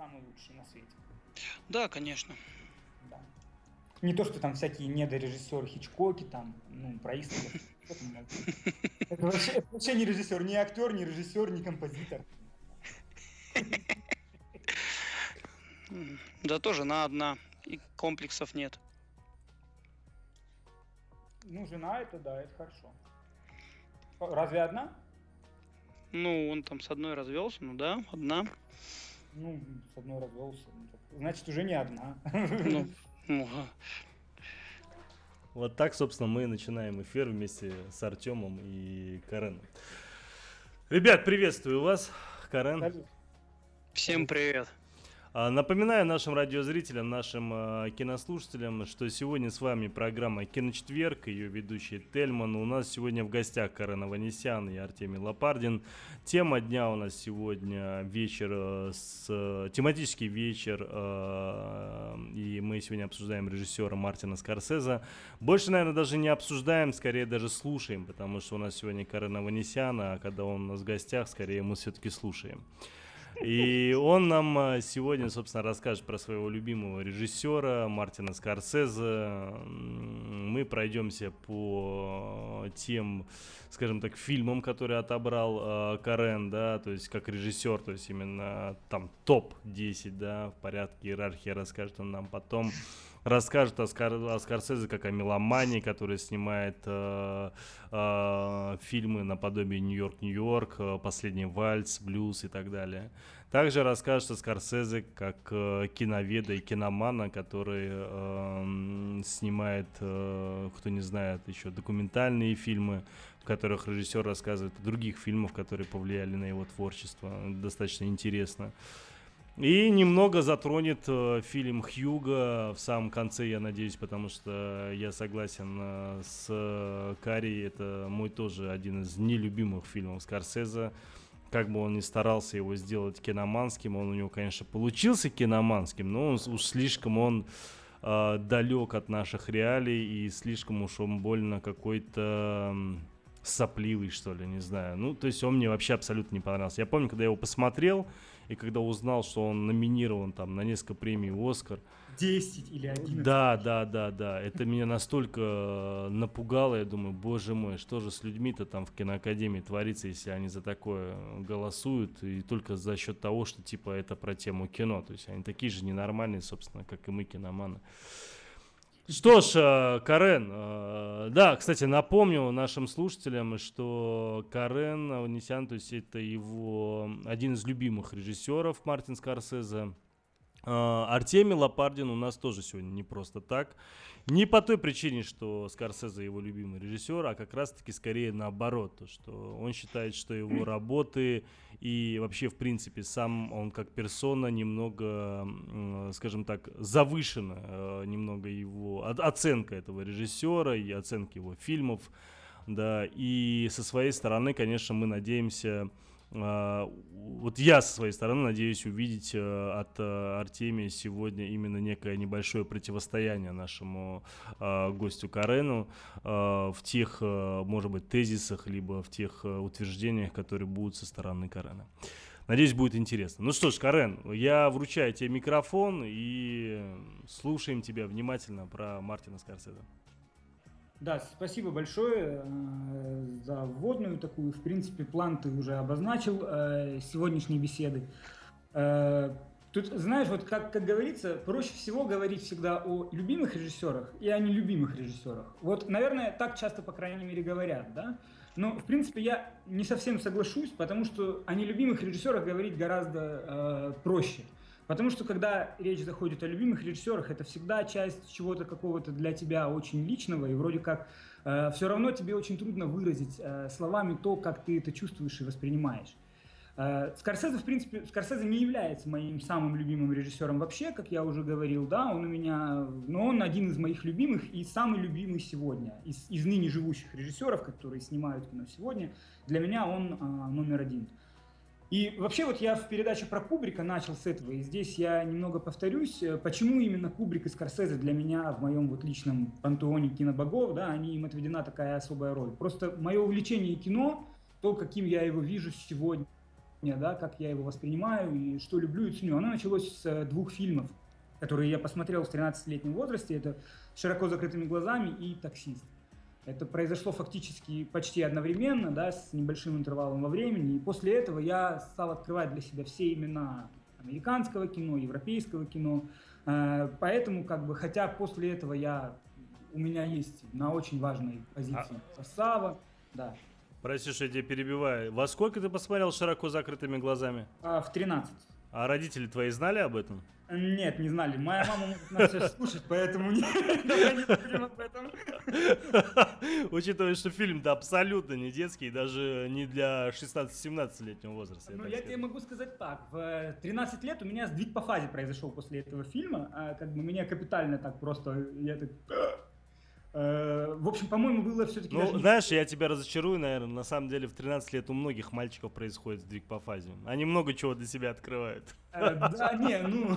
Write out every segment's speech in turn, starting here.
самый лучший на свете. Да, конечно. Да. Не то, что там всякие недорежиссеры Хичкоки, там, ну, про Иствуда. Это вообще, это вообще не режиссер, не актер, не режиссер, не композитор. Да тоже на одна, и комплексов нет. Ну, жена это, да, это хорошо. Разве одна? Ну, он там с одной развелся, ну да, одна. Ну, с одной развелся. Ну, значит, уже не одна. Ну, ну, Вот так, собственно, мы начинаем эфир вместе с Артемом и Кареном. Ребят, приветствую вас, Карен. Всем привет. А, напоминаю нашим радиозрителям, нашим э, кинослушателям, что сегодня с вами программа «Киночетверг», ее ведущий Тельман. У нас сегодня в гостях Карен Аванесян и Артемий Лопардин. Тема дня у нас сегодня вечер, э, с, тематический вечер, э, и мы сегодня обсуждаем режиссера Мартина Скорсеза. Больше, наверное, даже не обсуждаем, скорее даже слушаем, потому что у нас сегодня Карен Аванесян, а когда он у нас в гостях, скорее мы все-таки слушаем. И он нам а, сегодня, собственно, расскажет про своего любимого режиссера Мартина Скорсезе. Мы пройдемся по тем, скажем так, фильмам, которые отобрал э, Карен, да, то есть как режиссер, то есть именно там топ-10, да, в порядке иерархии расскажет он нам потом расскажет о, Скор... о Скорсезе как о меломании, который снимает э, э, фильмы наподобие «Нью-Йорк, Нью-Йорк», э, «Последний вальс», «Блюз» и так далее. Также расскажет о Скорсезе как э, киноведа и киномана, который э, снимает, э, кто не знает, еще документальные фильмы, в которых режиссер рассказывает о других фильмах, которые повлияли на его творчество. Достаточно интересно. И немного затронет э, фильм Хьюга в самом конце, я надеюсь, потому что я согласен э, с э, Карри. Это мой тоже один из нелюбимых фильмов Скорсезе. Как бы он ни старался его сделать киноманским, он у него, конечно, получился киноманским, но он уж слишком он э, далек от наших реалий и слишком уж он больно какой-то сопливый, что ли, не знаю. Ну, то есть он мне вообще абсолютно не понравился. Я помню, когда я его посмотрел, и когда узнал, что он номинирован там на несколько премий «Оскар». 10 или 11. Да, да, да, да. Это меня настолько э, напугало. Я думаю, боже мой, что же с людьми-то там в киноакадемии творится, если они за такое голосуют, и только за счет того, что типа это про тему кино. То есть они такие же ненормальные, собственно, как и мы, киноманы. Что ж, э, Карен, э, да, кстати, напомню нашим слушателям, что Карен Аванесян, то есть это его один из любимых режиссеров Мартин Скорсезе, Артемий Лопардин у нас тоже сегодня не просто так. Не по той причине, что Скорсезе его любимый режиссер, а как раз-таки скорее наоборот. То, что он считает, что его работы и вообще, в принципе, сам он как персона немного, скажем так, завышена э, немного его оценка этого режиссера и оценка его фильмов. Да, и со своей стороны, конечно, мы надеемся а, вот я со своей стороны надеюсь увидеть э, от э, Артемия сегодня именно некое небольшое противостояние нашему а, гостю Карену а, в тех, э, может быть, тезисах, либо в тех утверждениях, которые будут со стороны Карена. Надеюсь, будет интересно. Ну что ж, Карен, я вручаю тебе микрофон и слушаем тебя внимательно про Мартина Скорсезе. Да, спасибо большое э, за вводную такую. В принципе, план ты уже обозначил э, сегодняшней беседы. Э, тут, знаешь, вот как, как говорится, проще всего говорить всегда о любимых режиссерах и о нелюбимых режиссерах. Вот, наверное, так часто, по крайней мере, говорят, да? Но, в принципе, я не совсем соглашусь, потому что о нелюбимых режиссерах говорить гораздо э, проще. Потому что когда речь заходит о любимых режиссерах, это всегда часть чего-то какого-то для тебя очень личного, и вроде как э, все равно тебе очень трудно выразить э, словами то, как ты это чувствуешь и воспринимаешь. Э, Скорсезе, в принципе, Скорсезе не является моим самым любимым режиссером вообще, как я уже говорил, да, он у меня, но он один из моих любимых и самый любимый сегодня из, из ныне живущих режиссеров, которые снимают кино сегодня. Для меня он э, номер один. И вообще вот я в передаче про Кубрика начал с этого, и здесь я немного повторюсь, э, почему именно Кубрик и Скорсезе для меня в моем вот личном пантеоне кинобогов, да, они им отведена такая особая роль. Просто мое увлечение кино, то, каким я его вижу сегодня, да, как я его воспринимаю и что люблю и ценю. Оно началось с двух фильмов, которые я посмотрел в 13-летнем возрасте. Это «Широко закрытыми глазами» и «Таксист». Это произошло фактически почти одновременно, да, с небольшим интервалом во времени. И после этого я стал открывать для себя все имена американского кино, европейского кино. Э, поэтому, как бы, хотя после этого я, у меня есть на очень важной позиции а... Сава, да. Прости, что я тебя перебиваю. Во сколько ты посмотрел широко закрытыми глазами? А, в 13. А родители твои знали об этом? Нет, не знали. Моя мама может нас сейчас слушать, поэтому не, давай не будем об этом. Учитывая, что фильм-то абсолютно не детский, даже не для 16-17-летнего возраста. Ну, я, я тебе могу сказать так. В 13 лет у меня сдвиг по фазе произошел после этого фильма. А, как бы меня капитально так просто... Я так Э, в общем, по-моему, было все-таки... Ну, даже... знаешь, я тебя разочарую, наверное. На самом деле, в 13 лет у многих мальчиков происходит сдвиг по фазе. Они много чего для себя открывают. Э, да, не, ну...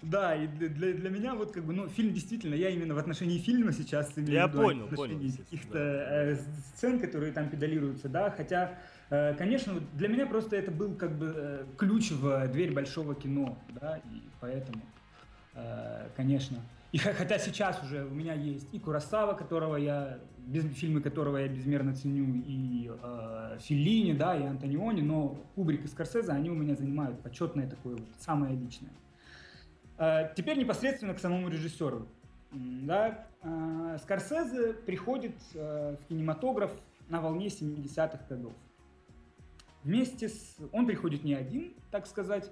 Да, и для, для меня вот как бы, ну, фильм действительно, я именно в отношении фильма сейчас имею Я понял, понял. Каких-то э, сцен, которые там педалируются, да, хотя, конечно, для меня просто это был как бы ключ в дверь большого кино, да, и поэтому... Э, конечно. И хотя сейчас уже у меня есть и Курасава, которого я, без, фильмы которого я безмерно ценю, и э, Филлини, да, и Антониони, но Кубрик и Скорсезе, они у меня занимают почетное такое вот, самое личное. Э, теперь непосредственно к самому режиссеру. Да, э, Скорсезе приходит э, в кинематограф на волне 70-х годов. Вместе с... Он приходит не один, так сказать.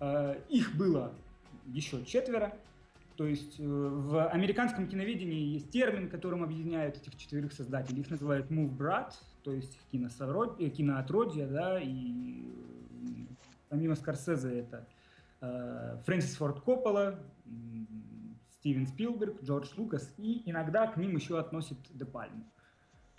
Э, их было еще четверо. То есть э, в американском киноведении есть термин, которым объединяют этих четверых создателей. Их называют move brat, то есть. Э, киноотродье, да, и помимо Скорсезе это э, Фрэнсис Форд Коппола, Стивен Спилберг, Джордж Лукас, и иногда к ним еще относят Де Пальму.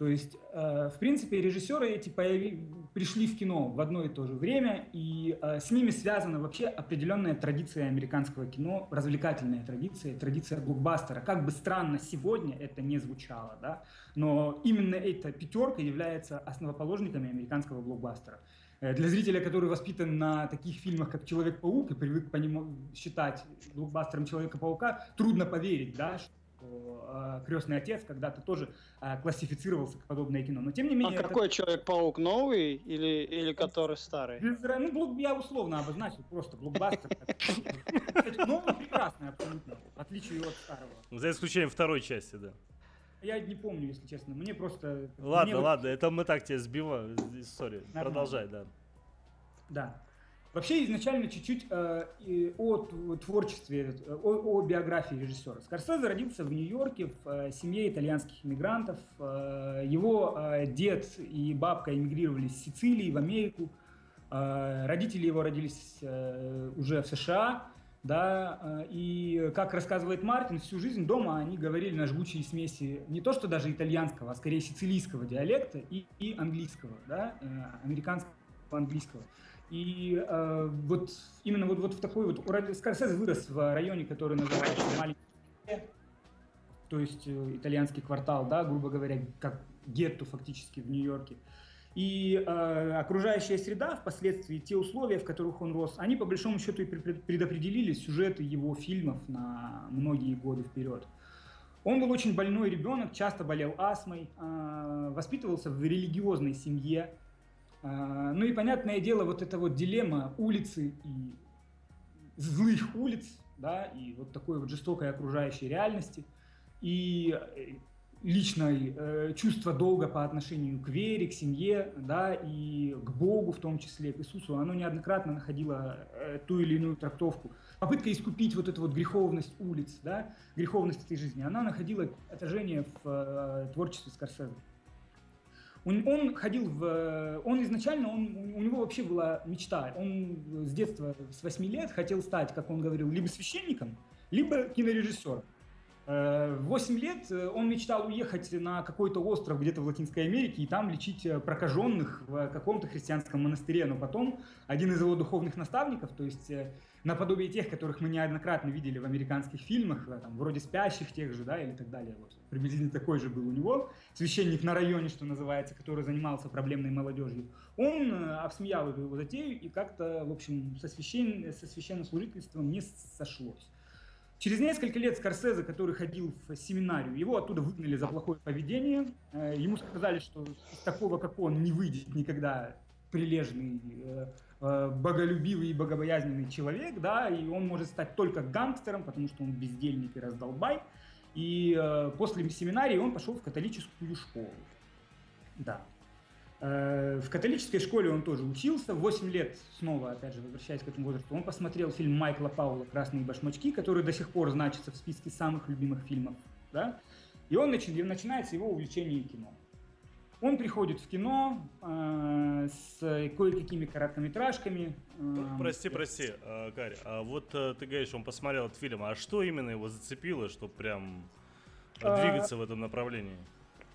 То есть, э, в принципе, режиссеры эти появи... пришли в кино в одно и то же время, и э, с ними связана вообще определенная традиция американского кино, развлекательная традиция, традиция блокбастера. Как бы странно сегодня это не звучало, да, но именно эта пятерка является основоположниками американского блокбастера. Э, для зрителя, который воспитан на таких фильмах, как «Человек-паук» и привык по нему считать блокбастером «Человека-паука», трудно поверить, да, что что э, крестный отец когда-то тоже э, классифицировался как подобное кино. Но тем не менее. А это... какой Человек-паук новый или, или который старый? Ну, я условно обозначил, просто блокбастер. Новый прекрасный абсолютно, в отличие от старого. За исключением второй части, да. Я не помню, если честно. Мне просто... Ладно, мне ладно, вот... это мы так тебя сбиваем. Сори, продолжай, да. Да. Вообще изначально чуть-чуть э, о творчестве, о, о биографии режиссера. Скорсезе родился в Нью-Йорке в э, семье итальянских иммигрантов. Э, его э, дед и бабка эмигрировали с Сицилии в Америку. Э, родители его родились э, уже в США. Да, э, и как рассказывает Мартин, всю жизнь дома они говорили на жгучей смеси не то что даже итальянского, а скорее сицилийского диалекта и, и английского, да, э, американского английского. И э, вот именно вот, вот в такой вот... Скорсезе вырос в районе, который называется Маленький то есть э, итальянский квартал, да, грубо говоря, как гетто фактически в Нью-Йорке. И э, окружающая среда, впоследствии те условия, в которых он рос, они по большому счету и предопределили сюжеты его фильмов на многие годы вперед. Он был очень больной ребенок, часто болел астмой, э, воспитывался в религиозной семье, ну и понятное дело, вот эта вот дилемма улицы и злых улиц, да, и вот такой вот жестокой окружающей реальности, и э, личное э, чувство долга по отношению к вере, к семье, да, и к Богу в том числе, к Иисусу, оно неоднократно находило э, ту или иную трактовку. Попытка искупить вот эту вот греховность улиц, да, греховность этой жизни, она находила отражение в творчестве Скорсезе. Он, он ходил в... Он изначально, он, у него вообще была мечта. Он с детства, с 8 лет хотел стать, как он говорил, либо священником, либо кинорежиссером. В 8 лет он мечтал уехать на какой-то остров где-то в Латинской Америке и там лечить прокаженных в каком-то христианском монастыре. Но потом один из его духовных наставников, то есть наподобие тех, которых мы неоднократно видели в американских фильмах, там, вроде «Спящих» тех же, да, или так далее. Вот. Приблизительно такой же был у него, священник на районе, что называется, который занимался проблемной молодежью. Он э, обсмеял эту его затею и как-то, в общем, со, священ... со священнослужительством не сошлось. Через несколько лет Скорсезе, который ходил в семинарию, его оттуда выгнали за плохое поведение. Э, ему сказали, что такого, как он, не выйдет никогда прилежный э, Э, боголюбивый и богобоязненный человек, да, и он может стать только гангстером, потому что он бездельник и раздолбай. И э, после семинарии он пошел в католическую школу. Да. Э, в католической школе он тоже учился. В 8 лет, снова, опять же, возвращаясь к этому возрасту, он посмотрел фильм Майкла Паула «Красные башмачки», который до сих пор значится в списке самых любимых фильмов. Да? И он начи- начинается его увлечение кино. Он приходит в кино э, с кое-какими короткометражками. Э, прости, прости, э, Гарри, а вот э, ты говоришь, он посмотрел этот фильм, а что именно его зацепило, чтобы прям а, двигаться а... в этом направлении?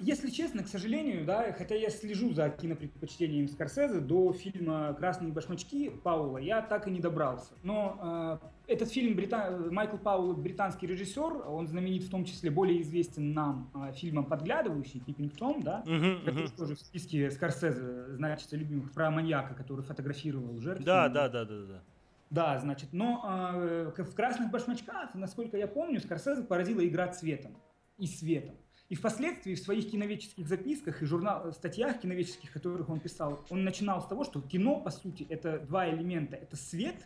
Если честно, к сожалению, да, хотя я слежу за кинопредпочтением Скорсезе, до фильма «Красные башмачки» Паула я так и не добрался. Но э, этот фильм, Брита... Майкл Паул, британский режиссер, он знаменит в том числе, более известен нам э, фильмом «Подглядывающий», «Пиппинг Том», да, uh-huh, который uh-huh. тоже в списке Скорсезе значится любимых, про маньяка, который фотографировал жертв. Да, да, да, да, да. Да, значит, но э, в «Красных башмачках», насколько я помню, Скорсезе поразила игра цветом и светом. И впоследствии в своих киноведческих записках и журнал, статьях киноведческих, которых он писал, он начинал с того, что кино, по сути, это два элемента. Это свет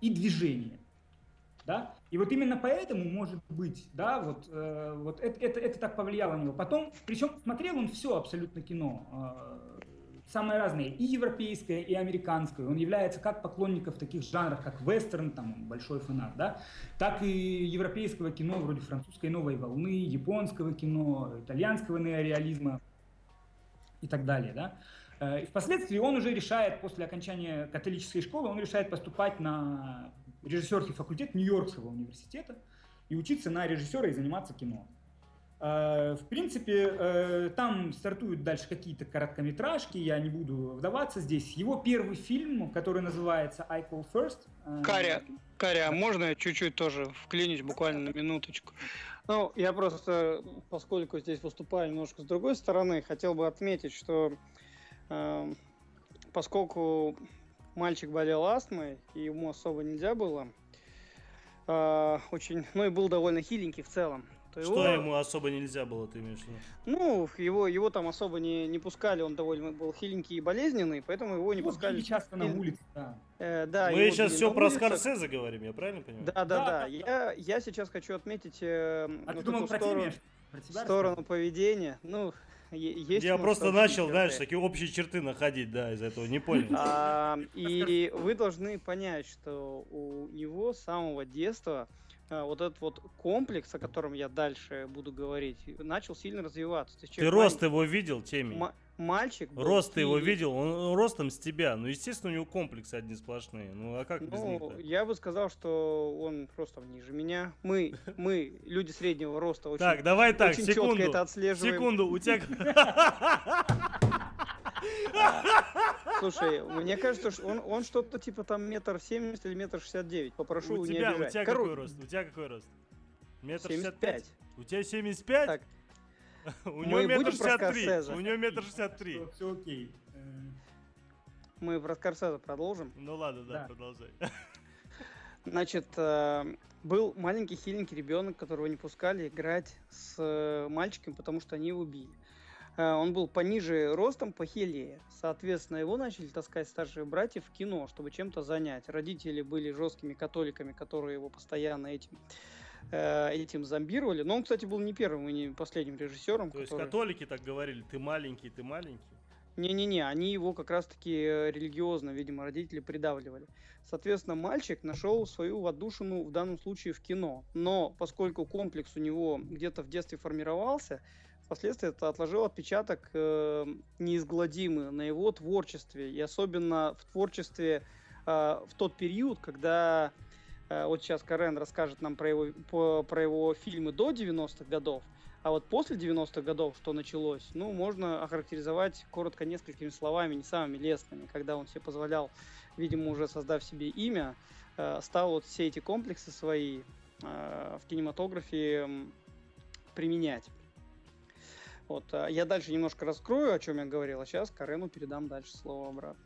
и движение. Да? И вот именно поэтому, может быть, да, вот, э, вот это, это, это так повлияло на него. Потом, причем смотрел он все абсолютно кино. Самое разное, и европейское, и американское. Он является как поклонников таких жанров, как вестерн, там он большой фанат, да, так и европейского кино, вроде французской новой волны, японского кино, итальянского неореализма и так далее, да. Э, и впоследствии он уже решает, после окончания католической школы, он решает поступать на режиссерский факультет Нью-Йоркского университета и учиться на режиссера и заниматься кино. Э, в принципе, э, там стартуют дальше какие-то короткометражки, я не буду вдаваться здесь. Его первый фильм, который называется I Call First. Э, Каря, Каря, можно я чуть-чуть тоже вклинюсь буквально на минуточку? Ну, я просто, поскольку здесь выступаю немножко с другой стороны, хотел бы отметить, что э, поскольку мальчик болел астмой, и ему особо нельзя было, э, очень, ну и был довольно хиленький в целом, то Что его... ему особо нельзя было, ты имеешь в виду? Ну, его, его там особо не, не пускали, он довольно был хиленький и болезненный, поэтому его не ну, пускали. часто на улице, да. Э, да Мы сейчас все про Скорсезе говорим, я правильно понимаю? Да, да, да. да. Я, я сейчас хочу отметить э, а вот эту сторону, сторону поведения. Ну, есть Я просто начал, черты. знаешь, такие общие черты находить, да, из этого не понял. А, и вы должны понять, что у него с самого детства вот этот вот комплекс, о котором я дальше буду говорить, начал сильно развиваться. Ты, Ты рост мальчик, его видел, Теми? мальчик. Рост ты его видел, он ростом с тебя. Ну, естественно, у него комплексы одни сплошные. Ну, а как ну, без них-то? Я бы сказал, что он ростом ниже меня. Мы, мы люди среднего роста, очень, так, давай так, очень секунду, четко это отслеживаем. Секунду, у тебя... Слушай, мне кажется, что он, он что-то типа там метр семьдесят или метр шестьдесят девять. Попрошу у не тебя, обижать. У тебя Короче, какой рост? У тебя какой рост? Метр шестьдесят пять. У тебя семьдесят пять? Так. У него метр шестьдесят три. У него метр шестьдесят три. Все окей. Мы про Скорсезе продолжим. Ну ладно, да, продолжай. Значит, э, был маленький хиленький ребенок, которого не пускали играть с э, мальчиком, потому что они его били. Э, он был пониже ростом, похилее. Соответственно, его начали таскать старшие братья в кино, чтобы чем-то занять. Родители были жесткими католиками, которые его постоянно этим э, этим зомбировали. Но он, кстати, был не первым и не последним режиссером. То который... есть католики так говорили, ты маленький, ты маленький? Не-не-не, они его как раз-таки э, религиозно, видимо, родители придавливали. Соответственно, мальчик нашел свою отдушину в данном случае в кино. Но поскольку комплекс у него где-то в детстве формировался, впоследствии это отложило отпечаток э, неизгладимый на его творчестве. И особенно в творчестве э, в тот период, когда Э, вот сейчас Карен расскажет нам про его, по, про его фильмы до 90-х годов. А вот после 90-х годов, что началось, ну, можно охарактеризовать коротко несколькими словами, не самыми лестными, когда он себе позволял, видимо, уже создав себе имя, э, стал вот все эти комплексы свои э, в кинематографе применять. Вот, а я дальше немножко раскрою, о чем я говорил, а сейчас Карену передам дальше слово обратно.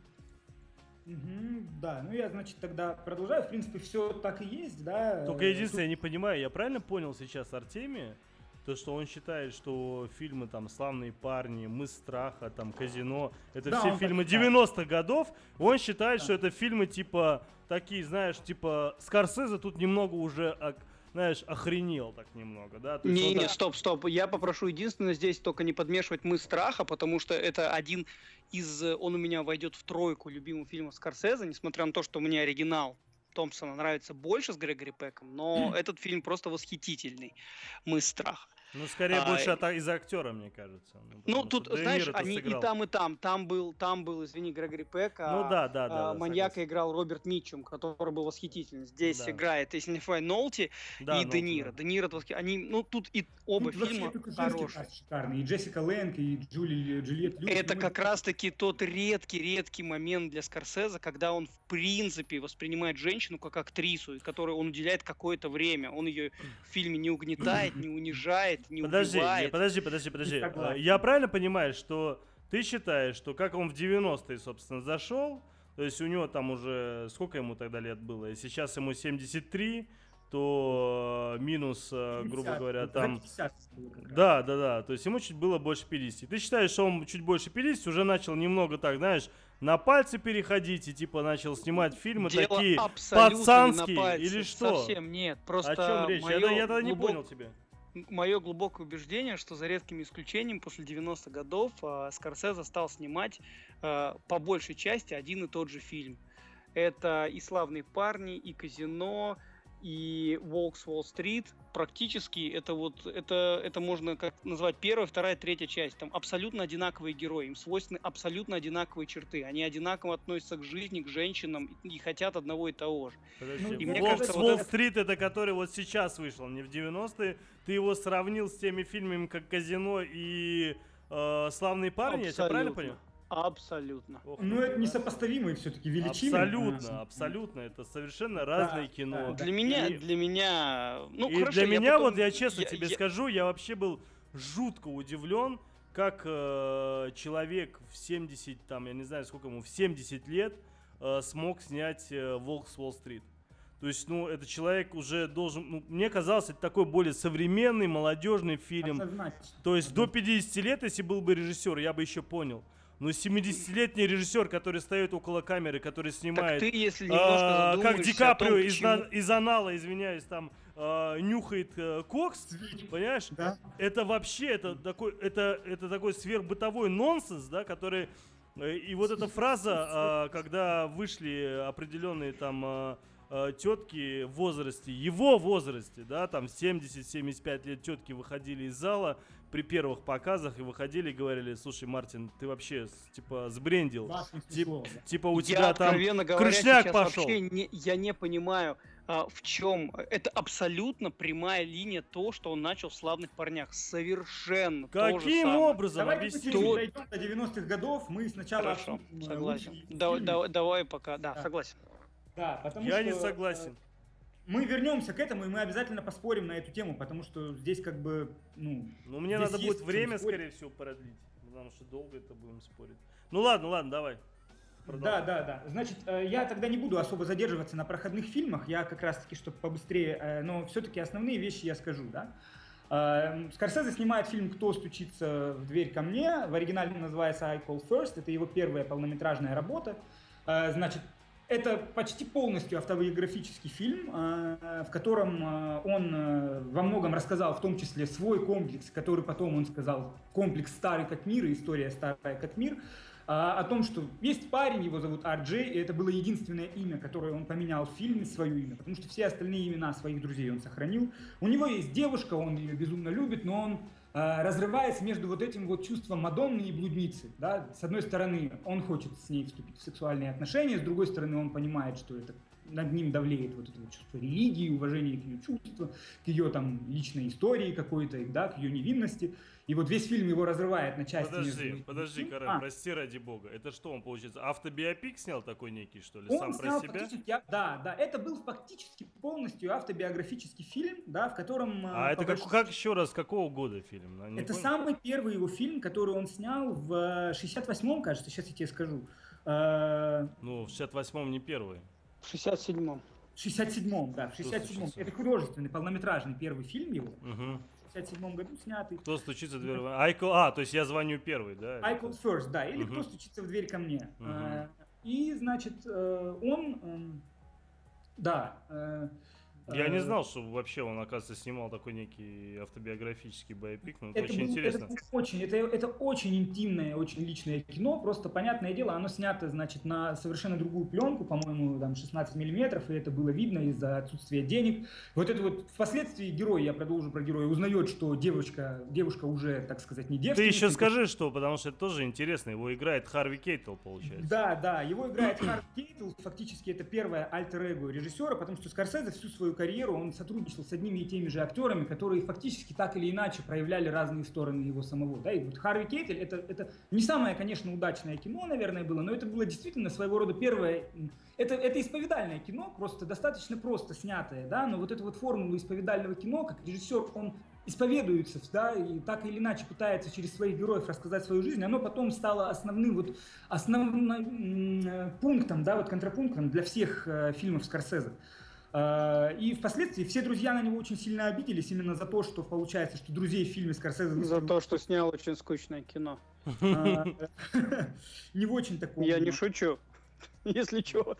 Угу, да, ну я, значит, тогда продолжаю. В принципе, все так и есть, да. Только единственное, я не понимаю, я правильно понял сейчас Артемия? То, что он считает, что фильмы там «Славные парни», «Мы страха», там «Казино» — это да, все фильмы 90-х годов. Он считает, да. что это фильмы типа такие, знаешь, типа Скорсезе тут немного уже знаешь, охренел так немного, да? То не, не, так... стоп, стоп. Я попрошу единственное здесь только не подмешивать «Мы страха», потому что это один из... Он у меня войдет в тройку любимых фильмов Скорсезе, несмотря на то, что мне оригинал Томпсона нравится больше с Грегори Пеком, но этот фильм просто восхитительный. «Мы страха». Ну, скорее, а, больше от, из-за актера, мне кажется. Ну, ну тут, знаешь, они сыграл. и там, и там. Там был, там был, извини, Грегори Пек, а, ну, да, да, да, а, маньяка согласен. играл Роберт Митчум, который был восхитительный. Здесь да. играет, если не фай, Нолти да, и Де Ниро. Да. Де Ниро, они, ну, тут и оба ну, фильма хорошие. Шикарные. И Джессика Лэнг, и Джули, Джульет Льюис. Это как раз-таки тот редкий-редкий момент для Скорсеза, когда он, в принципе, воспринимает женщину как актрису, которой он уделяет какое-то время. Он ее в фильме не угнетает, не унижает, не Подожди, убивает. подожди, подожди, подожди. Я правильно понимаю, что ты считаешь, что как он в 90-е, собственно, зашел, то есть у него там уже, сколько ему тогда лет было, и сейчас ему 73, то минус, 50, э, грубо говоря, там... 50 да, да, да, то есть ему чуть было больше 50. Ты считаешь, что он чуть больше 50 уже начал немного так, знаешь, на пальцы переходить и типа начал снимать фильмы Дело такие пацанские или что? Совсем нет, просто... О чем речь? Я, я тогда не глубок... понял тебя мое глубокое убеждение, что за редким исключением после 90-х годов э, Скорсезе стал снимать э, по большей части один и тот же фильм. Это и «Славные парни», и «Казино», и Волк с Уолл-стрит практически это вот это это можно как назвать первая, вторая, третья часть. Там абсолютно одинаковые герои, им свойственны абсолютно одинаковые черты. Они одинаково относятся к жизни, к женщинам и, хотят одного и того же. Подожди, и мне Волк с Уолл-стрит вот это... это который вот сейчас вышел, не в 90-е. Ты его сравнил с теми фильмами, как Казино и э, Славные парни, Абсолютно. я правильно понял? Абсолютно. Ох, ну, это несопоставимые все-таки величины. Абсолютно, абсолютно. Это совершенно разное да, кино. Для меня, и, для меня, ну, и хорошо, для меня, потом... вот я честно я, тебе я... скажу, я вообще был жутко удивлен, как э, человек в 70, там, я не знаю, сколько ему, в 70 лет э, смог снять э, «Волк с Уолл-стрит». То есть, ну, этот человек уже должен... Ну, мне казалось, это такой более современный, молодежный фильм. То есть, до 50 лет, если был бы режиссер, я бы еще понял. Ну, 70-летний режиссер, который стоит около камеры, который снимает... Так ты, если немножко а, Как Ди Каприо том, из, на, из анала, извиняюсь, там а, нюхает а, кокс, понимаешь? Да. Это вообще, это такой, это, это такой сверхбытовой нонсенс, да, который... Э, и вот эта фраза, а, когда вышли определенные там... А, тетки в возрасте, его возрасте, да, там 70-75 лет тетки выходили из зала при первых показах и выходили и говорили, слушай, Мартин, ты вообще, типа, сбрендил. Тип, типа, у тебя я, там говоря, крышняк пошел. Вообще не, я не понимаю, а, в чем. Это абсолютно прямая линия то, что он начал в «Славных парнях». Совершенно Каким образом? Давай Объясни. То... дойдем до 90-х годов. Мы сначала... Хорошо, согласен. Да, да, давай пока. Да, да, согласен. Да, потому Я что... не согласен. Мы вернемся к этому, и мы обязательно поспорим на эту тему, потому что здесь как бы, ну... Ну, мне надо будет время, скорее всего, продлить, потому что долго это будем спорить. Ну, ладно, ладно, давай. Продолжай. Да, да, да. Значит, э, я тогда не буду особо задерживаться на проходных фильмах, я как раз-таки, чтобы побыстрее, э, но все-таки основные вещи я скажу, да. Э, Скорсезе снимает фильм «Кто стучится в дверь ко мне», в оригинале называется «I Call First», это его первая полнометражная работа. Значит, это почти полностью автобиографический фильм, э, в котором э, он э, во многом рассказал, в том числе свой комплекс, который потом он сказал, комплекс старый как мир и история старая как мир, о том, что есть парень, его зовут Арджей, и это было единственное имя, которое он поменял в фильме, свое имя, потому что все остальные имена своих друзей он сохранил. У него есть девушка, он ее безумно любит, но он Э, разрывается между вот этим вот чувством Мадонны и блудницы. Да? С одной стороны, он хочет с ней вступить в сексуальные отношения, с другой стороны, он понимает, что это над ним давлеет вот это вот чувство религии, уважение к ее чувству, к ее там личной истории какой-то, да, к ее невинности. И вот весь фильм его разрывает на части. Подожди, между... подожди, Карен, а. прости ради бога. Это что он, получается, автобиопик снял такой некий, что ли, он сам снял про себя? Да, да, это был фактически полностью автобиографический фильм, да, в котором... А это как, как еще раз, какого года фильм? Не это помню. самый первый его фильм, который он снял в 68-м, кажется, сейчас я тебе скажу. Э, ну, в 68-м не первый. В 67-м. В 67-м, да, в 67-м. Это художественный, полнометражный первый фильм его. Угу. 1957 году снятый. Кто стучится в дверь? I call... А, то есть я звоню первый, да? I call first, да. Или uh-huh. кто стучится в дверь ко мне. Uh-huh. И, значит, э, он... Эм, да, э, я не э, знал, что вообще он, оказывается, снимал такой некий автобиографический боепик. Ну, это, это очень был, интересно. Это, очень, это, это очень интимное, очень личное кино. Просто, понятное дело, оно снято, значит, на совершенно другую пленку, по-моему, там 16 миллиметров, и это было видно из-за отсутствия денег. Вот это вот впоследствии герой, я продолжу про героя, узнает, что девушка, девушка уже, так сказать, не девственница. Ты еще скажи, что, потому что это тоже интересно. Его играет Харви Кейтл, получается. Да, да, его играет Харви Кейтл. Фактически это первое альтер-эго режиссера, потому что Скорсезе всю свою карьеру он сотрудничал с одними и теми же актерами, которые фактически так или иначе проявляли разные стороны его самого. Да? И вот Харви Кейтель это, это не самое, конечно, удачное кино, наверное, было, но это было действительно своего рода первое. Это, это исповедальное кино, просто достаточно просто снятое, да, но вот эту вот формулу исповедального кино, как режиссер, он исповедуется, да, и так или иначе пытается через своих героев рассказать свою жизнь, оно потом стало основным вот основным э, пунктом, да, вот контрапунктом для всех э, фильмов Скорсезе. А, и впоследствии все друзья на него очень сильно обиделись именно за то, что получается, что друзей в фильме Скорсезе... За то, что снял очень скучное кино. А, не очень таком... Я не шучу, если что.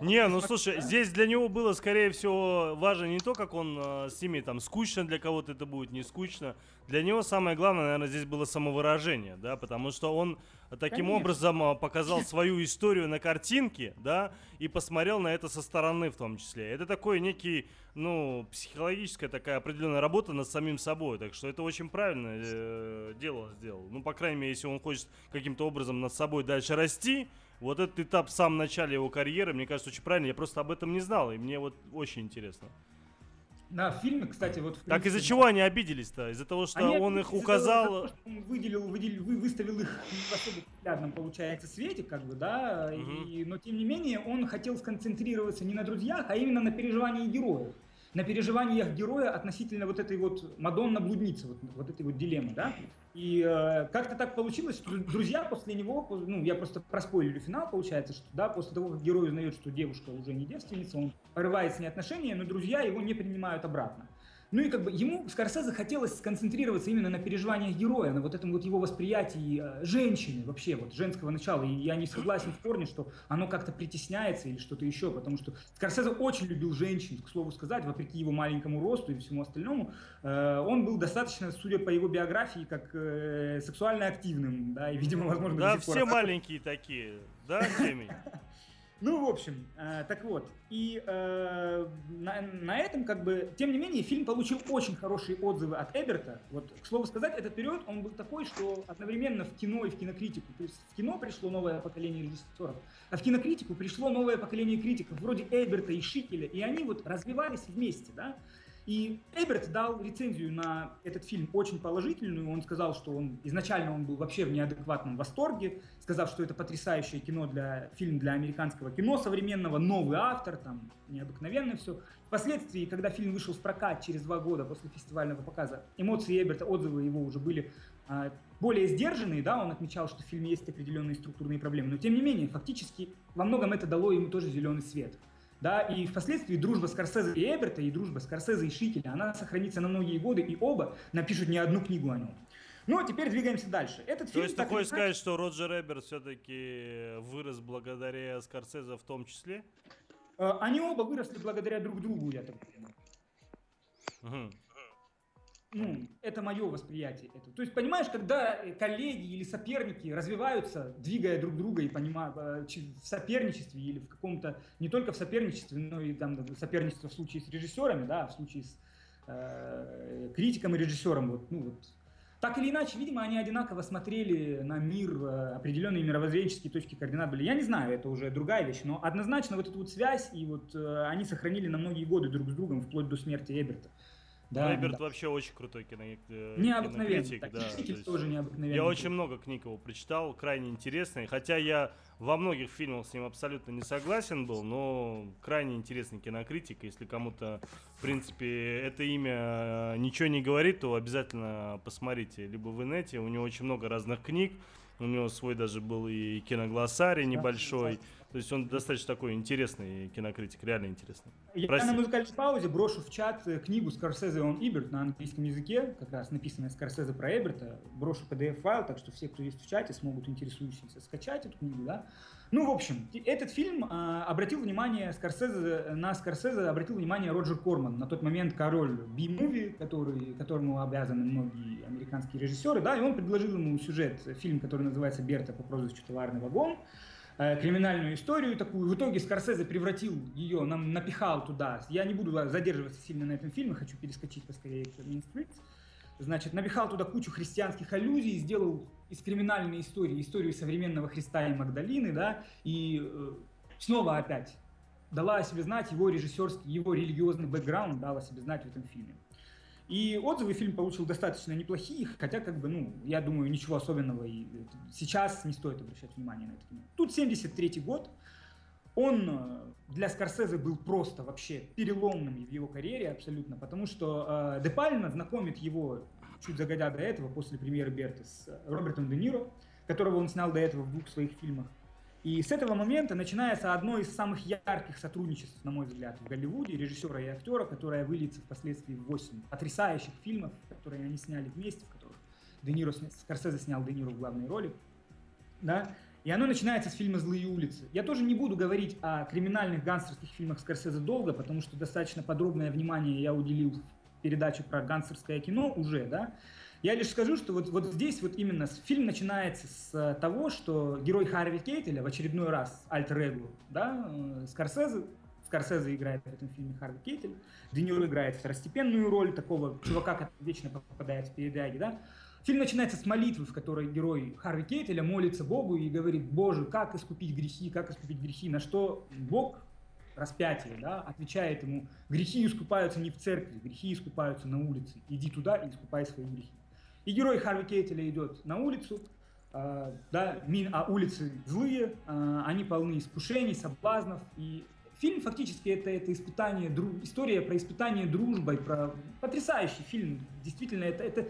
Не, ну слушай, здесь для него было, скорее всего, важно не то, как он э, с ними там скучно для кого-то это будет, не скучно. Для него самое главное, наверное, здесь было самовыражение, да, потому что он таким Конечно. образом э, показал свою историю на картинке, да, и посмотрел на это со стороны в том числе. Это такой некий, ну, психологическая такая определенная работа над самим собой, так что это очень правильное э, дело сделал. Ну, по крайней мере, если он хочет каким-то образом над собой дальше расти, вот этот этап в самом начале его карьеры, мне кажется, очень правильно. Я просто об этом не знал, и мне вот очень интересно. В фильме, кстати, вот... Принципе, так из-за чего они обиделись-то? Из-за того, что они он их указал... Того, что он выделил, выделил, вы, выставил их в особо популярном, получается, свете, как бы, да, угу. и, но тем не менее он хотел сконцентрироваться не на друзьях, а именно на переживании героев на переживаниях героя относительно вот этой вот Мадонна-блудницы, вот, вот этой вот дилеммы, да. И э, как-то так получилось, что друзья после него, ну, я просто проспойлерю финал, получается, что, да, после того, как герой узнает, что девушка уже не девственница, он порывает с ней отношения, но друзья его не принимают обратно. Ну и как бы ему, Скорсезе, хотелось сконцентрироваться именно на переживаниях героя, на вот этом вот его восприятии э, женщины, вообще вот женского начала. И я не согласен в корне, что оно как-то притесняется или что-то еще, потому что Скорсезе очень любил женщин, к слову сказать, вопреки его маленькому росту и всему остальному. Э, он был достаточно, судя по его биографии, как э, сексуально активным, да, и, видимо, возможно... Да, все маленькие такие, да, Темень? Ну, в общем, э, так вот. И э, на, на этом, как бы, тем не менее, фильм получил очень хорошие отзывы от Эберта. Вот, к слову сказать, этот период, он был такой, что одновременно в кино и в кинокритику, то есть в кино пришло новое поколение режиссеров, а в кинокритику пришло новое поколение критиков, вроде Эберта и Шикеля, и они вот развивались вместе, да. И Эберт дал рецензию на этот фильм очень положительную. Он сказал, что он изначально он был вообще в неадекватном восторге, сказав, что это потрясающее кино для фильм для американского кино современного, новый автор, там необыкновенно все. Впоследствии, когда фильм вышел в прокат через два года после фестивального показа, эмоции Эберта, отзывы его уже были а, более сдержанные, да, он отмечал, что в фильме есть определенные структурные проблемы, но тем не менее, фактически во многом это дало ему тоже зеленый свет. Да, и впоследствии дружба Скорсезе и Эберта, и дружба Скорсезе и Шикеля, она сохранится на многие годы, и оба напишут не одну книгу о нем. Ну, а теперь двигаемся дальше. Этот То фильм, есть ты хочешь сказать, что Роджер Эберт все-таки вырос благодаря Скорсезе в том числе? Э, они оба выросли благодаря друг другу, я так понимаю. Угу ну, это мое восприятие этого. То есть, понимаешь, когда коллеги или соперники развиваются, двигая друг друга и понимая, э, в соперничестве или в каком-то, не только в соперничестве, но и там соперничество в случае с режиссерами, да, в случае с э, критиком и режиссером, вот, ну, вот, так или иначе, видимо, они одинаково смотрели на мир, э, определенные мировоззренческие точки координат были. Я не знаю, это уже другая вещь, но однозначно вот эту вот связь, и вот э, они сохранили на многие годы друг с другом, вплоть до смерти Эберта. Да, Эберт да. вообще очень крутой кино, э, необыкновенный, да, есть, тоже необыкновенный. Я очень много книг его прочитал, крайне интересный, хотя я во многих фильмах с ним абсолютно не согласен был, но крайне интересный кинокритик. Если кому-то, в принципе, это имя э, ничего не говорит, то обязательно посмотрите. Либо в инете, у него очень много разных книг, у него свой даже был и киноглоссарий небольшой. То есть он достаточно такой интересный кинокритик, реально интересный. Я Прости. на музыкальной паузе брошу в чат э, книгу Скорсезе он Иберт на английском языке, как раз написанная Скорсезе про Эберта. Брошу PDF-файл, так что все, кто есть в чате, смогут интересующиеся скачать эту книгу, да. Ну, в общем, этот фильм а, обратил внимание Скорсезе, на Скорсезе обратил внимание Роджер Корман, на тот момент король который, которому обязаны многие американские режиссеры, да, и он предложил ему сюжет, фильм, который называется «Берта по прозвищу Товарный вагон», Э, криминальную историю такую. В итоге Скорсезе превратил ее, нам напихал туда. Я не буду задерживаться сильно на этом фильме, хочу перескочить поскорее к Mean Streets. Значит, напихал туда кучу христианских аллюзий, сделал из криминальной истории историю современного Христа и Магдалины, да, и э, снова опять дала о себе знать его режиссерский, его религиозный бэкграунд, дал о себе знать в этом фильме. И отзывы фильм получил достаточно неплохие, хотя, как бы, ну, я думаю, ничего особенного и сейчас не стоит обращать внимание на это кино. Тут 73 год, он э, для Скорсезе был просто вообще переломным в его карьере абсолютно, потому что э, Де Пальма знакомит его чуть загодя до этого, после премьеры Берта, с Робертом Де Ниро, которого он снял до этого в двух своих фильмах. И с этого момента начинается одно из самых ярких сотрудничеств, на мой взгляд, в Голливуде, режиссера и актера, которое выльется впоследствии в 8 потрясающих фильмов, которые они сняли вместе, в которых Де Ниро, Скорсезе снял Де Ниро в главной роли. Да? И оно начинается с фильма «Злые улицы». Я тоже не буду говорить о криминальных гангстерских фильмах Скорсезе долго, потому что достаточно подробное внимание я уделил в передаче про гангстерское кино уже, да. Я лишь скажу, что вот, вот здесь вот именно фильм начинается с э, того, что герой Харви Кейтеля в очередной раз альтер да, э, Скорсезе, Скорсезе играет в этом фильме Харви Кейтель, Де играет второстепенную роль такого чувака, который вечно попадает в передряги, да. Фильм начинается с молитвы, в которой герой Харви Кейтеля молится Богу и говорит, Боже, как искупить грехи, как искупить грехи, на что Бог распятие, да, отвечает ему, грехи искупаются не в церкви, грехи искупаются на улице, иди туда и искупай свои грехи. И герой Харви Кейтеля идет на улицу, э, да, мин, а улицы злые, э, они полны искушений, соблазнов. И фильм фактически это, это испытание, дру, история про испытание дружбой, про потрясающий фильм. Действительно, это, это,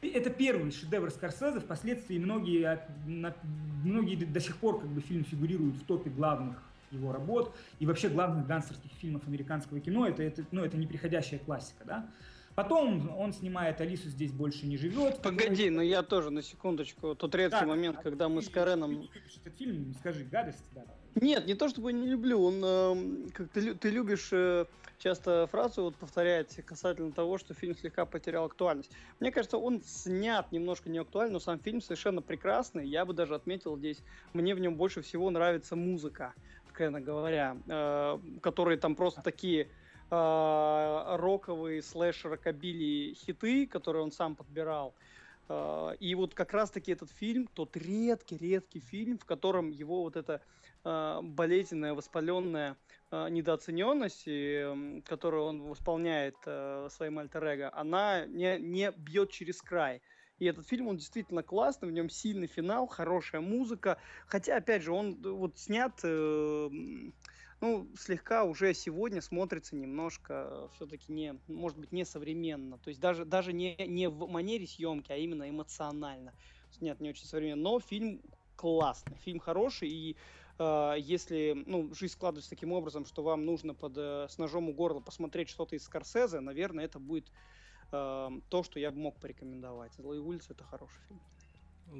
это первый шедевр Скорсезе. Впоследствии многие, многие до сих пор как бы фильм фигурирует в топе главных его работ и вообще главных гангстерских фильмов американского кино. Это, это, ну, это неприходящая классика, да. Потом он снимает «Алису здесь больше не живет». Погоди, но я тоже на секундочку. Тот редкий да, момент, а когда мы с Кареном... Этот фильм, скажи, гадость, да. Нет, не то чтобы не люблю, он э, как ты, ты любишь э, часто фразу вот повторять касательно того, что фильм слегка потерял актуальность. Мне кажется, он снят немножко не актуально, но сам фильм совершенно прекрасный. Я бы даже отметил здесь, мне в нем больше всего нравится музыка, откровенно говоря, э, которые там просто такие э, роковые слэш рокобили хиты, которые он сам подбирал. Э, и вот как раз-таки этот фильм, тот редкий-редкий фильм, в котором его вот эта э, болезненная, воспаленная э, недооцененность, и, которую он восполняет э, своим альтер она не, не бьет через край. И этот фильм, он действительно классный, в нем сильный финал, хорошая музыка. Хотя, опять же, он вот снят э, ну, слегка уже сегодня смотрится немножко все-таки не, может быть, не современно. То есть даже, даже не, не в манере съемки, а именно эмоционально. Нет, не очень современно. Но фильм классный, фильм хороший, и э, если ну, жизнь складывается таким образом, что вам нужно под, э, с ножом у горла посмотреть что-то из Скорсезе, наверное, это будет э, то, что я бы мог порекомендовать. «Злые улицы» — это хороший фильм.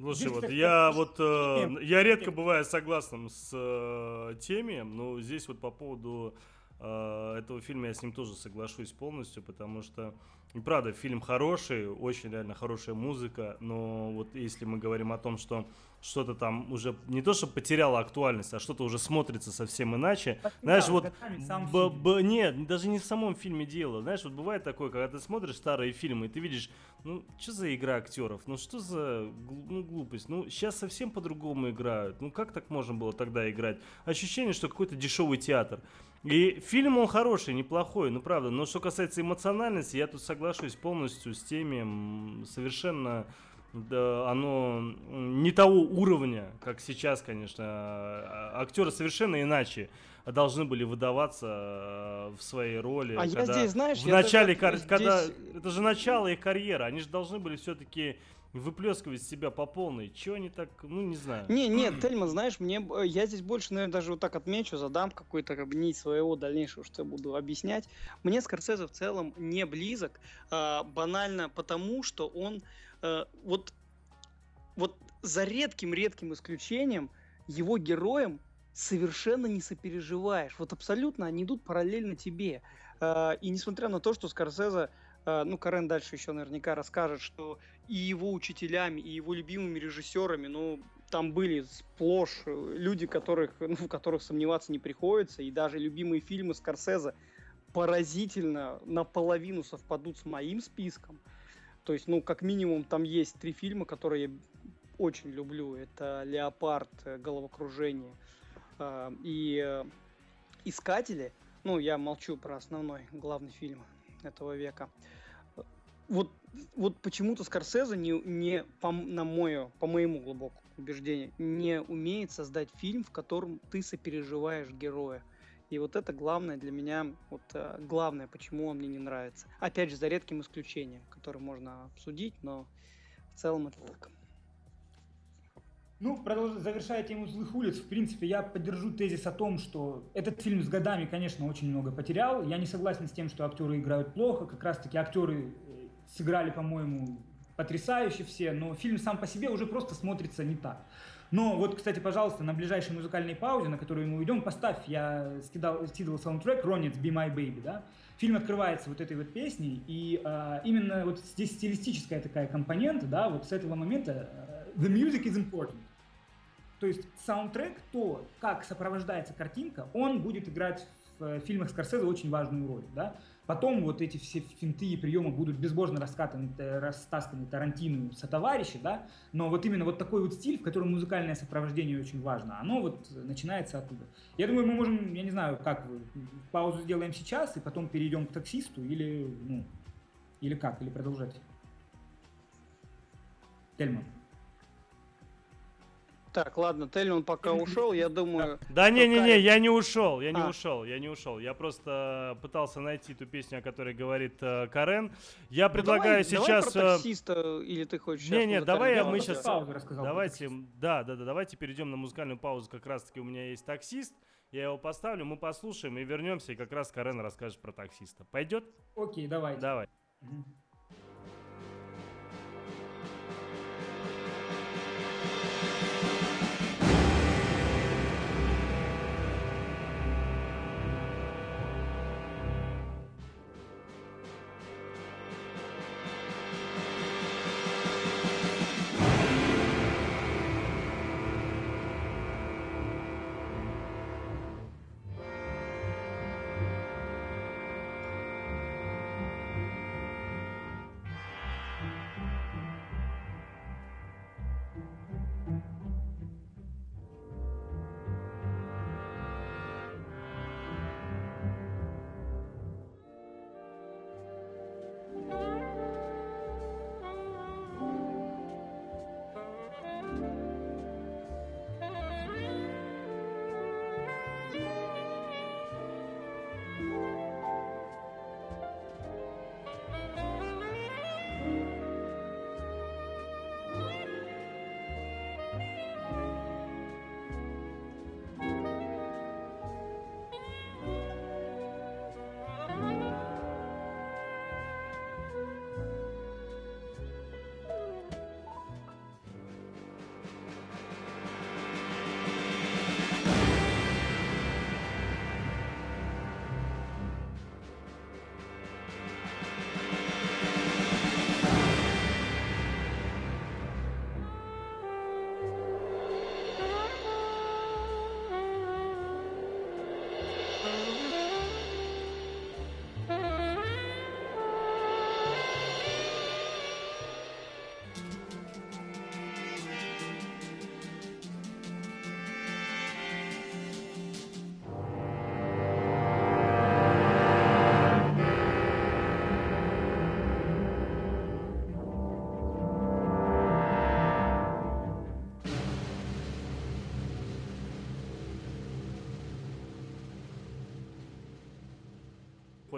Слушай, вот я вот э, я редко бываю согласным с э, теми, но здесь вот по поводу э, этого фильма я с ним тоже соглашусь полностью, потому что, и правда, фильм хороший, очень реально хорошая музыка, но вот если мы говорим о том, что что-то там уже не то, что потеряло актуальность, а что-то уже смотрится совсем иначе. Потерял Знаешь, вот Б- б- нет, даже не в самом фильме дело. Знаешь, вот бывает такое, когда ты смотришь старые фильмы, и ты видишь, ну, что за игра актеров? Ну, что за ну, глупость? Ну, сейчас совсем по-другому играют. Ну, как так можно было тогда играть? Ощущение, что какой-то дешевый театр. И фильм он хороший, неплохой, ну правда. Но что касается эмоциональности, я тут соглашусь полностью с теми совершенно да, оно не того уровня, как сейчас, конечно. А- Актеры совершенно иначе должны были выдаваться э, в своей роли. А я когда- здесь, знаешь, в я начале, даже кар- когда здесь- это же начало их карьеры, они же должны были все-таки выплескивать себя по полной. Чего они так, ну не знаю. Не, нет, Тельман, знаешь, мне я здесь больше, наверное, даже вот так отмечу, задам какой-то как бы нить своего дальнейшего, что я буду объяснять. Мне Скорсезе в целом не близок, а, банально потому, что он э, вот, вот за редким-редким исключением его героям совершенно не сопереживаешь. Вот абсолютно они идут параллельно тебе. А, И несмотря на то, что Скорсезе, а, ну, Карен дальше еще наверняка расскажет, что и его учителями, и его любимыми режиссерами, ну, там были сплошь э, люди, которых, ну, в которых сомневаться не приходится, и даже любимые фильмы Скорсезе поразительно наполовину совпадут с моим списком. То есть, ну, как минимум, там есть три фильма, которые я очень люблю. Это «Леопард», э, «Головокружение» э, и э, «Искатели». Ну, я молчу про основной, главный фильм этого века. Вот, вот почему-то Скорсезе не, не по, на мое, по моему глубокому убеждению, не умеет создать фильм, в котором ты сопереживаешь героя. И вот это главное для меня, вот э, главное, почему он мне не нравится. Опять же, за редким исключением, которое можно обсудить, но в целом это так. Ну, продолж- завершая тему злых улиц, в принципе, я поддержу тезис о том, что этот фильм с годами, конечно, очень много потерял. Я не согласен с тем, что актеры играют плохо. Как раз-таки актеры э, сыграли, по-моему, потрясающе все, но фильм сам по себе уже просто смотрится не так. Но вот, кстати, пожалуйста, на ближайшей музыкальной паузе, на которую мы уйдем, поставь, я скидал, скидывал саундтрек Ронец «Be My Baby», да? Фильм открывается вот этой вот песней, и а, именно вот здесь стилистическая такая компонента, да, вот с этого момента э, «The music is important». То есть саундтрек, то, как сопровождается картинка, он будет играть в э, фильмах Скорсезе очень важную роль, да? Потом вот эти все финты и приемы будут безбожно раскатаны, э, растасканы Тарантину со товарищи, да? Но вот именно вот такой вот стиль, в котором музыкальное сопровождение очень важно, оно вот начинается оттуда. Я думаю, мы можем, я не знаю, как паузу сделаем сейчас и потом перейдем к таксисту или, ну, или как, или продолжать? Тельман. Так, ладно, Тельман пока ушел, я думаю... Да не-не-не, я не ушел, я не А. ушел, я не ушел. Я просто пытался найти ту песню, о которой говорит э, Карен. Я предлагаю Ну, давай, сейчас... Давай про э, таксиста, или ты хочешь Не, не, давай я- мы про Давайте, да, да, да, давайте перейдем на музыкальную паузу. Как раз таки у меня есть таксист. Я его поставлю, мы послушаем и вернемся, и как раз Карен расскажет про таксиста. Пойдет? Окей. Давай. Мгм.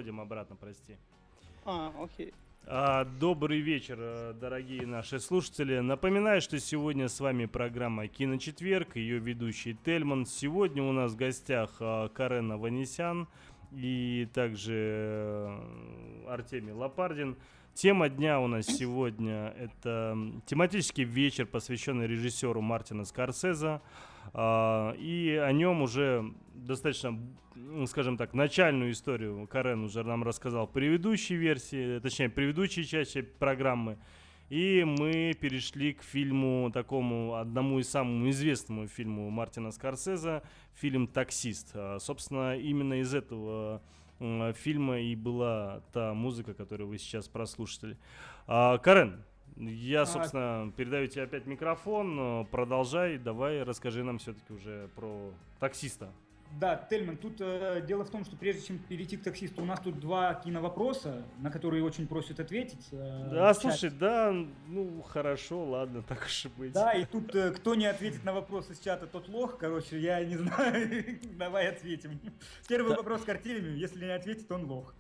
Входим обратно, прости. А, окей. А, добрый вечер, э, дорогие наши слушатели. Напоминаю, что сегодня с вами программа «Киночетверг», ее ведущий Тельман. Сегодня у нас в гостях а, Карен Аванесян и также э, Артемий Лопардин. Тема дня у нас сегодня – это тематический вечер, посвященный режиссеру Мартина Скорсезе. А, и о нем уже достаточно, скажем так, начальную историю Карен уже нам рассказал в предыдущей версии, точнее, предыдущей части программы. И мы перешли к фильму, такому одному из самому известному фильму Мартина Скорсезе, фильм «Таксист». А, собственно, именно из этого фильма и была та музыка, которую вы сейчас прослушали. А, Карен, я, а, собственно, передаю тебе опять микрофон. Продолжай, давай расскажи нам все-таки уже про таксиста. Да, Тельман, тут э, дело в том, что прежде чем перейти к таксисту, у нас тут два киновопроса, на которые очень просят ответить. Э, да, слушай, да, ну хорошо, ладно, так уж и быть. Да, и тут э, кто не ответит на вопрос из чата, тот лох, короче, я не знаю, давай ответим. Первый да. вопрос к Артемию, если не ответит, он лох.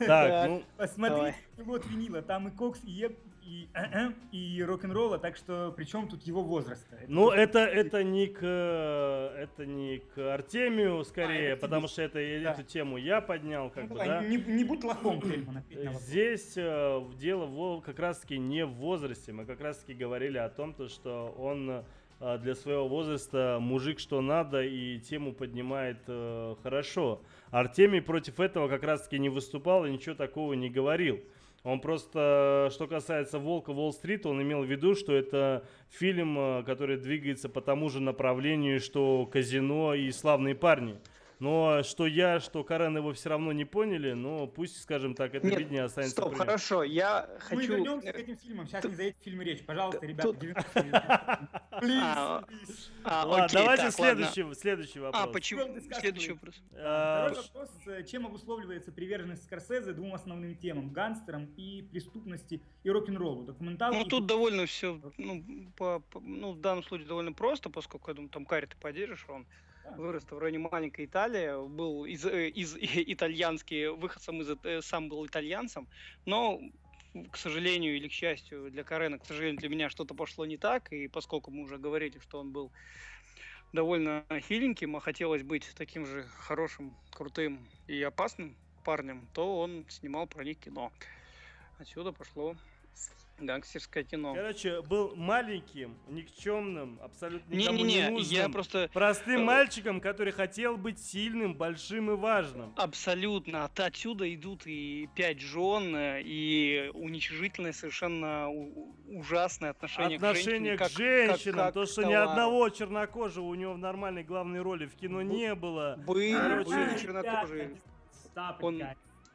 Так, ну... Посмотри, вот винила, там и Кокс, и Еп, и, и рок-н-ролла, так что при чем тут его возраст? Ну, это, это, не к, это не к Артемию скорее, а, потому что это, да. эту тему я поднял. Как ну, бы, да. не, не будь лохом, Здесь э, дело в, как раз-таки не в возрасте. Мы как раз-таки говорили о том, то, что он э, для своего возраста мужик что надо и тему поднимает э, хорошо. Артемий против этого как раз-таки не выступал и ничего такого не говорил. Он просто, что касается Волка Уолл-стрит, он имел в виду, что это фильм, э, который двигается по тому же направлению, что Казино и Славные парни. Но что я, что Карен его все равно не поняли, но пусть, скажем так, это Нет, видение останется. Стоп, хорошо, я хочу... Мы вернемся к этим фильмам, сейчас не за эти фильмы речь. Пожалуйста, ребята, 90 а, а, Ладно, давайте следующий, следующий а, вопрос. А, почему? Следующий вопрос. Второй вопрос. Э, чем обусловливается приверженность Скорсезе двум основным темам? Гангстерам и преступности и рок-н-роллу? Документалки... Ну, тут довольно все, ну, по, по, ну, в данном случае довольно просто, поскольку, я думаю, там Карри ты поддержишь, он вырос в районе маленькой Италии, был из, э, из, итальянский, выходцем из, сам был итальянцем, но к сожалению или к счастью для Карена, к сожалению для меня что-то пошло не так, и поскольку мы уже говорили, что он был довольно хиленьким, а хотелось быть таким же хорошим, крутым и опасным парнем, то он снимал про них кино. Отсюда пошло Гангстерское кино. Короче, был маленьким, никчемным, абсолютно никому не, не, не, не нужным, я просто... простым э, мальчиком, который хотел быть сильным, большим и важным. Абсолютно. От отсюда идут и пять жен, э, и уничижительное, совершенно ужасное отношение, отношение к, женщинам. К женщинам. Как, как то, что ни одного чернокожего у него в нормальной главной роли в кино Б- не было. Были, были чернокожие. Он...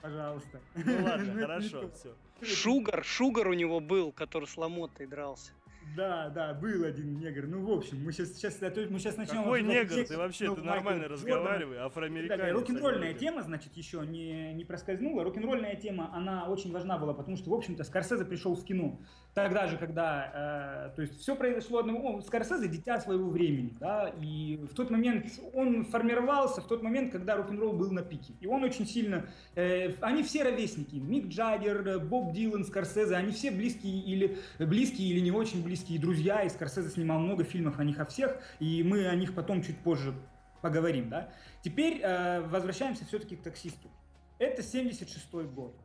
Пожалуйста. Ну ладно, хорошо, все. Шугар, Шугар у него был, который с Ломотой дрался. Да, да, был один негр. Ну, в общем, мы сейчас, сейчас, мы сейчас начнем... Какой негр? Ты вообще, ну, ты нормально разговаривай, афроамериканец. Да, рок-н-ролльная тема, значит, еще не, не проскользнула. Рок-н-ролльная тема, она очень важна была, потому что, в общем-то, Скорсезе пришел в кино. Тогда же, когда, э, то есть, все произошло одного... Скорсезе – дитя своего времени, да, и в тот момент он формировался, в тот момент, когда рок-н-ролл был на пике. И он очень сильно... Э, они все ровесники. Мик Джаггер, Боб Дилан, Скорсезе, они все близкие или, близкие или не очень близкие друзья, и Скорсезе снимал много фильмов о них о всех, и мы о них потом чуть позже поговорим, да. Теперь э, возвращаемся все-таки к таксисту. Это 76 год.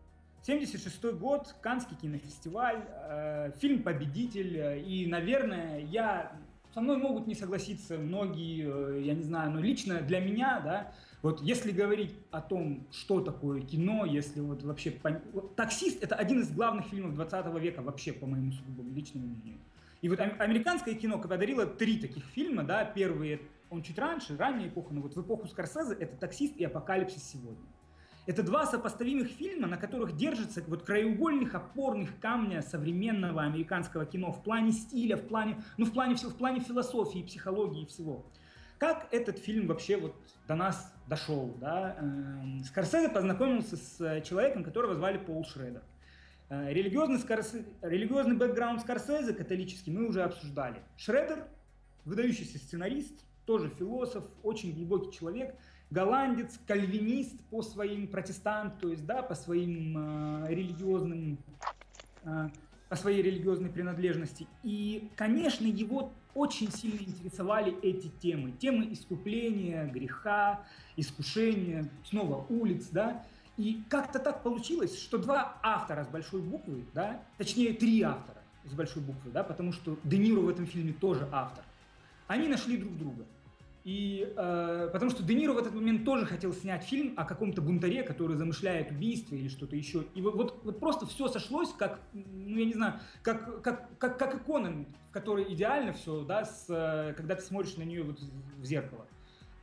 76 год, Канский кинофестиваль, э, фильм «Победитель», и, наверное, я со мной могут не согласиться многие, э, я не знаю, но лично для меня, да, вот если говорить о том, что такое кино, если вот вообще... Вот, «Таксист» — это один из главных фильмов 20 века вообще, по моему сугубому личному мнению. И вот американское кино подарило три таких фильма, да, первые, он чуть раньше, ранняя эпоха, но вот в эпоху Скорсезе это «Таксист» и «Апокалипсис сегодня». Это два сопоставимых фильма, на которых держится вот краеугольных опорных камня современного американского кино в плане стиля, в плане, ну, в плане, в плане философии, психологии и всего. Как этот фильм вообще вот до нас дошел? Да? Эм, Скорсезе познакомился с человеком, которого звали Пол Шредер. Э, религиозный, Скорсе... религиозный бэкграунд Скорсезе, католический, мы уже обсуждали. Шредер, выдающийся сценарист, тоже философ, очень глубокий человек. Голландец, кальвинист по своим протестант, то есть, да, по своим э, религиозным, э, по своей религиозной принадлежности. И, конечно, его очень сильно интересовали эти темы. Темы искупления, греха, искушения, снова улиц, да. И как-то так получилось, что два автора с большой буквы, да, точнее три автора с большой буквы, да, потому что Де Ниро в этом фильме тоже автор, они нашли друг друга. И э, потому что Де Ниро в этот момент тоже хотел снять фильм о каком-то бунтаре, который замышляет убийство или что-то еще. И вот, вот, вот просто все сошлось, как, ну я не знаю, как, как, как, как икона, в которой идеально все, да, с, э, когда ты смотришь на нее вот в зеркало.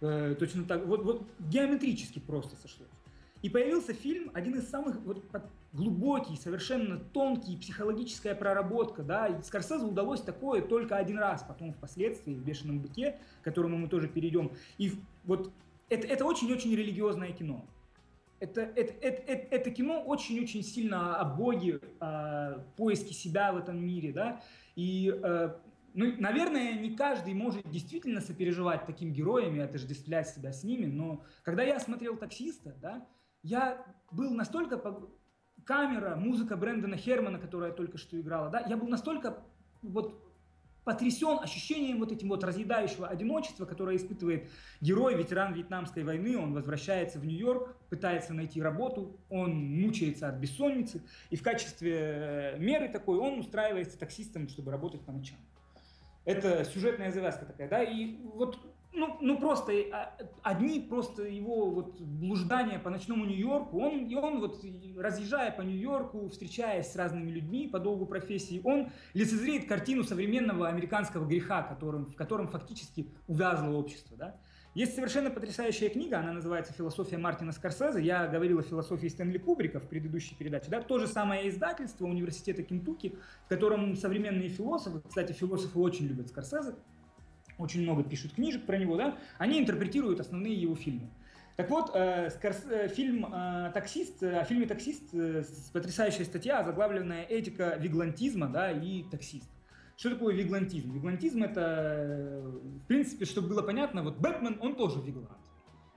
Э, точно так, вот, вот геометрически просто сошлось. И появился фильм, один из самых вот, глубокий, совершенно тонкий, психологическая проработка, да, и Скорсезе удалось такое только один раз, потом впоследствии в «Бешеном быке», к которому мы тоже перейдем. И вот это, это очень-очень религиозное кино. Это, это, это, это, это кино очень-очень сильно о Боге, о поиске себя в этом мире, да, и э, ну, наверное, не каждый может действительно сопереживать таким героям и отождествлять себя с ними, но когда я смотрел «Таксиста», да, я был настолько камера, музыка Брэндона Хермана, которая только что играла, да, я был настолько вот потрясен ощущением вот этим вот разъедающего одиночества, которое испытывает герой, ветеран Вьетнамской войны. Он возвращается в Нью-Йорк, пытается найти работу, он мучается от бессонницы, и в качестве э, меры такой он устраивается таксистом, чтобы работать по ночам. Это сюжетная завязка такая, да, и вот ну, ну просто а, одни просто его вот блуждания по ночному Нью-Йорку, он, и он вот разъезжая по Нью-Йорку, встречаясь с разными людьми по долгу профессии, он лицезреет картину современного американского греха, которым, в котором фактически увязло общество, да. Есть совершенно потрясающая книга, она называется «Философия Мартина Скорсезе». Я говорил о философии Стэнли Кубрика в предыдущей передаче. Да? То же самое издательство университета Кентукки, в котором современные философы, кстати, философы очень любят Скорсезе, очень много пишут книжек про него, да, они интерпретируют основные его фильмы. Так вот, э, Скорс, э, фильм э, «Таксист», о фильме «Таксист» э, потрясающая статья, заглавленная «Этика виглантизма да, и таксист». Что такое виглантизм? Виглантизм это, э, в принципе, чтобы было понятно, вот Бэтмен, он тоже виглант.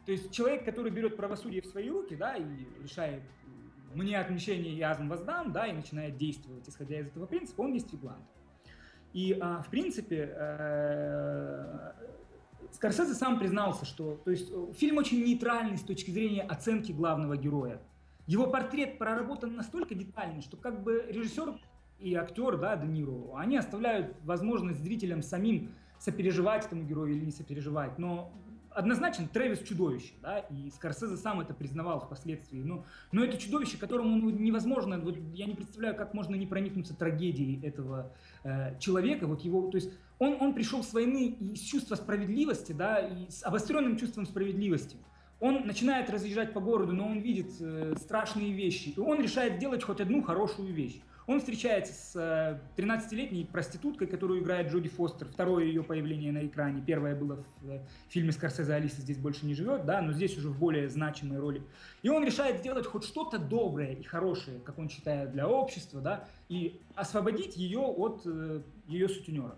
То есть человек, который берет правосудие в свои руки, да, и решает мне отмещение, я воздам, да, и начинает действовать, исходя из этого принципа, он есть виглант. И, а, в принципе, э, Скорсезе сам признался, что то есть, фильм очень нейтральный с точки зрения оценки главного героя. Его портрет проработан настолько детально, что как бы режиссер и актер, да, Де Ниро, они оставляют возможность зрителям самим сопереживать этому герою или не сопереживать. Но однозначно Трэвис чудовище, да, и Скорсезе сам это признавал впоследствии. Но, но это чудовище, которому ну, невозможно, вот я не представляю, как можно не проникнуться трагедией этого э, человека, вот его, то есть он, он пришел с войны и с чувства справедливости, да, и с обостренным чувством справедливости. Он начинает разъезжать по городу, но он видит э, страшные вещи, и он решает сделать хоть одну хорошую вещь. Он встречается с 13-летней э, проституткой, которую играет Джоди Фостер. Второе ее появление на экране. Первое было в э, фильме Скорсезе «Алиса здесь больше не живет», да, но здесь уже в более значимой роли. И он решает сделать хоть что-то доброе и хорошее, как он считает, для общества, да, и освободить ее от э, ее сутенера.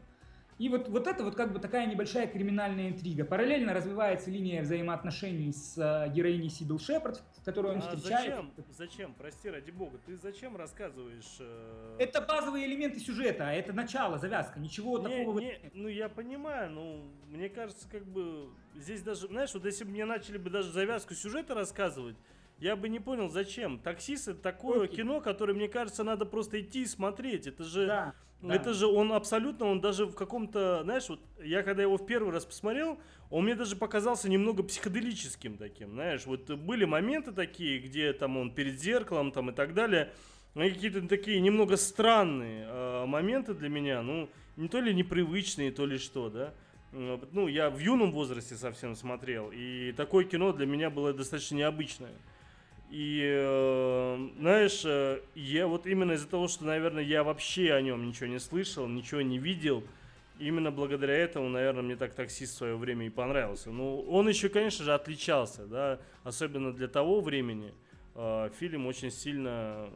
И вот, вот это вот как бы такая небольшая криминальная интрига. Параллельно развивается линия взаимоотношений с э, героиней Сибил Шепард, с которой он а встречает. Зачем? Зачем? Прости, ради бога, ты зачем рассказываешь? Э... Это базовые элементы сюжета, а это начало, завязка, ничего не, такого не. Ну я понимаю, ну мне кажется, как бы здесь даже, знаешь, вот если бы мне начали бы даже завязку сюжета рассказывать, я бы не понял, зачем. Таксист это такое Окей. кино, которое, мне кажется, надо просто идти и смотреть. Это же. Да да. Это же он абсолютно, он даже в каком-то, знаешь, вот я когда его в первый раз посмотрел, он мне даже показался немного психоделическим таким, знаешь, вот были моменты такие, где там он перед зеркалом там и так далее, какие-то такие немного странные э, моменты для меня, ну, не то ли непривычные, то ли что, да. Ну, я в юном возрасте совсем смотрел, и такое кино для меня было достаточно необычное. И, э, знаешь, э, я вот именно из-за того, что, наверное, я вообще о нем ничего не слышал, ничего не видел, именно благодаря этому, наверное, мне так таксист в свое время и понравился. Ну, он еще, конечно же, отличался, да, особенно для того времени. Э, фильм очень сильно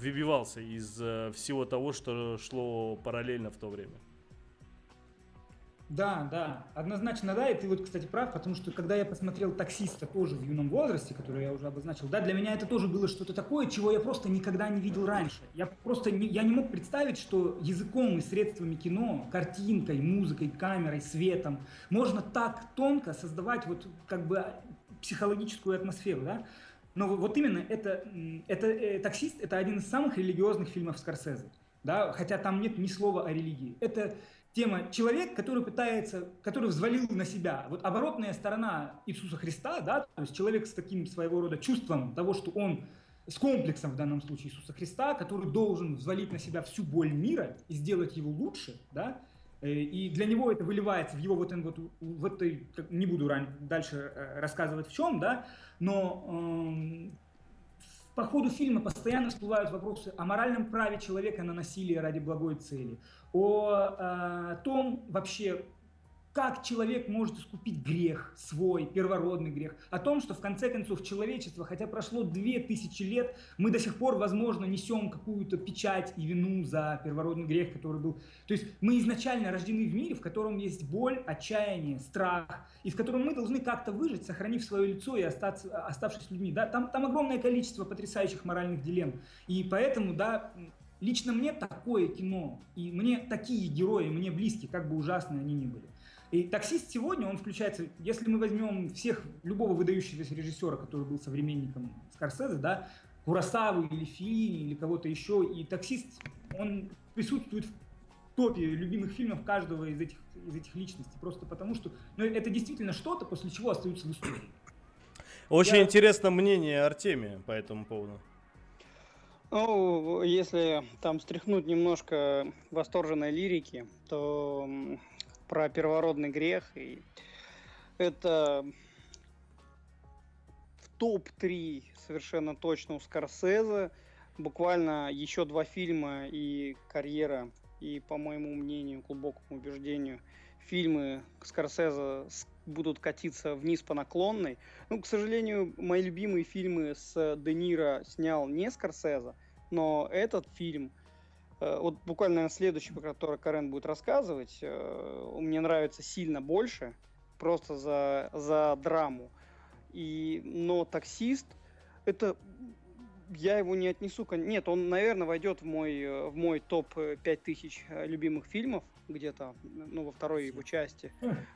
выбивался из всего того, что шло параллельно в то время. Да, да, однозначно да, и ты вот, кстати, прав, потому что когда я посмотрел «Таксиста» тоже в юном возрасте, который я уже обозначил, да, для меня это тоже было что-то такое, чего я просто никогда не видел раньше. Я просто не, я не мог представить, что языком и средствами кино, картинкой, музыкой, камерой, светом можно так тонко создавать вот как бы психологическую атмосферу, да. Но вот именно это, это э, «Таксист» — это один из самых религиозных фильмов Скорсезе, да, хотя там нет ни слова о религии. Это тема человек, который пытается, который взвалил на себя. Вот оборотная сторона Иисуса Христа, да, то есть человек с таким своего рода чувством того, что он с комплексом в данном случае Иисуса Христа, который должен взвалить на себя всю боль мира и сделать его лучше, да, э, и для него это выливается в его вот, вот в не буду дальше э, рассказывать в чем, да, но эм, по ходу фильма постоянно всплывают вопросы о моральном праве человека на насилие ради благой цели, о э, том вообще, как человек может искупить грех свой, первородный грех, о том, что в конце концов человечество, хотя прошло две тысячи лет, мы до сих пор, возможно, несем какую-то печать и вину за первородный грех, который был. То есть мы изначально рождены в мире, в котором есть боль, отчаяние, страх, и в котором мы должны как-то выжить, сохранив свое лицо и остаться, оставшись людьми. Да? Там, там огромное количество потрясающих моральных дилемм. И поэтому, да, лично мне такое кино, и мне такие герои, мне близки, как бы ужасны они ни были. И таксист сегодня, он включается, если мы возьмем всех, любого выдающегося режиссера, который был современником Скорсезе, да, Курасаву или Филини или кого-то еще, и таксист, он присутствует в топе любимых фильмов каждого из этих, из этих личностей, просто потому что ну, это действительно что-то, после чего остаются в истории. Очень Я... интересно мнение Артемия по этому поводу. Ну, если там стряхнуть немножко восторженной лирики, то про первородный грех. И это в топ-3 совершенно точно у Скорсезе. Буквально еще два фильма и карьера, и, по моему мнению, глубокому убеждению, фильмы Скорсезе будут катиться вниз по наклонной. Ну, к сожалению, мои любимые фильмы с Де Ниро снял не Скорсезе, но этот фильм – Э, вот буквально наверное, следующий, про который Карен будет рассказывать, э, мне нравится сильно больше, просто за, за драму. И, но таксист, это я его не отнесу. Нет, он, наверное, войдет в мой, э, в мой топ 5000 любимых фильмов, где-то, ну, во второй его части.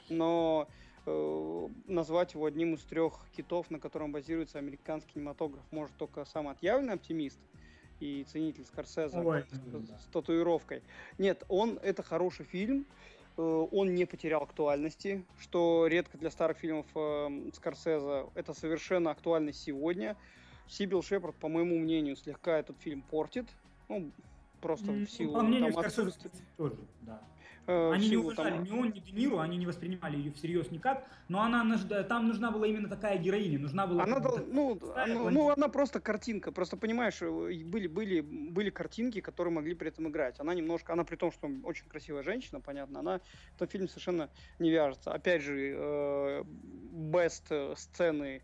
Но э, назвать его одним из трех китов, на котором базируется американский кинематограф, может только самый отъявленный оптимист и ценитель Скорсезе Ой, с, с татуировкой. Нет, он это хороший фильм, э, он не потерял актуальности, что редко для старых фильмов э, Скорсезе. Это совершенно актуально сегодня. Сибил Шепард, по моему мнению, слегка этот фильм портит. Ну, просто в силу... По мнению там, Скорсезе тоже, да. Э, они не уважали там... ни он, ни Де Ниру, они не воспринимали ее всерьез никак, но она там нужна была именно такая героиня, нужна была... Она, дол... ну, она, ну, она просто картинка, просто понимаешь, э, были, были, были картинки, которые могли при этом играть. Она немножко, она при том, что очень красивая женщина, понятно, она в этом фильме совершенно не вяжется. Опять же, э, best сцены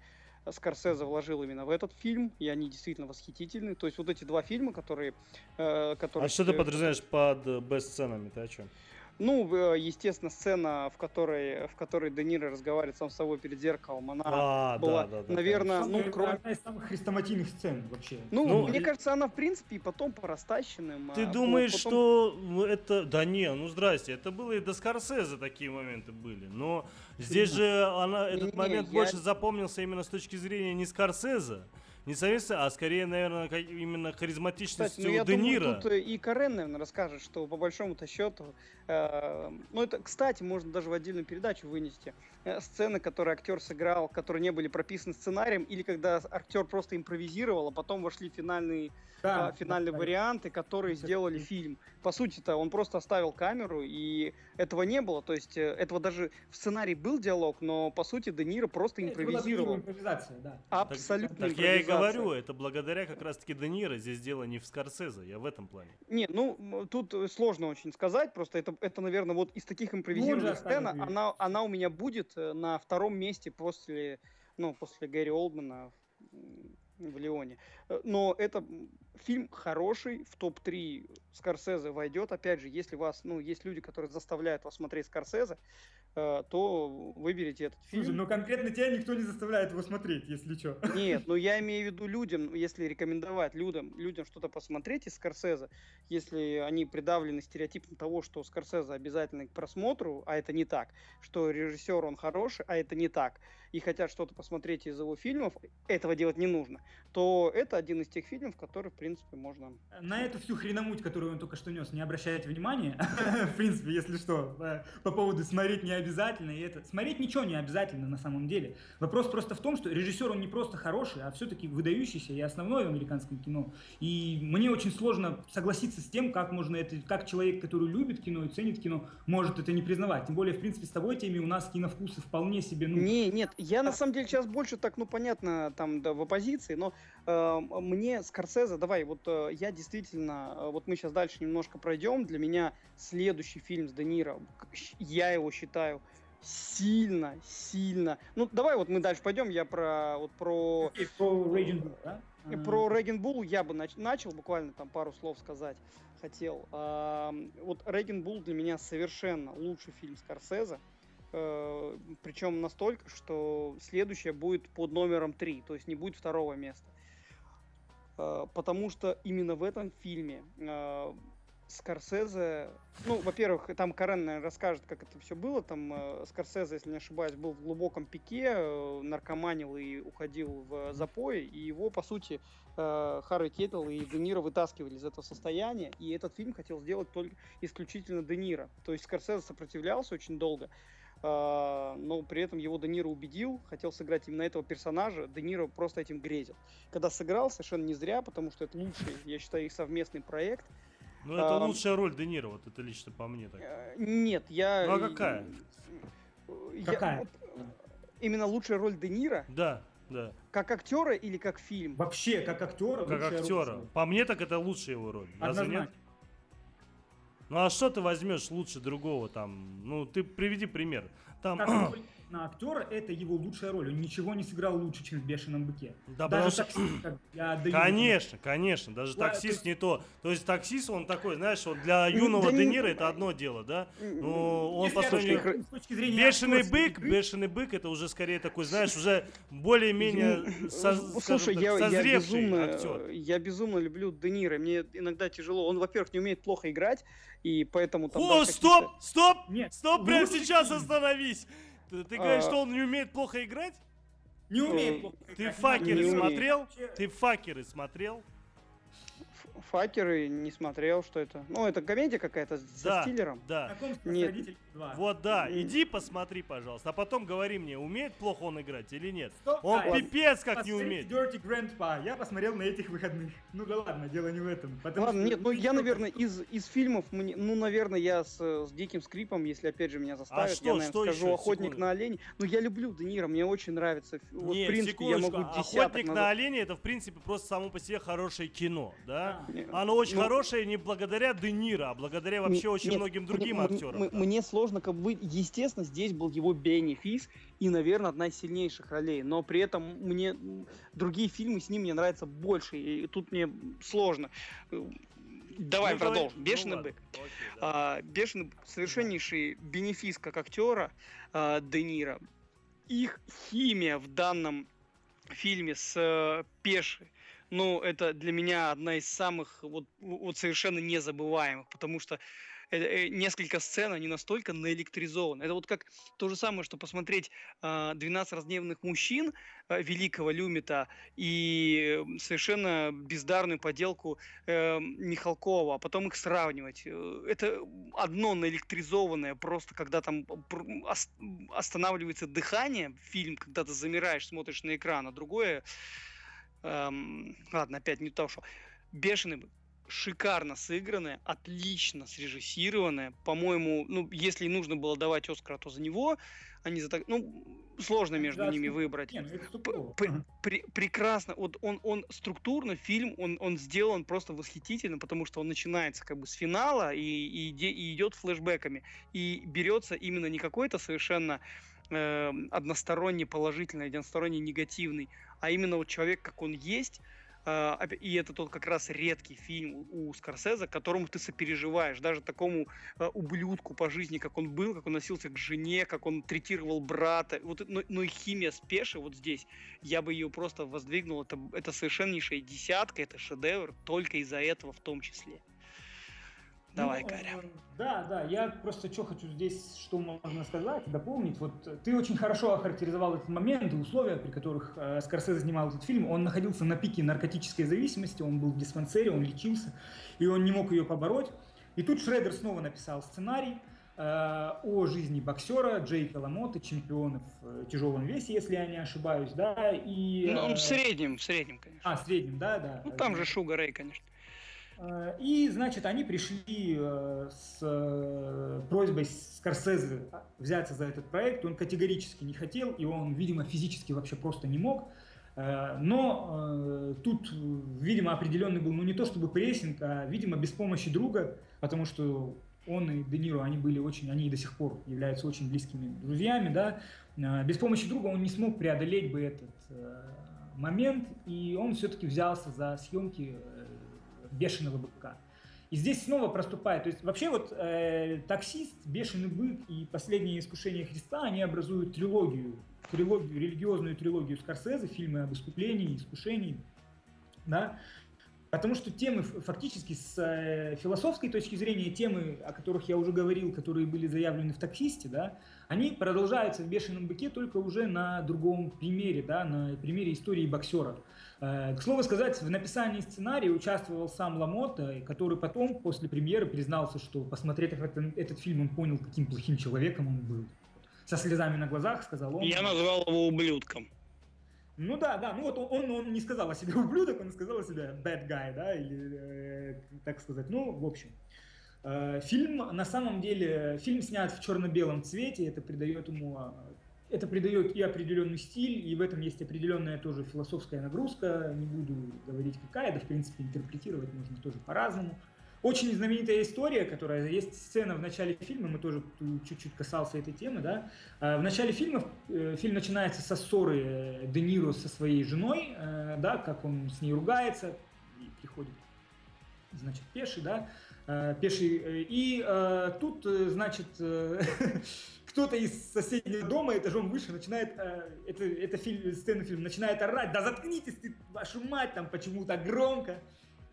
Скорсезе вложил именно в этот фильм, и они действительно восхитительны. То есть вот эти два фильма, которые... Э, которые... А что ты подразумеваешь под бест-сценами, ты о чем? Ну, э, естественно, сцена, в которой, в которой Де Ниро разговаривает сам с собой перед зеркалом, она а, была, да, да, да, наверное, да. ну, кроме... Одна из самых хрестоматийных сцен вообще. Ну, ну мне и... кажется, она, в принципе, и потом по растащенным. Ты а думаешь, потом... что это... Да не, ну здрасте, это было и до Скорсезе такие моменты были, но здесь же она, этот не, момент я... больше запомнился именно с точки зрения не Скорсезе, не советская, а скорее, наверное, именно харизматичностью Кстати, ну, Де Ниро. Думаю, тут и Карен, наверное, расскажет, что по большому-то счету, э, ну это, кстати, можно даже в отдельную передачу вынести, э, сцены, которые актер сыграл, которые не были прописаны сценарием, или когда актер просто импровизировал, а потом вошли финальные да, а, финальные да, варианты, которые сделали фильм. По сути-то он просто оставил камеру, и этого не было. То есть э, этого даже в сценарии был диалог, но по сути Де Ниро просто импровизировал. Импровизация, да. Абсолютно так, так я и говорю, это благодаря как раз-таки Де Ниро. Здесь дело не в Скорсезе, я в этом плане. Нет, ну тут сложно очень сказать, просто это, это наверное, вот из таких импровизированных сцен, она, она у меня будет э, на втором месте после, ну, после Гэри Олдмана в Леоне. Э, но это фильм хороший, в топ-3 Скорсезе войдет. Опять же, если вас, ну, есть люди, которые заставляют вас смотреть Скорсезе, то выберите этот фильм. Слушай, ну конкретно тебя никто не заставляет его смотреть, если что. Нет, ну я имею в виду людям, если рекомендовать людям, людям что-то посмотреть из Скорсезе, если они придавлены стереотипом того, что Скорсезе обязательно к просмотру, а это не так, что режиссер он хороший, а это не так, и хотят что-то посмотреть из его фильмов, этого делать не нужно, то это один из тех фильмов, который, в принципе, можно... На эту всю хреномуть, которую он только что нес, не обращайте внимания, в принципе, если что, э, по поводу смотреть не обязательно, и это... Смотреть ничего не обязательно на самом деле. Вопрос просто в том, что режиссер, он не просто хороший, а все-таки выдающийся и основной в американском кино. И мне очень сложно согласиться с тем, как можно это, как человек, который любит кино и ценит кино, может это не признавать. Тем более, в принципе, с тобой теме у нас киновкусы вполне себе... Ну, не, нет, я на самом деле сейчас больше так, ну, понятно, там, да, в оппозиции, но э, мне Скорсезе, давай, вот э, я действительно, э, вот мы сейчас дальше немножко пройдем, для меня следующий фильм с Де Ниро, я его считаю сильно, сильно. Ну, давай вот мы дальше пойдем, я про, вот про... И про Рейджин Булл, да? И про Реген Булл я бы нач- начал буквально там пару слов сказать хотел. А, вот Реген Булл для меня совершенно лучший фильм Скорсезе. Э, причем настолько, что следующее будет под номером 3, то есть не будет второго места. Э, потому что именно в этом фильме э, Скорсезе, ну, во-первых, там Карен, наверное, расскажет, как это все было. Там э, Скорсезе, если не ошибаюсь, был в глубоком пике, э, наркоманил и уходил в запой, и его, по сути, э, Харри Кеттл и Де Ниро вытаскивали из этого состояния, и этот фильм хотел сделать только исключительно Де Ниро. То есть Скорсезе сопротивлялся очень долго, Uh, но при этом его Де Ниро убедил, хотел сыграть именно этого персонажа, Де Ниро просто этим грезил. Когда сыграл, совершенно не зря, потому что это лучший, я считаю, их совместный проект. Ну, это а, лучшая роль Де Ниро, вот это лично по мне так. Э, нет, я... Ну, а какая? Я, какая? Именно лучшая роль Де Ниро? Да, да. Как актера или как фильм? Вообще, как актера. Как актера. Роль. По мне так это лучшая его роль. Разве нет? Ну а что ты возьмешь лучше другого там? Ну ты приведи пример. Там... Как на актера это его лучшая роль. Он ничего не сыграл лучше, чем в «Бешеном быке». Да, даже что... таксист, как я отдаю Конечно, конечно. Даже да, таксист есть... не то. То есть таксист, он такой, знаешь, вот для юного да, Де Ниро это одно дело, да? Ну, он по сравнению... Бешеный бык, бешеный бык, это уже скорее такой, знаешь, уже более-менее со... Слушай, я, я, безумно, актер. я безумно люблю Де Ниро. Мне иногда тяжело. Он, во-первых, не умеет плохо играть, и поэтому там... О, стоп, стоп, Нет, стоп, прямо сейчас остановись. Ты, ты говоришь, а... что он не умеет плохо играть? Не умеет плохо играть. Ты факеры смотрел? Ты факеры смотрел? Факеры не смотрел, что это. Ну, это комедия какая-то с да, стиллером. Да. Нет. Вот да, иди посмотри, пожалуйста, а потом говори мне, умеет плохо он играть или нет. Стоп, он а, пипец как не умеет. Dirty Grandpa. Я посмотрел на этих выходных. Ну да ладно, дело не в этом. Ладно, что... нет, ну я, наверное, из, из фильмов, мне, ну, наверное, я с, с диким скрипом, если опять же меня заставят, а что, я, наверное, что скажу еще? «Охотник Секунду. на оленей». Ну, я люблю Де Ниро, мне очень нравится. Вот, нет, в принципе, я могу «Охотник назад... на оленей» это, в принципе, просто само по себе хорошее кино, да? Оно очень ну, хорошее не благодаря Де Ниро, а благодаря вообще очень нет, многим другим актерам. Мне сложно, как бы, естественно, здесь был его бенефис и, наверное, одна из сильнейших ролей. Но при этом мне другие фильмы с ним мне нравятся больше, и тут мне сложно. Давай ну, продолжим. Давай. Бешеный ну, бык. Окей, да. а, Бешеный бык. Совершеннейший бенефис как актера а, Де Ниро. Их химия в данном фильме с э, Пеши ну, это для меня одна из самых вот, вот совершенно незабываемых, потому что э, несколько сцен, они настолько наэлектризованы. Это вот как то же самое, что посмотреть э, «12 разгневанных мужчин» э, великого Люмита и совершенно бездарную поделку э, Михалкова, а потом их сравнивать. Э, это одно наэлектризованное, просто когда там останавливается дыхание, фильм, когда ты замираешь, смотришь на экран, а другое Эм, ладно, опять не то, что. Бешеный шикарно сыгранное, отлично срежиссированное. По-моему, ну, если нужно было давать Оскара, то за него. Они за так... Ну, сложно между ними выбрать. Нет, ну, Пр- прекрасно. Вот он, он структурно, фильм, он, он сделан просто восхитительно, потому что он начинается как бы с финала и, и, и идет флешбеками. И берется именно не какой-то совершенно э, односторонне положительный, односторонне негативный, а именно вот человек, как он есть, а, и это тот как раз редкий фильм у Скорсезе, которому ты сопереживаешь, даже такому а, ублюдку по жизни, как он был, как он носился к жене, как он третировал брата. Вот, но, но и химия с Пеши вот здесь, я бы ее просто воздвигнул. Это, это совершеннейшая десятка, это шедевр, только из-за этого в том числе. Давай, ну, Каря. Э, да, да, я просто что хочу здесь, что можно сказать, дополнить. Вот ты очень хорошо охарактеризовал этот момент и условия, при которых э, Скорсезе снимал этот фильм. Он находился на пике наркотической зависимости, он был в диспансере, он лечился, и он не мог ее побороть. И тут Шредер снова написал сценарий э, о жизни боксера Джейка Ламота, чемпиона в э, тяжелом весе, если я не ошибаюсь, да, и... Ну, э, в среднем, в среднем, конечно. А, в среднем, да, да. Ну, там же Шуга Рэй, конечно. Э, и, значит, они пришли э, с э, просьбой Скорсезе взяться за этот проект. Он категорически не хотел, и он, видимо, физически вообще просто не мог. Но тут, видимо, определенный был, ну не то чтобы прессинг, а, видимо, без помощи друга, потому что он и Де Ниро, они были очень, они и до сих пор являются очень близкими друзьями, да. Без помощи друга он не смог преодолеть бы этот момент, и он все-таки взялся за съемки бешеного быка. И здесь снова проступает, то есть вообще вот э, таксист, бешеный бык и последнее искушение Христа, они образуют трилогию, трилогию, религиозную трилогию Скорсезе, фильмы об искуплении, искушении, да, Потому что темы фактически с э, философской точки зрения, темы, о которых я уже говорил, которые были заявлены в таксисте, да, они продолжаются в «Бешеном быке» только уже на другом примере, да, на примере истории боксера. Э, к слову сказать, в написании сценария участвовал сам Ламота, который потом, после премьеры, признался, что, посмотрев этот, этот фильм, он понял, каким плохим человеком он был. Со слезами на глазах, сказал он. Я назвал его ублюдком. Ну да, да, ну вот он, он, не сказал о себе ублюдок, он сказал о себе bad guy, да, или э, так сказать. Ну, в общем. Э, фильм, на самом деле, фильм снят в черно-белом цвете, это придает ему, э, это придает и определенный стиль, и в этом есть определенная тоже философская нагрузка, не буду говорить какая, да, в принципе, интерпретировать можно тоже по-разному. Э, очень знаменитая история, которая есть сцена в начале фильма, мы тоже чуть-чуть касался этой темы, да. А, в начале фильма э, фильм начинается со ссоры э, Де Ниро со своей женой, э, да, как он с ней ругается, и приходит, значит, пеший, да, пеший. И тут, значит, кто-то из соседнего дома этажом выше начинает, это, это фильм, сцена фильма, начинает орать, да заткнитесь ты, вашу мать, там почему то громко.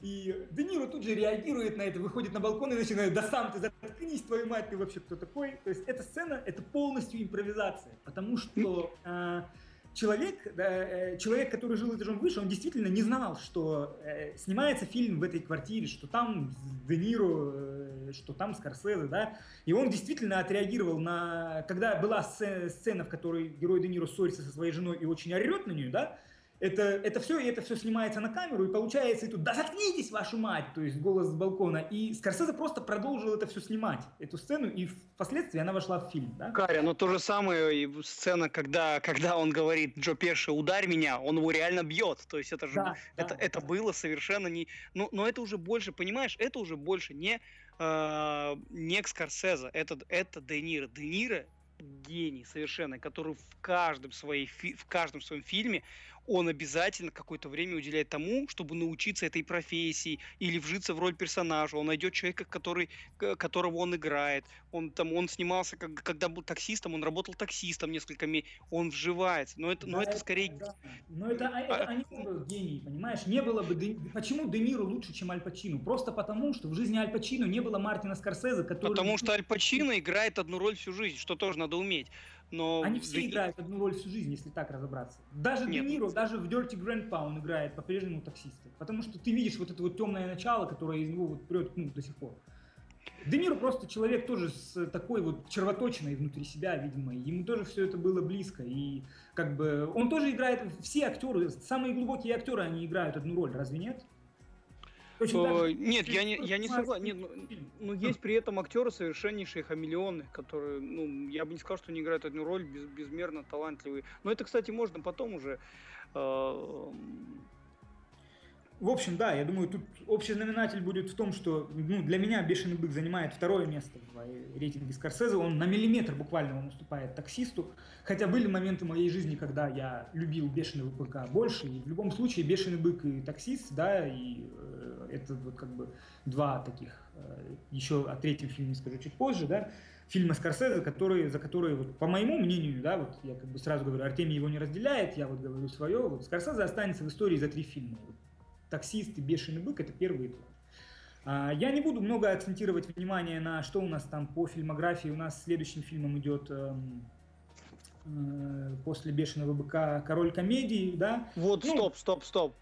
И Де Ниро тут же реагирует на это, выходит на балкон и начинает, да сам ты заткнись, твою мать, ты вообще кто такой? То есть эта сцена, это полностью импровизация, потому что э, человек, да, э, человек, который жил этажом выше, он действительно не знал, что э, снимается фильм в этой квартире, что там Де Ниро, э, что там Скорсезе, да, и он действительно отреагировал на, когда была сцена, сцена в которой герой Де Ниро ссорится со своей женой и очень орет на нее, да, это, это все, и это все снимается на камеру, и получается, и тут, да заткнитесь, вашу мать, то есть голос с балкона. И Скорсезе просто продолжил это все снимать, эту сцену, и впоследствии она вошла в фильм. Да? Каря, но то же самое сцена, когда, когда он говорит, Джо Пеши, ударь меня, он его реально бьет. То есть это же, да, это, да, это да. было совершенно не... Ну, но это уже больше, понимаешь, это уже больше не, э, не Скорсезе, это, это Де Ниро. Де Ниро гений совершенно, который в каждом, своей, в каждом своем фильме он обязательно какое-то время уделяет тому, чтобы научиться этой профессии или вжиться в роль персонажа. Он найдет человека, который, которого он играет. Он там, он снимался, как, когда был таксистом, он работал таксистом несколько месяцев. Он вживается. Но это, да, но это, это скорее... Да. Но это, а, это они был гений, понимаешь? Не было бы... Де... Почему Де Ниро лучше, чем Аль Пачино? Просто потому, что в жизни Аль Пачино не было Мартина Скорсезе, который... Потому что Аль Пачино играет одну роль всю жизнь, что тоже надо уметь. Но Они все Де... играют одну роль всю жизнь, если так разобраться. Даже Нет. Де Ниро, даже в Dirty Grandpa он играет по-прежнему таксиста. Потому что ты видишь вот это вот темное начало, которое из него вот прет ну, до сих пор. Де Ниро просто человек тоже с такой вот червоточиной внутри себя, видимо. Ему тоже все это было близко. И как бы он тоже играет, все актеры, самые глубокие актеры, они играют одну роль, разве нет? Даже... Нет, я не, я не согласен. Нет, ну, ну, есть при этом актеры совершеннейшие хамелеоны, которые, ну, я бы не сказал, что они играют одну роль без, безмерно талантливые. Но это, кстати, можно потом уже. Э, в общем, да, я думаю, тут общий знаменатель будет в том, что ну, для меня «Бешеный бык» занимает второе место в рейтинге Скорсезе. Он на миллиметр буквально он уступает «Таксисту». Хотя были моменты моей жизни, когда я любил «Бешеного быка» больше. И в любом случае «Бешеный бык» и «Таксист», да, и э, это вот как бы два таких, э, еще о третьем фильме скажу чуть позже, да, фильма Скорсезе, которые, за которые, вот, по моему мнению, да, вот я как бы сразу говорю, Артемий его не разделяет, я вот говорю свое, вот Скорсезе останется в истории за три фильма. Вот, «Таксист» и «Бешеный бык» — это первые два. А, я не буду много акцентировать внимание на что у нас там по фильмографии. У нас следующим фильмом идет эм, э, после «Бешеного быка» «Король комедии», да? Вот, ну, стоп, стоп, стоп.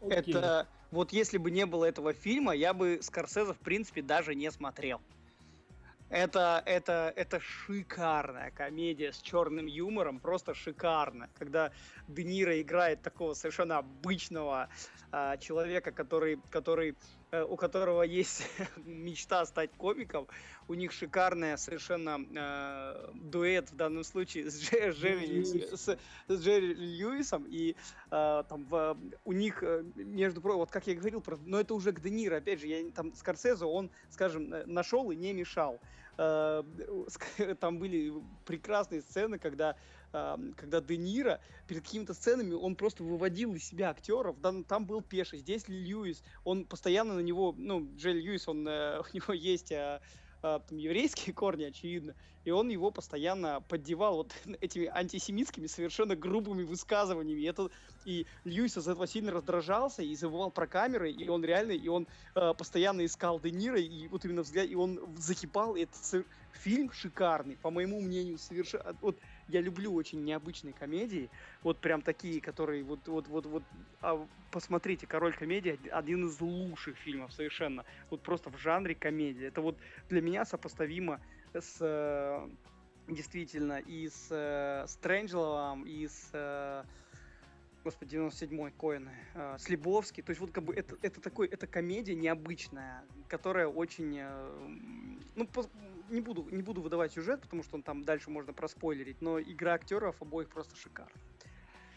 Окей. Это вот если бы не было этого фильма, я бы Скорсезе в принципе даже не смотрел. Это, это, это шикарная комедия с черным юмором, просто шикарно. Когда Де Ниро играет такого совершенно обычного э, человека, который, который, у которого есть мечта стать комиком, у них шикарная совершенно э, дуэт в данном случае с, Дже, Джерри, с, с Джерри Льюисом, и э, там в, у них, э, между прочим, вот как я говорил, но это уже к Де Ниро, опять же, я, там Скорсезе он, скажем, э, нашел и не мешал. Э, там были прекрасные сцены, когда когда Де Ниро перед какими-то сценами он просто выводил из себя актеров. Там, там был Пеший, здесь Льюис. Он постоянно на него, ну, Джель Льюис, он, э, у него есть а, а, там, еврейские корни, очевидно, и он его постоянно поддевал вот этими антисемитскими совершенно грубыми высказываниями. Это, и Льюис из этого сильно раздражался и забывал про камеры, и он реально, и он э, постоянно искал Де Ниро, и вот именно взгляд, и он закипал, и это фильм шикарный, по моему мнению, совершенно, вот я люблю очень необычные комедии, вот прям такие, которые вот вот вот вот а, посмотрите, Король комедии один из лучших фильмов совершенно, вот просто в жанре комедии. Это вот для меня сопоставимо с э, действительно и с э, Стрэнджеловым, и с э, господи, 97-й Коэна, э, Слебовский. То есть вот как бы это, это такой, это комедия необычная, которая очень, э, ну, по, не буду, не буду выдавать сюжет, потому что он там дальше можно проспойлерить, но игра актеров обоих просто шикарна.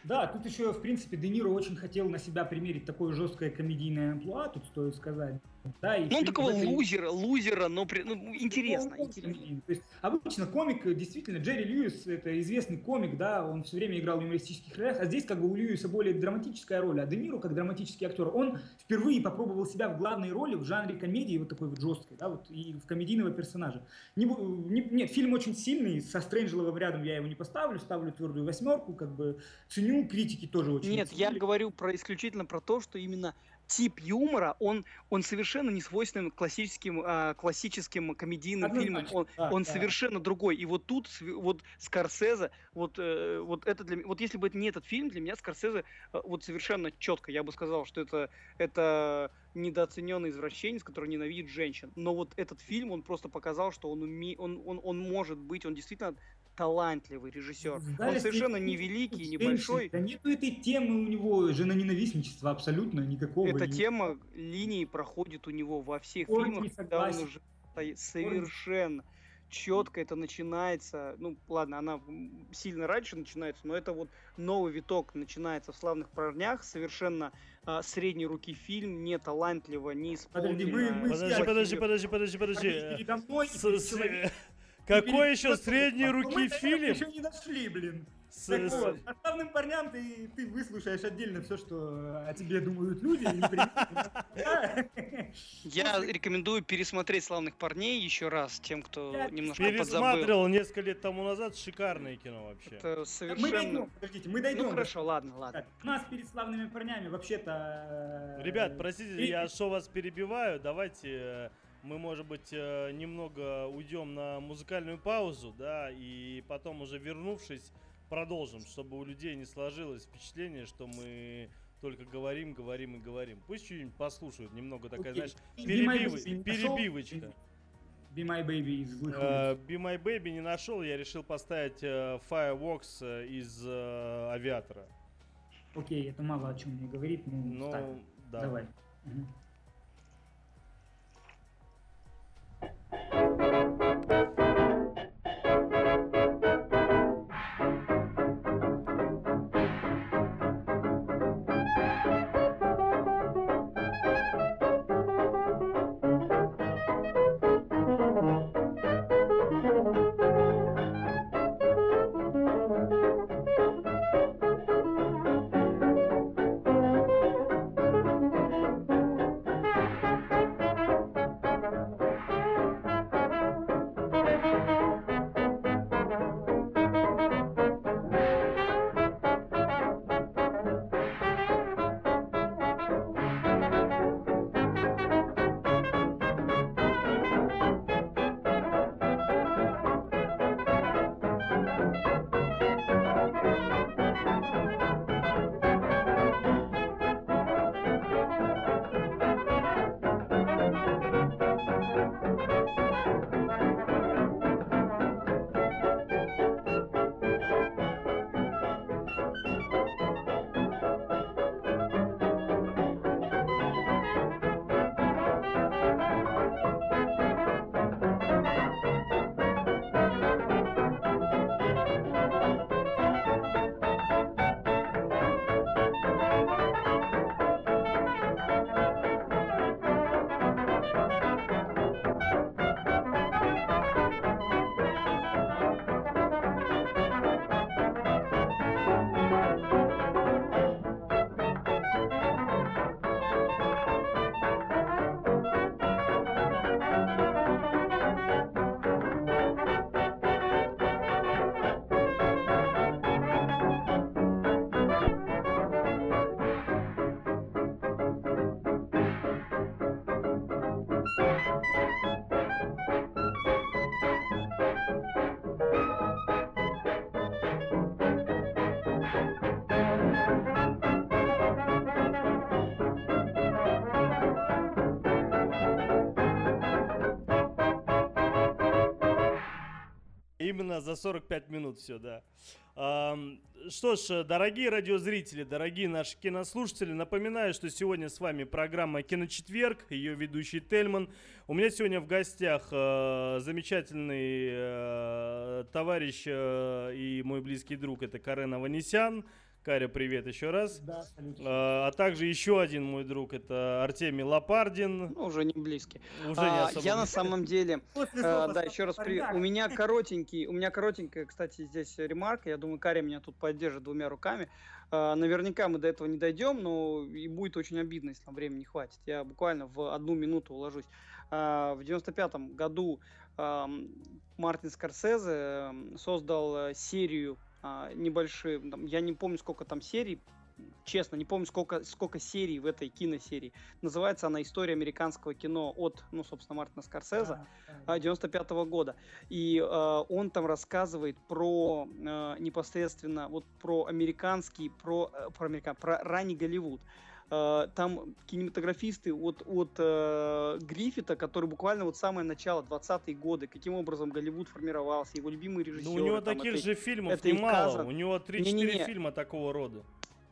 Да, тут еще, в принципе, Де Ниро очень хотел на себя примерить такое жесткое комедийное амплуа, тут стоит сказать. Да, и ну, он такого этой... лузера, лузера, но при... ну, интересно. Ну, интересно. То есть, обычно комик, действительно, Джерри Льюис, это известный комик, да, он все время играл в юмористических ролях, а здесь как бы у Льюиса более драматическая роль, а Де Ниро, как драматический актер, он впервые попробовал себя в главной роли в жанре комедии, вот такой вот жесткой, да, вот, и в комедийного персонажа. Не, не, нет, фильм очень сильный, со Стрэнджеловым рядом я его не поставлю, ставлю твердую восьмерку, как бы ценю, критики тоже очень Нет, ценили. я говорю про исключительно про то, что именно тип юмора, он, он совершенно не свойственен классическим, э, классическим комедийным фильмам. Он, да, он да. совершенно другой. И вот тут, вот Скорсезе, вот, э, вот это для вот если бы это не этот фильм, для меня Скорсезе э, вот совершенно четко, я бы сказал, что это, это недооцененный извращенец, который ненавидит женщин. Но вот этот фильм, он просто показал, что он, уме... он, он, он может быть, он действительно талантливый режиссер. Он совершенно невеликий, небольшой. Да нету этой темы у него женоненавистничества абсолютно никакого. Эта не... тема линии проходит у него во всех Ой, фильмах, когда он уже совершенно четко это начинается. Ну, ладно, она сильно раньше начинается, но это вот новый виток начинается в «Славных парнях». Совершенно а, средней руки фильм, не талантливо, не исполнено. Подожди, мы, мы подожди, подожди, подожди, подожди, подожди. Передо мной с, какой еще средней руки фильм? еще не дошли, блин. С, так с... вот, основным парням ты, ты выслушаешь отдельно все, что о тебе думают люди. Я рекомендую пересмотреть «Славных парней» еще раз тем, кто немножко Пересматривал несколько лет тому назад. Шикарное кино вообще. Это совершенно... Мы дойдем, подождите, мы дойдем. Ну хорошо, ладно, ладно. У нас перед «Славными парнями» вообще-то... Э, Ребят, простите, я что вас перебиваю. Давайте э, мы, может быть, э, немного уйдем на музыкальную паузу, да, и потом уже вернувшись, продолжим, чтобы у людей не сложилось впечатление, что мы только говорим, говорим и говорим. Пусть что-нибудь послушают, немного такая, okay. знаешь, перебив... перебивочка. Be My Baby из злых uh, Be My Baby не нашел, я решил поставить uh, Fireworks uh, из uh, Авиатора. Окей, okay, это мало о чем мне говорит, ну, ну да. давай. Угу. За 45 минут все, да. Что ж, дорогие радиозрители, дорогие наши кинослушатели, напоминаю, что сегодня с вами программа «Киночетверг», ее ведущий Тельман. У меня сегодня в гостях э, замечательный э, товарищ э, и мой близкий друг, это Карен Аванесян. Каря, привет еще раз. Да, салют. А, а также еще один мой друг, это Артемий Лопардин. Ну, уже не близкий. Уже а, не особо Я на самом деле, а, да, еще раз привет. У меня коротенький, у меня коротенькая, кстати, здесь ремарка. Я думаю, Каря меня тут поддержит двумя руками. А, наверняка мы до этого не дойдем, но и будет очень обидно, если нам времени не хватит. Я буквально в одну минуту уложусь. А, в 95 году а, Мартин Скорсезе создал э, серию а, небольшие, там, я не помню, сколько там серий, честно, не помню, сколько, сколько серий в этой киносерии. Называется она «История американского кино» от, ну, собственно, Мартина Скорсезе, а, 95 -го года. И э, он там рассказывает про э, непосредственно вот про американский, про, э, про, американ, про ранний Голливуд. Э, там кинематографисты от, от э, Гриффита, который буквально вот самое начало, 20-е годы, каким образом Голливуд формировался, его любимые режиссеры. Ну, у него таких это, же фильмов это немало, у него 3-4 фильма такого рода.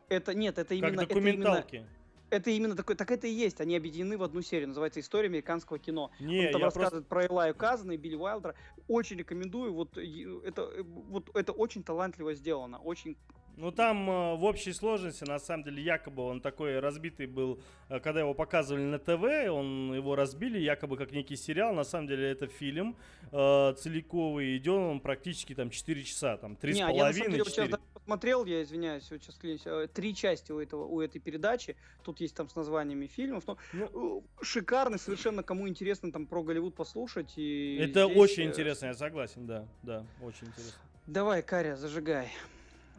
Это нет, это именно... Как документалки. Это именно, это именно такой, так это и есть, они объединены в одну серию, называется «История американского кино». Не, Он там рассказывает просто... про Элаю Казана и Билли Уайлдера. Очень рекомендую, вот это, вот это очень талантливо сделано, очень ну там э, в общей сложности, на самом деле, якобы он такой разбитый был, э, когда его показывали на ТВ, он его разбили, якобы как некий сериал. На самом деле это фильм э, целиковый, идет он практически там 4 часа, там 3,5-4. Я на самом деле, сейчас посмотрел, я извиняюсь, вот сейчас э, три части у, этого, у этой передачи, тут есть там с названиями фильмов, но ну, шикарный совершенно, кому интересно там про Голливуд послушать. И это здесь... очень интересно, я согласен, да, да, очень интересно. Давай, Каря, зажигай.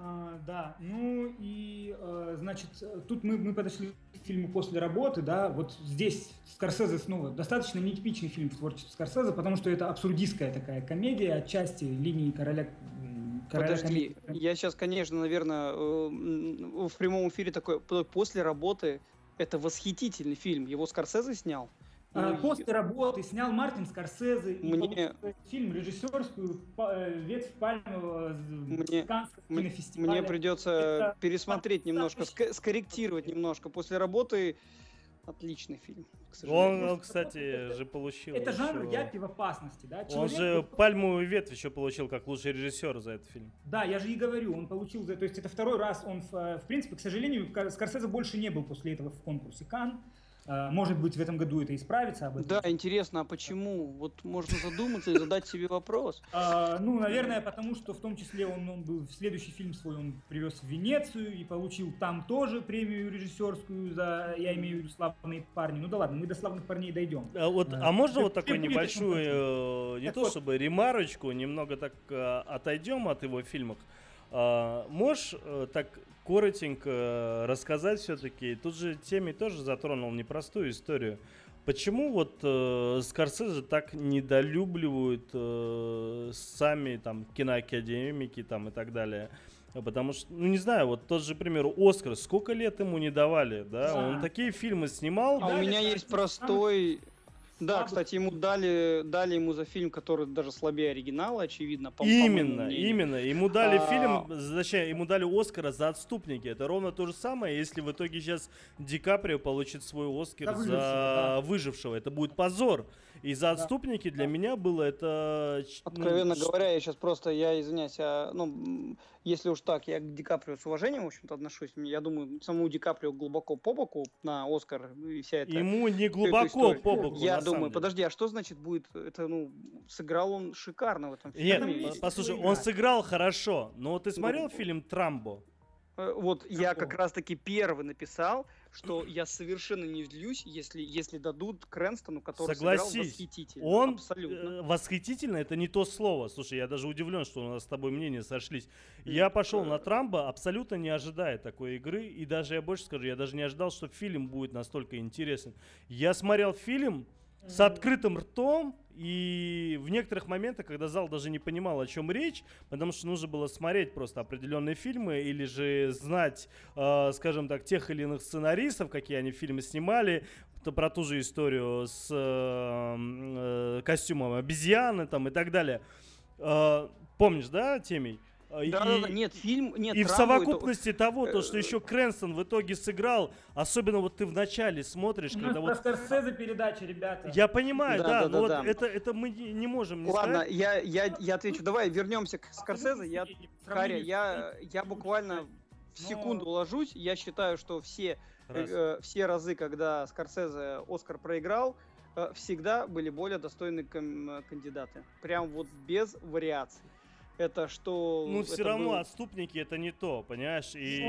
А, да, ну и, э, значит, тут мы, мы подошли к фильму после работы, да, вот здесь Скорсезе снова достаточно нетипичный фильм в творчестве Скорсезе, потому что это абсурдистская такая комедия, отчасти линии короля Короля Подожди, комедии. я сейчас, конечно, наверное, э, в прямом эфире такой, после работы, это восхитительный фильм, его Скорсезе снял. А, после работы снял Мартин Скорсезе мне... фильм режиссерскую э, ветвь пальмового мне... кинофестиваля. Мне придется Это... пересмотреть немножко, ск- скорректировать немножко. После работы отличный фильм. Он, он, кстати, же получил. Это еще... жанр япи в опасности, да? Человек... Он же пальмовую ветвь еще получил как лучший режиссер за этот фильм. Да, я же и говорю, он получил за, то есть это второй раз, он в, в принципе, к сожалению, Скорсезе больше не был после этого в конкурсе Кан. А, может быть, в этом году это исправится. Об этом. Да, интересно, а почему? Вот можно задуматься и задать себе вопрос. А, ну, наверное, потому что в том числе он, был в следующий фильм свой он привез в Венецию и получил там тоже премию режиссерскую за, я имею в виду, славные парни. Ну да ладно, мы до славных парней дойдем. А, вот, а, можно вот такой небольшую, э, не то чтобы ремарочку, немного так э, отойдем от его фильмов. А, можешь э, так коротенько рассказать все-таки. Тут же теме тоже затронул непростую историю. Почему вот э, Скорсезе так недолюбливают э, сами там киноакадемики там и так далее? Потому что, ну не знаю, вот тот же, пример, Оскар, сколько лет ему не давали, да? да. Он такие фильмы снимал. А у меня есть простой да, кстати, ему дали, дали ему за фильм, который даже слабее оригинала, очевидно. По, именно, по именно. Ему дали а... фильм, зачем? Ему дали Оскара за отступники. Это ровно то же самое, если в итоге сейчас Ди Каприо получит свой Оскар за, за да. выжившего. Это будет позор. И за отступники да. для да. меня было это... Откровенно ну, говоря, я сейчас просто, я извиняюсь, а, ну, если уж так, я к Ди Каприо с уважением, в общем-то, отношусь. Я думаю, саму Ди Каприо глубоко по боку на Оскар и вся эта... Ему не глубоко по боку, Я думаю, подожди, а что значит будет, это, ну, сыграл он шикарно в этом фильме. Нет, послушай, он сыграл хорошо, но ты смотрел ну, фильм «Трамбо»? Э, вот я как раз-таки первый написал, что я совершенно не злюсь, если, если дадут Крэнстону, который Согласись, сыграл восхитительно. Он Абсолютно. Э, восхитительно, это не то слово. Слушай, я даже удивлен, что у нас с тобой мнения сошлись. Я пошел на Трамба, абсолютно не ожидая такой игры. И даже, я больше скажу, я даже не ожидал, что фильм будет настолько интересен. Я смотрел фильм, с открытым ртом, и в некоторых моментах, когда зал даже не понимал, о чем речь, потому что нужно было смотреть просто определенные фильмы или же знать, э, скажем так, тех или иных сценаристов, какие они фильмы снимали, то про ту же историю с э, э, костюмом обезьяны там и так далее. Э, Помнишь, да, Темий? Да, и, да, да, нет, фильм, нет. И в совокупности это... того, то, что еще Крэнстон в итоге сыграл, особенно вот ты в начале смотришь, У когда вот... Скорсезе передача, ребята. Я понимаю, да, да, да но да, вот да. это, это мы не, можем не Ладно, сказать. я, я, я отвечу. Давай вернемся к Скорсезе. Я, Каря, я, я буквально в секунду но... ложусь. Я считаю, что все, э, все разы, когда Скорсезе Оскар проиграл, э, всегда были более достойные кандидаты. Прям вот без вариаций это что... Ну, все равно был... отступники это не то, понимаешь? И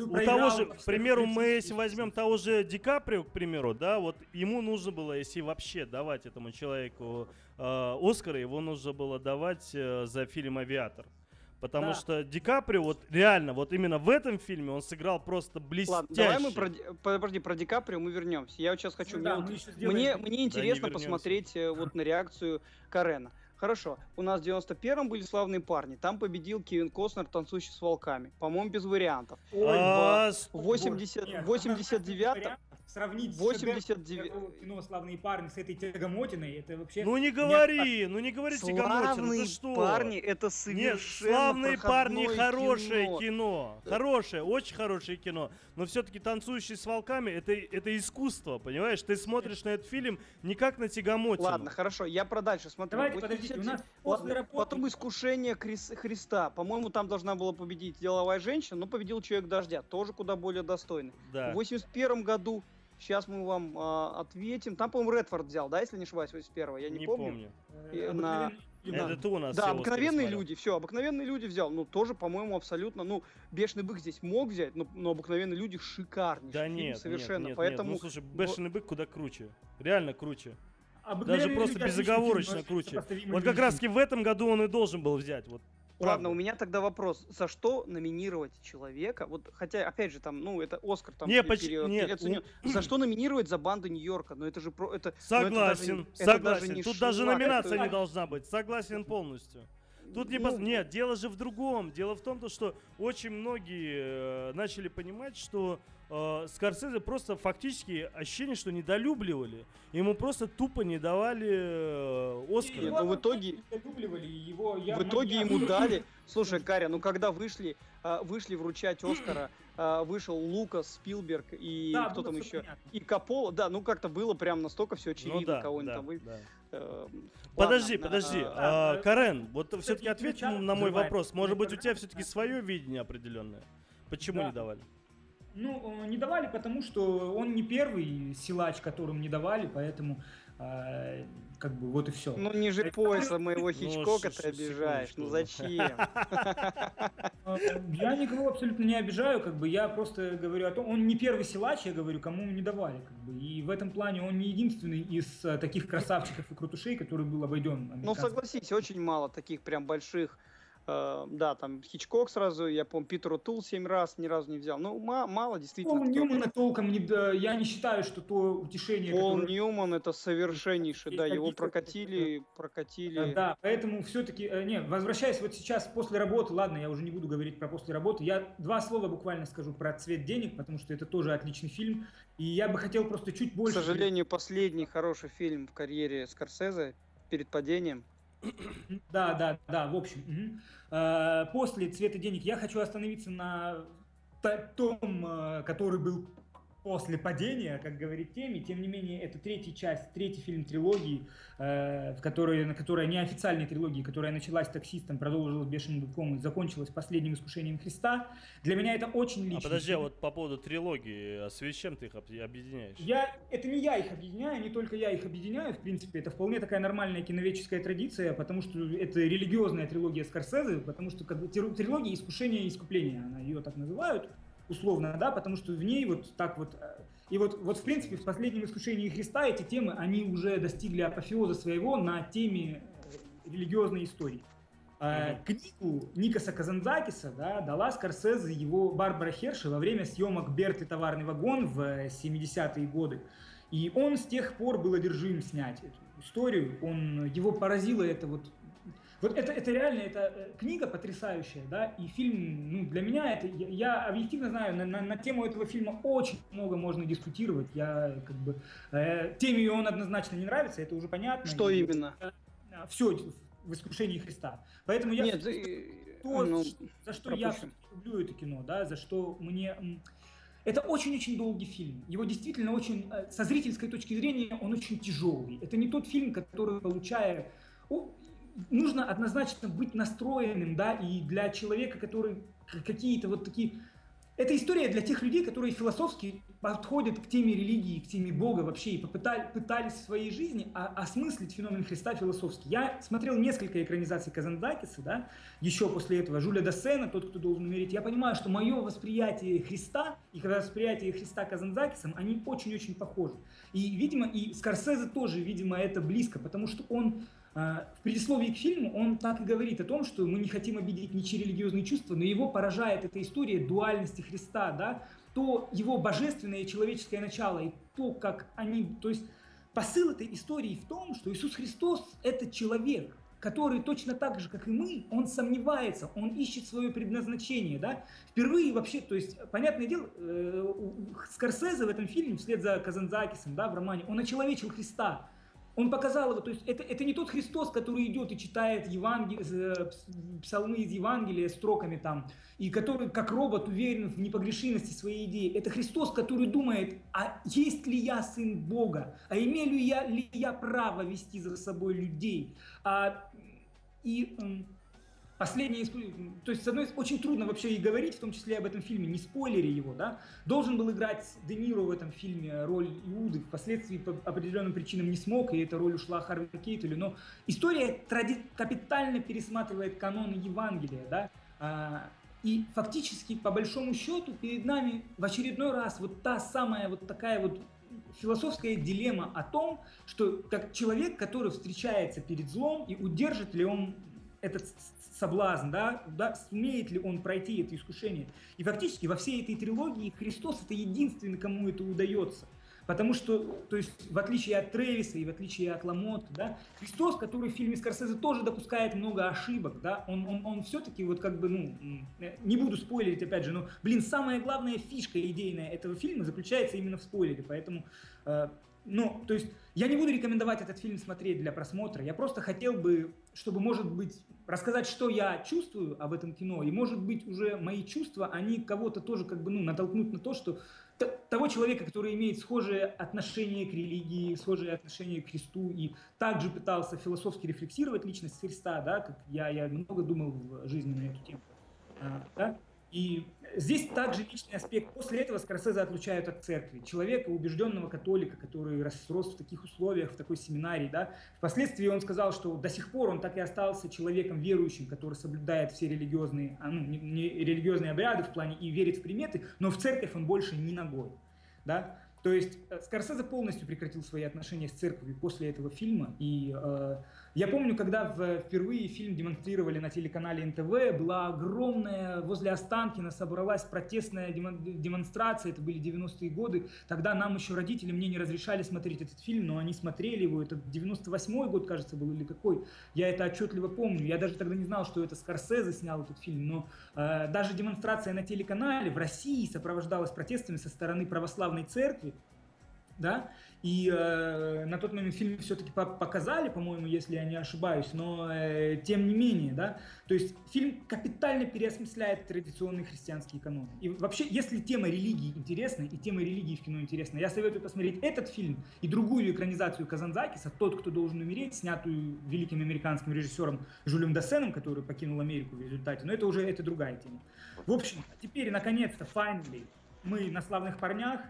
у того же, к примеру, мы если возьмем того же Ди Каприо, к примеру, да, вот ему нужно было, если вообще давать этому человеку э, Оскара, его нужно было давать э, за фильм «Авиатор». Потому да. что Ди Каприо, вот реально, вот именно в этом фильме он сыграл просто блестяще. Ладно, давай мы про, подожди, про Ди Каприо мы вернемся. Я вот сейчас хочу, да, мне, вот, мне, мне интересно да, посмотреть э, вот на реакцию Карена. Хорошо, у нас в 91-м были славные парни. Там победил Кевин Костнер, танцующий с волками. По-моему, без вариантов. Ой, в 80, 89 сравнить 89 кино «Славные парни» с этой Тягомотиной, это вообще... Ну не говори, не... ну не говори Тягомотина, ты что? парни, это совершенно Нет, «Славные парни» хорошее кино. кино. Хорошее, очень хорошее кино. Но все-таки «Танцующий с волками» это, это искусство, понимаешь? Ты смотришь на этот фильм не как на Тягомотину. Ладно, хорошо, я про дальше смотрю. Давайте, подождите, у нас после работы... Потом «Искушение Христа». По-моему, там должна была победить «Деловая женщина», но победил «Человек дождя». Тоже куда более достойный. Да. В 81 году Сейчас мы вам э, ответим. Там, по-моему, Редфорд взял, да, если не ошибаюсь, 81 Я не, не помню. помню. И, на... Это ты у нас Да, обыкновенные люди, все, обыкновенные люди взял. Ну, тоже, по-моему, абсолютно, ну, бешеный бык здесь мог взять, но, но обыкновенные люди шикарнейший да фильм, нет, совершенно. Нет, нет, Поэтому... Нет. Ну, слушай, бешеный бык куда круче. Реально круче. Даже просто безоговорочно круче. Вот как раз таки в этом году он и должен был взять. Вот Правда. Ладно, у меня тогда вопрос. За что номинировать человека? Вот, хотя, опять же, там, ну, это Оскар там не, поч... пере... нет. За что номинировать за банду Нью-Йорка? Ну, это же про... Это, согласен, ну, это даже, согласен. Это даже Тут шла, даже номинация это... не должна быть. Согласен полностью. Тут не ну, пос... Нет, дело же в другом. Дело в том, что очень многие э, начали понимать, что э, Скорсезе просто фактически ощущение, что недолюбливали. Ему просто тупо не давали э, Оскар. Нет, ну в итоге... Его, я, в итоге я... ему дали... Слушай, Каря, ну когда вышли, э, вышли вручать Оскара, э, вышел Лукас, Спилберг и да, кто там еще? Понятно. И Капола. Да, ну как-то было прям настолько все очевидно, ну, да, кого-нибудь да, там вы... Да. Э, подожди, ладно, подожди. А, а, Карен, вот все-таки ответь на мой вопрос. Может быть, у тебя все-таки свое видение определенное? Почему да. не давали? Ну, не давали, потому что он не первый силач, которым не давали, поэтому э, как бы вот и все. Ну, ниже пояса моего ну, Хичкока ты обижаешь. Ну зачем? Я никого абсолютно не обижаю, как бы я просто говорю о том, он не первый силач, я говорю, кому не давали, как бы. И в этом плане он не единственный из э, таких красавчиков и крутушей, который был обойден. Ну согласись, очень мало таких прям больших да, там Хичкок сразу, я помню, Питер Тул семь раз ни разу не взял. Ну, ма- мало, действительно. Пол Ньюмана толком не... Я не считаю, что то утешение... Пол которое... Ньюман это совершеннейший, да, его прокатили, прокатили. Да, поэтому все-таки... Э, не, возвращаясь вот сейчас после работы, ладно, я уже не буду говорить про после работы, я два слова буквально скажу про «Цвет денег», потому что это тоже отличный фильм, и я бы хотел просто чуть больше... К сожалению, последний хороший фильм в карьере Скорсезе перед падением. Да, да, да, в общем. Угу. После «Цвета денег» я хочу остановиться на том, э, который был после падения, как говорит Теми. Тем не менее, это третья часть, третий фильм трилогии, э, в которой, на которой неофициальной трилогии, которая началась таксистом, продолжилась бешеным быком и закончилась последним искушением Христа. Для меня это очень лично. А подожди, а вот по поводу трилогии, а с чем ты их объединяешь? Я, это не я их объединяю, не только я их объединяю, в принципе, это вполне такая нормальная киновеческая традиция, потому что это религиозная трилогия Скорсезе, потому что как бы трилогия искушения и искупления, она ее так называют условно, да, потому что в ней вот так вот... Э, и вот, вот в принципе, в последнем искушении Христа эти темы, они уже достигли апофеоза своего на теме э, религиозной истории. Mm-hmm. Книгу Никаса Казанзакиса да, дала Скорсезе его Барбара Херши во время съемок «Берт товарный вагон» в 70-е годы. И он с тех пор был одержим снять эту историю. Он, его поразило это вот вот это, это реально, это э, книга потрясающая, да, и фильм, ну, для меня это, я, я объективно знаю, на, на, на тему этого фильма очень много можно дискутировать, я как бы, э, теме он однозначно не нравится, это уже понятно. Что и, именно? Э, все, в искушении Христа. Поэтому я... Нет, то, ну, за что пропущим. я люблю это кино, да, за что мне... Это очень-очень долгий фильм. Его действительно очень, э, со зрительской точки зрения, он очень тяжелый. Это не тот фильм, который, получая... Нужно однозначно быть настроенным, да, и для человека, который какие-то вот такие это история для тех людей, которые философски подходят к теме религии, к теме Бога вообще и попытали, пытались в своей жизни осмыслить феномен Христа философски. Я смотрел несколько экранизаций Казандакиса, да, еще после этого Жуля Досена, тот, кто должен умереть. Я понимаю, что мое восприятие Христа и восприятие Христа Казандакисом, они очень-очень похожи. И, видимо, и Скорсезе тоже, видимо, это близко, потому что он в предисловии к фильму он так и говорит о том, что мы не хотим обидеть ничьи религиозные чувства, но его поражает эта история дуальности Христа, да, то его божественное и человеческое начало, и то, как они, то есть посыл этой истории в том, что Иисус Христос – это человек, который точно так же, как и мы, он сомневается, он ищет свое предназначение, да. Впервые вообще, то есть, понятное дело, э, Скорсезе в этом фильме, вслед за Казанзакисом, да, в романе, он очеловечил Христа, он показал его, то есть это, это не тот Христос, который идет и читает Евангел... Э, псалмы из Евангелия строками там, и который как робот уверен в непогрешимости своей идеи. Это Христос, который думает, а есть ли я сын Бога, а имею ли я, ли я право вести за собой людей. А, и Последнее, то есть, с одной очень трудно вообще и говорить, в том числе об этом фильме, не спойлере его, да. Должен был играть Де Ниро в этом фильме роль Иуды, впоследствии по определенным причинам не смог, и эта роль ушла Харви Кейтелю. Но история тради... капитально пересматривает каноны Евангелия, да. А, и фактически, по большому счету, перед нами в очередной раз вот та самая вот такая вот философская дилемма о том, что как человек, который встречается перед злом, и удержит ли он этот соблазн, да, да, сумеет ли он пройти это искушение. И фактически во всей этой трилогии Христос это единственный, кому это удается. Потому что, то есть, в отличие от Тревиса и в отличие от Ламотта, да, Христос, который в фильме Скорсезе тоже допускает много ошибок, да, он, он, он все-таки вот как бы, ну, не буду спойлерить опять же, но, блин, самая главная фишка идейная этого фильма заключается именно в спойлере, поэтому э, ну, то есть я не буду рекомендовать этот фильм смотреть для просмотра. Я просто хотел бы, чтобы, может быть, рассказать, что я чувствую об этом кино. И, может быть, уже мои чувства, они кого-то тоже как бы, ну, натолкнут на то, что того человека, который имеет схожее отношение к религии, схожее отношение к Христу и также пытался философски рефлексировать личность Христа, да, как я, я много думал в жизни на эту тему, а, да, и здесь также личный аспект. После этого Скорсезе отлучают от церкви. Человека, убежденного католика, который рос в таких условиях, в такой семинарии. Да? Впоследствии он сказал, что до сих пор он так и остался человеком верующим, который соблюдает все религиозные, а, ну, не, не религиозные обряды в плане и верит в приметы, но в церковь он больше не ногой. Да? То есть э, Скорсезе полностью прекратил свои отношения с церковью после этого фильма. И э, я помню, когда впервые фильм демонстрировали на телеканале НТВ, была огромная, возле Останкина собралась протестная демонстрация, это были 90-е годы. Тогда нам еще родители мне не разрешали смотреть этот фильм, но они смотрели его. Это 98-й год, кажется, был или какой. Я это отчетливо помню. Я даже тогда не знал, что это Скорсезе снял этот фильм. Но э, даже демонстрация на телеканале в России сопровождалась протестами со стороны православной церкви да, и э, на тот момент фильм все-таки показали, по-моему, если я не ошибаюсь, но э, тем не менее, да, то есть фильм капитально переосмысляет традиционные христианские каноны. И вообще, если тема религии интересна, и тема религии в кино интересна, я советую посмотреть этот фильм и другую экранизацию Казанзакиса «Тот, кто должен умереть», снятую великим американским режиссером Жюлем Досеном, который покинул Америку в результате, но это уже это другая тема. В общем, теперь, наконец-то, finally, мы на славных парнях,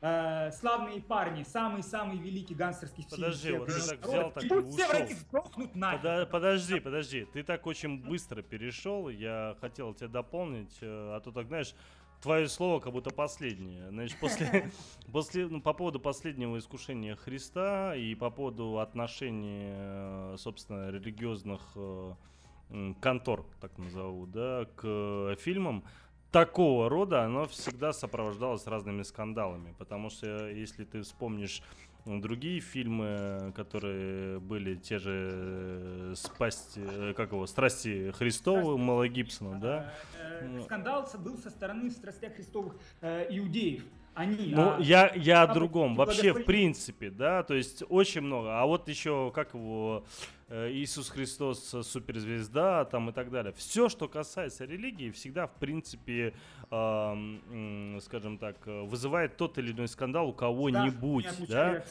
э, славные парни, самый-самый великий гангстерский фильм. Подожди, вот ты так взял, так и ушел. Подо, подожди, подожди, ты так очень быстро перешел, я хотел тебя дополнить, э, а то так, знаешь, твое слово как будто последнее. Значит, после, после, ну, по поводу последнего искушения Христа и по поводу отношений, э, собственно, религиозных э, контор, так назову, да, к фильмам, такого рода, оно всегда сопровождалось разными скандалами. Потому что, если ты вспомнишь другие фильмы, которые были те же э, спасти, э, как его, страсти Христовы, Мэла Гибсона, да? Э, скандал был со стороны в страстях Христовых иудеев. Они. Ну, а, я, я о другом. Вообще, в принципе, да, то есть очень много. А вот еще, как его, э, Иисус Христос, э, суперзвезда, там и так далее. Все, что касается религии, всегда, в принципе, м, скажем так, э, вызывает тот или иной скандал у кого-нибудь, да.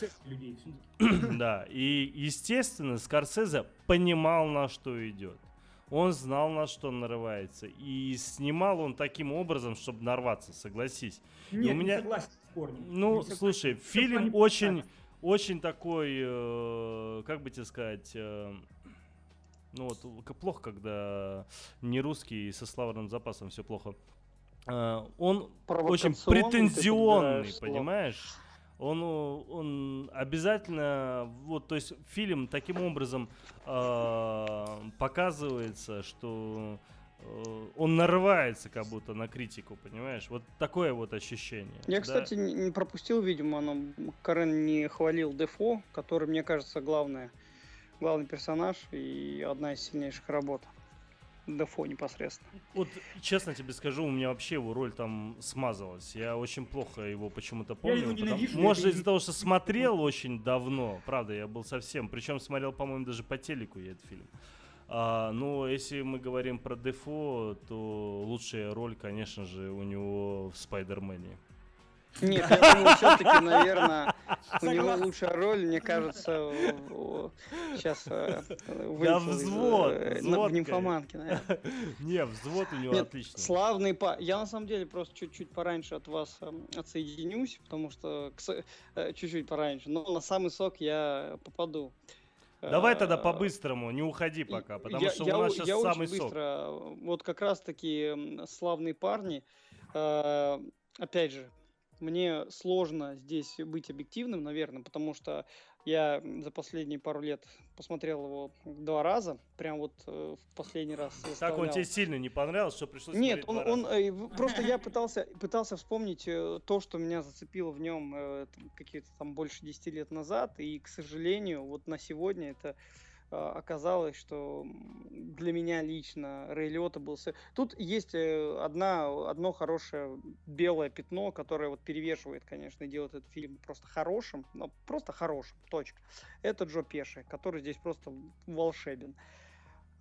Да, и, естественно, Скорсезе понимал, на что идет. Он знал, на что нарывается. И снимал он таким образом, чтобы нарваться, согласись. Нет, меня- не согласен с корнем. Ну, Не согласен. слушай, В фильм очень, очень такой, э, как бы тебе сказать, э, ну вот плохо, когда не русский и со словарным запасом все плохо. Э, он очень претензионный, слово. Он, он обязательно, вот, то есть фильм таким образом э, показывается, что э, он нарывается как будто на критику, понимаешь? Вот такое вот ощущение. Я, да. кстати, не пропустил, видимо, но Карен не хвалил Дефо, который, мне кажется, главный, главный персонаж и одна из сильнейших работ. Дефо непосредственно. Вот честно тебе скажу, у меня вообще его роль там смазалась. Я очень плохо его почему-то помню. его потому- ненавижу, Может это из-за того, что смотрел очень давно, правда, я был совсем. Причем смотрел, по-моему, даже по телеку я этот фильм. А, но если мы говорим про Дефо, то лучшая роль, конечно же, у него в Спайдермене. Нет, я думаю, все-таки, наверное, у него лучшая роль, мне кажется, сейчас Да взвод, в нимфоманке, наверное. Не, взвод у него Нет, отличный. Славный па. Я на самом деле просто чуть-чуть пораньше от вас эм, отсоединюсь, потому что э, чуть-чуть пораньше. Но на самый сок я попаду. Давай тогда Э, по-быстрому, не уходи пока, потому я- что я у нас сейчас я самый очень сок. быстро. Вот как раз таки славные парни. Э, Опять же, мне сложно здесь быть объективным, наверное, потому что я за последние пару лет посмотрел его два раза, прям вот э, в последний раз. Так он тебе сильно не понравился, что пришлось Нет, он, он э, просто я пытался пытался вспомнить э, то, что меня зацепило в нем э, какие-то там больше 10 лет назад, и, к сожалению, вот на сегодня это оказалось, что для меня лично Рэй Лиотта был... Тут есть э, одна, одно хорошее белое пятно, которое вот перевешивает, конечно, и делает этот фильм просто хорошим, но просто хорошим, точка. Это Джо Пеши, который здесь просто волшебен.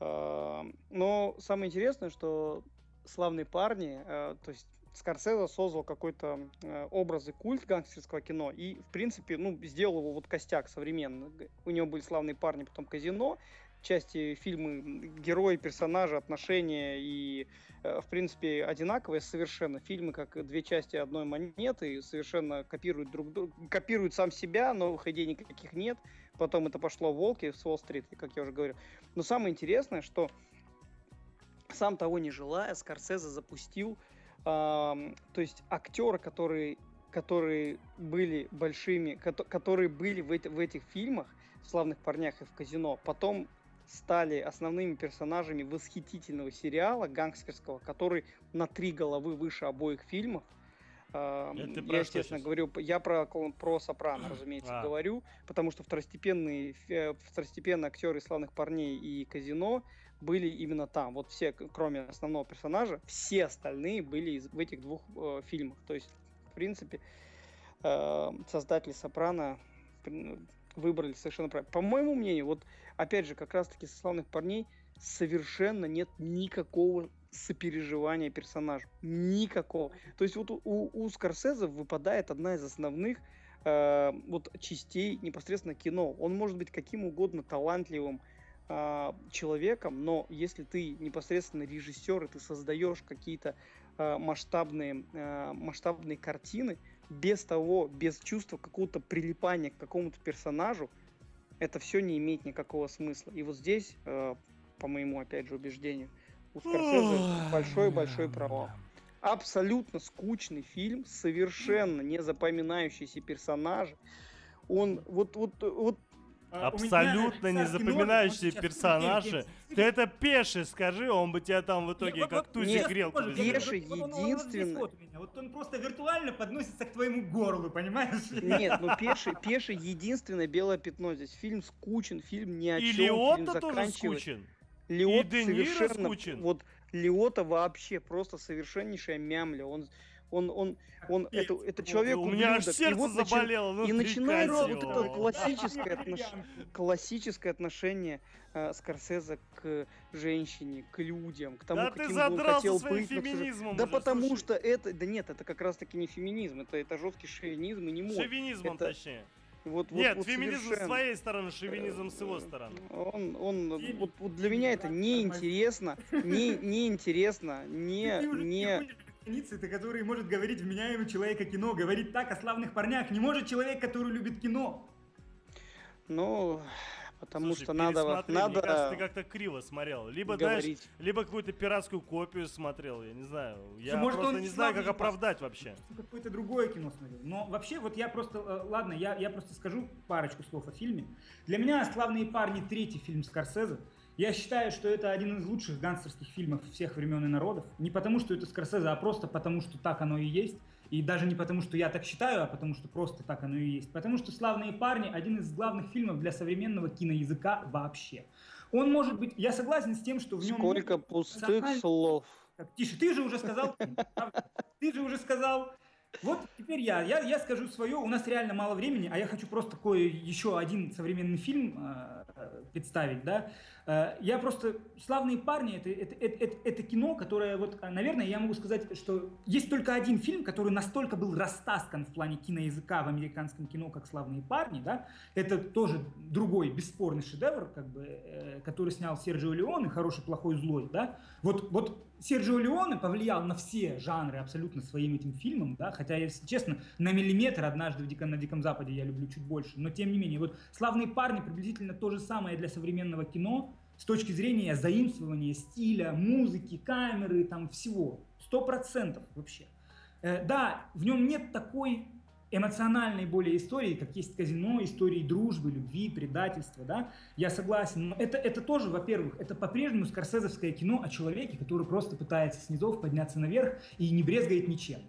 А, Но самое интересное, что славные парни, э, то есть Скорсезе создал какой-то э, образ и культ гангстерского кино и, в принципе, ну, сделал его вот костяк современный. У него были славные парни, потом казино, части фильмы, герои, персонажи, отношения и, э, в принципе, одинаковые совершенно. Фильмы как две части одной монеты, совершенно копируют друг друга, копируют сам себя, новых идей никаких нет. Потом это пошло Волки с Уолл-стрит, как я уже говорил. Но самое интересное, что сам того не желая, Скорсезе запустил, ам, то есть актеры, которые, которые были большими, кото- которые были в, в этих фильмах, в «Славных парнях» и в «Казино», потом стали основными персонажами восхитительного сериала гангстерского, который на три головы выше обоих фильмов. Это про я, естественно, говорю, я про, про Сопрано, разумеется, А. говорю, потому что второстепенные, фе- второстепенные актеры «Славных парней» и «Казино» были именно там. Вот все, кроме основного персонажа, все остальные были из- в этих двух э, фильмах. То есть, в принципе, э, создатели «Сопрано» м, выбрали совершенно правильно. По моему мнению, вот опять же, как раз-таки со «Славных парней» совершенно нет никакого сопереживания персонажу. Никакого. То есть вот у, у Скорсезе выпадает одна из основных э, вот частей непосредственно кино. Он может быть каким угодно талантливым э, человеком, но если ты непосредственно режиссер, и ты создаешь какие-то э, масштабные, э, масштабные картины, без того, без чувства какого-то прилипания к какому-то персонажу, это все не имеет никакого смысла. И вот здесь, э, по моему, опять же, убеждению, у Скорсезе большой-большой провал. Абсолютно скучный фильм, совершенно не запоминающийся персонажи. Он вот, вот, вот А, Абсолютно не царский нож, запоминающие вот сейчас персонажи. Ты это пеший скажи, он бы тебя там в итоге как тузик грелку Пеший единственный. вот он просто виртуально подносится к твоему горлу, понимаешь? Нет, ну Пеший, Пеший единственное белое пятно здесь. Фильм скучен, фильм ни о И чем, фильм Лиотта тоже скучен. Лиот И совершенно, скучен. вот Лиота вообще просто совершеннейшая мямля. Он, Он, он, он, это, это человек У меня аж ублюдок. И сердце вот начи- заболело. ну, и начинается вот это классическое, отнош- классическое отношение э, Скорсезе к женщине, к людям, к тому, Да ты каким бы он хотел своим быть. феминизмом Да уже, потому слушай. что это, да нет, это как раз таки не феминизм, это, это жесткий шовинизм и не мод. Шовинизмом, Это- точнее. Вот, Нет, вот феминизм с совершенно. твоей стороны, шовинизм с его стороны. Он, он, вот, вот для меня это неинтересно, не, неинтересно, не, Ты не, ты, который может говорить вменяемый человек о кино, говорить так о славных парнях, не может человек, который любит кино. ну, потому Слушай, что надо, пересмотри, мне кажется, надо ты как-то криво смотрел. Либо, знаешь, говорить. либо какую-то пиратскую копию смотрел, я не знаю. Я может, просто он не знаю, как славный оправдать вообще. Какое-то другое кино смотрел. Но вообще, вот я просто, э, ладно, я, я просто скажу парочку слов о фильме. Для меня «Славные парни» третий фильм Скорсезе. Я считаю, что это один из лучших гангстерских фильмов всех времен и народов. Не потому, что это Скорсезе, а просто потому, что так оно и есть. И даже не потому, что я так считаю, а потому, что просто так оно и есть. Потому что «Славные парни» — один из главных фильмов для современного киноязыка вообще. Он может быть... Я согласен с тем, что в нем... Сколько пустых эмоциональной- слов. так, тише, ты же уже сказал, ты же уже сказал. Вот теперь я, я, я скажу свое. У нас реально мало времени, а я хочу просто такой еще один современный фильм э, представить, да. Э, я просто славные парни. Это, это, это, это, кино, которое вот, э, наверное, я могу сказать, что есть только один фильм, который настолько был растаскан в плане киноязыка в американском кино, как славные парни, да. Это тоже другой бесспорный шедевр, как бы, э, который снял Серджио Леоне, хороший, плохой, злой, да. Вот, вот Серджио Леоне повлиял на все жанры абсолютно своим этим фильмом, да, хотя, если честно, на миллиметр однажды в Диком, на Диком Западе я люблю чуть больше, но тем не менее, вот «Славные парни» приблизительно то же самое для современного кино с точки зрения заимствования стиля, музыки, камеры, там всего, сто процентов вообще. Э, да, в нем нет такой эмоциональной более истории, как есть казино, истории дружбы, любви, предательства, да, я согласен, но это, это тоже, во-первых, это по-прежнему скорсезовское кино о человеке, который просто пытается с низов подняться наверх и не брезгает ничем.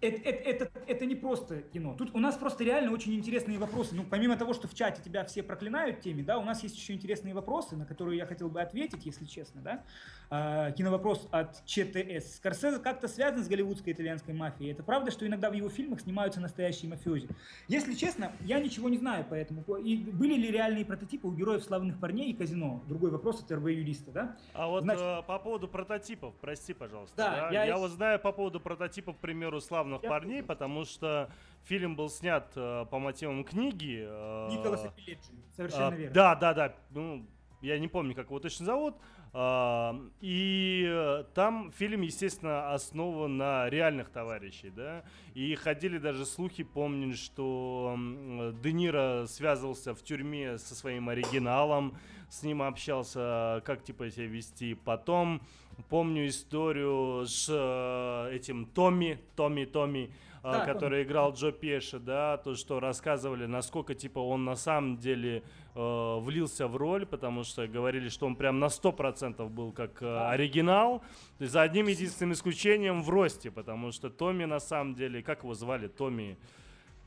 Это, это, это, это не просто кино. Тут у нас просто реально очень интересные вопросы. Ну, помимо того, что в чате тебя все проклинают теми, да, у нас есть еще интересные вопросы, на которые я хотел бы ответить, если честно, да. А, киновопрос от ЧТС. Скорсезе как-то связан с голливудской итальянской мафией. Это правда, что иногда в его фильмах снимаются настоящие мафиози? Если честно, я ничего не знаю по этому. И были ли реальные прототипы у героев славных парней и казино? Другой вопрос от РБ-юриста, да? А вот Значит- э, по поводу прототипов, прости, пожалуйста. Да, да, я я, вот знаю по поводу прототипов, к примеру, славных Я парней, потому что фильм был снят э, по мотивам книги. э, Николаса Пиледжи. Совершенно а, верно. Да, да, да. Ну, я не помню, как его точно зовут. А, и э, там фильм, естественно, основан на реальных товарищей, да. И ходили даже слухи, помню, что м, Де Ниро связывался в тюрьме со своим оригиналом, с ним общался, как типа себя вести. Потом помню историю с э, этим Томми, Томми, Томми, а, Да, который играл Джо Пеши, да, то, что рассказывали, насколько, типа, он на самом деле э, влился в роль, потому что говорили, что он прям на 100% был как э, оригинал, то есть за одним единственным исключением в росте, потому что Томми на самом деле, как его звали, Томми...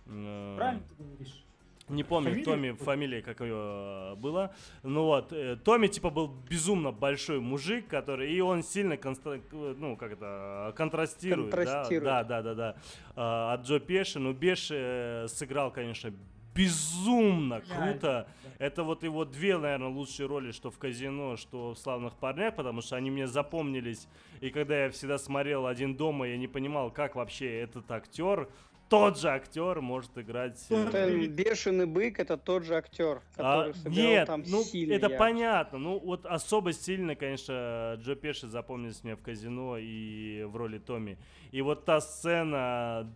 э, Правильно ты говоришь. Не помню, Фамилия Томми, фамилия как ее было. Ну вот, э, Томми, типа, был безумно большой мужик, который, и он сильно, констра- ну, как это, контрастирует. да, Контрастирует. Да, да, да, да. А, От Джо Пеши. Ну, Беши э, сыграл, конечно, безумно круто. да. Это вот его две, наверное, лучшие роли, что в «Казино», что в «Славных парнях», потому что они мне запомнились. И когда я всегда смотрел «Один дома», я не понимал, как вообще этот актер, тот же актер может играть... э, Это бешеный бык, это тот же актер, а, который сыграл нет, там ну сильно. это понятно. Ну вот особо сильно, конечно, Джо Пеши запомнился мне в казино и в роли Томми. И вот та сцена,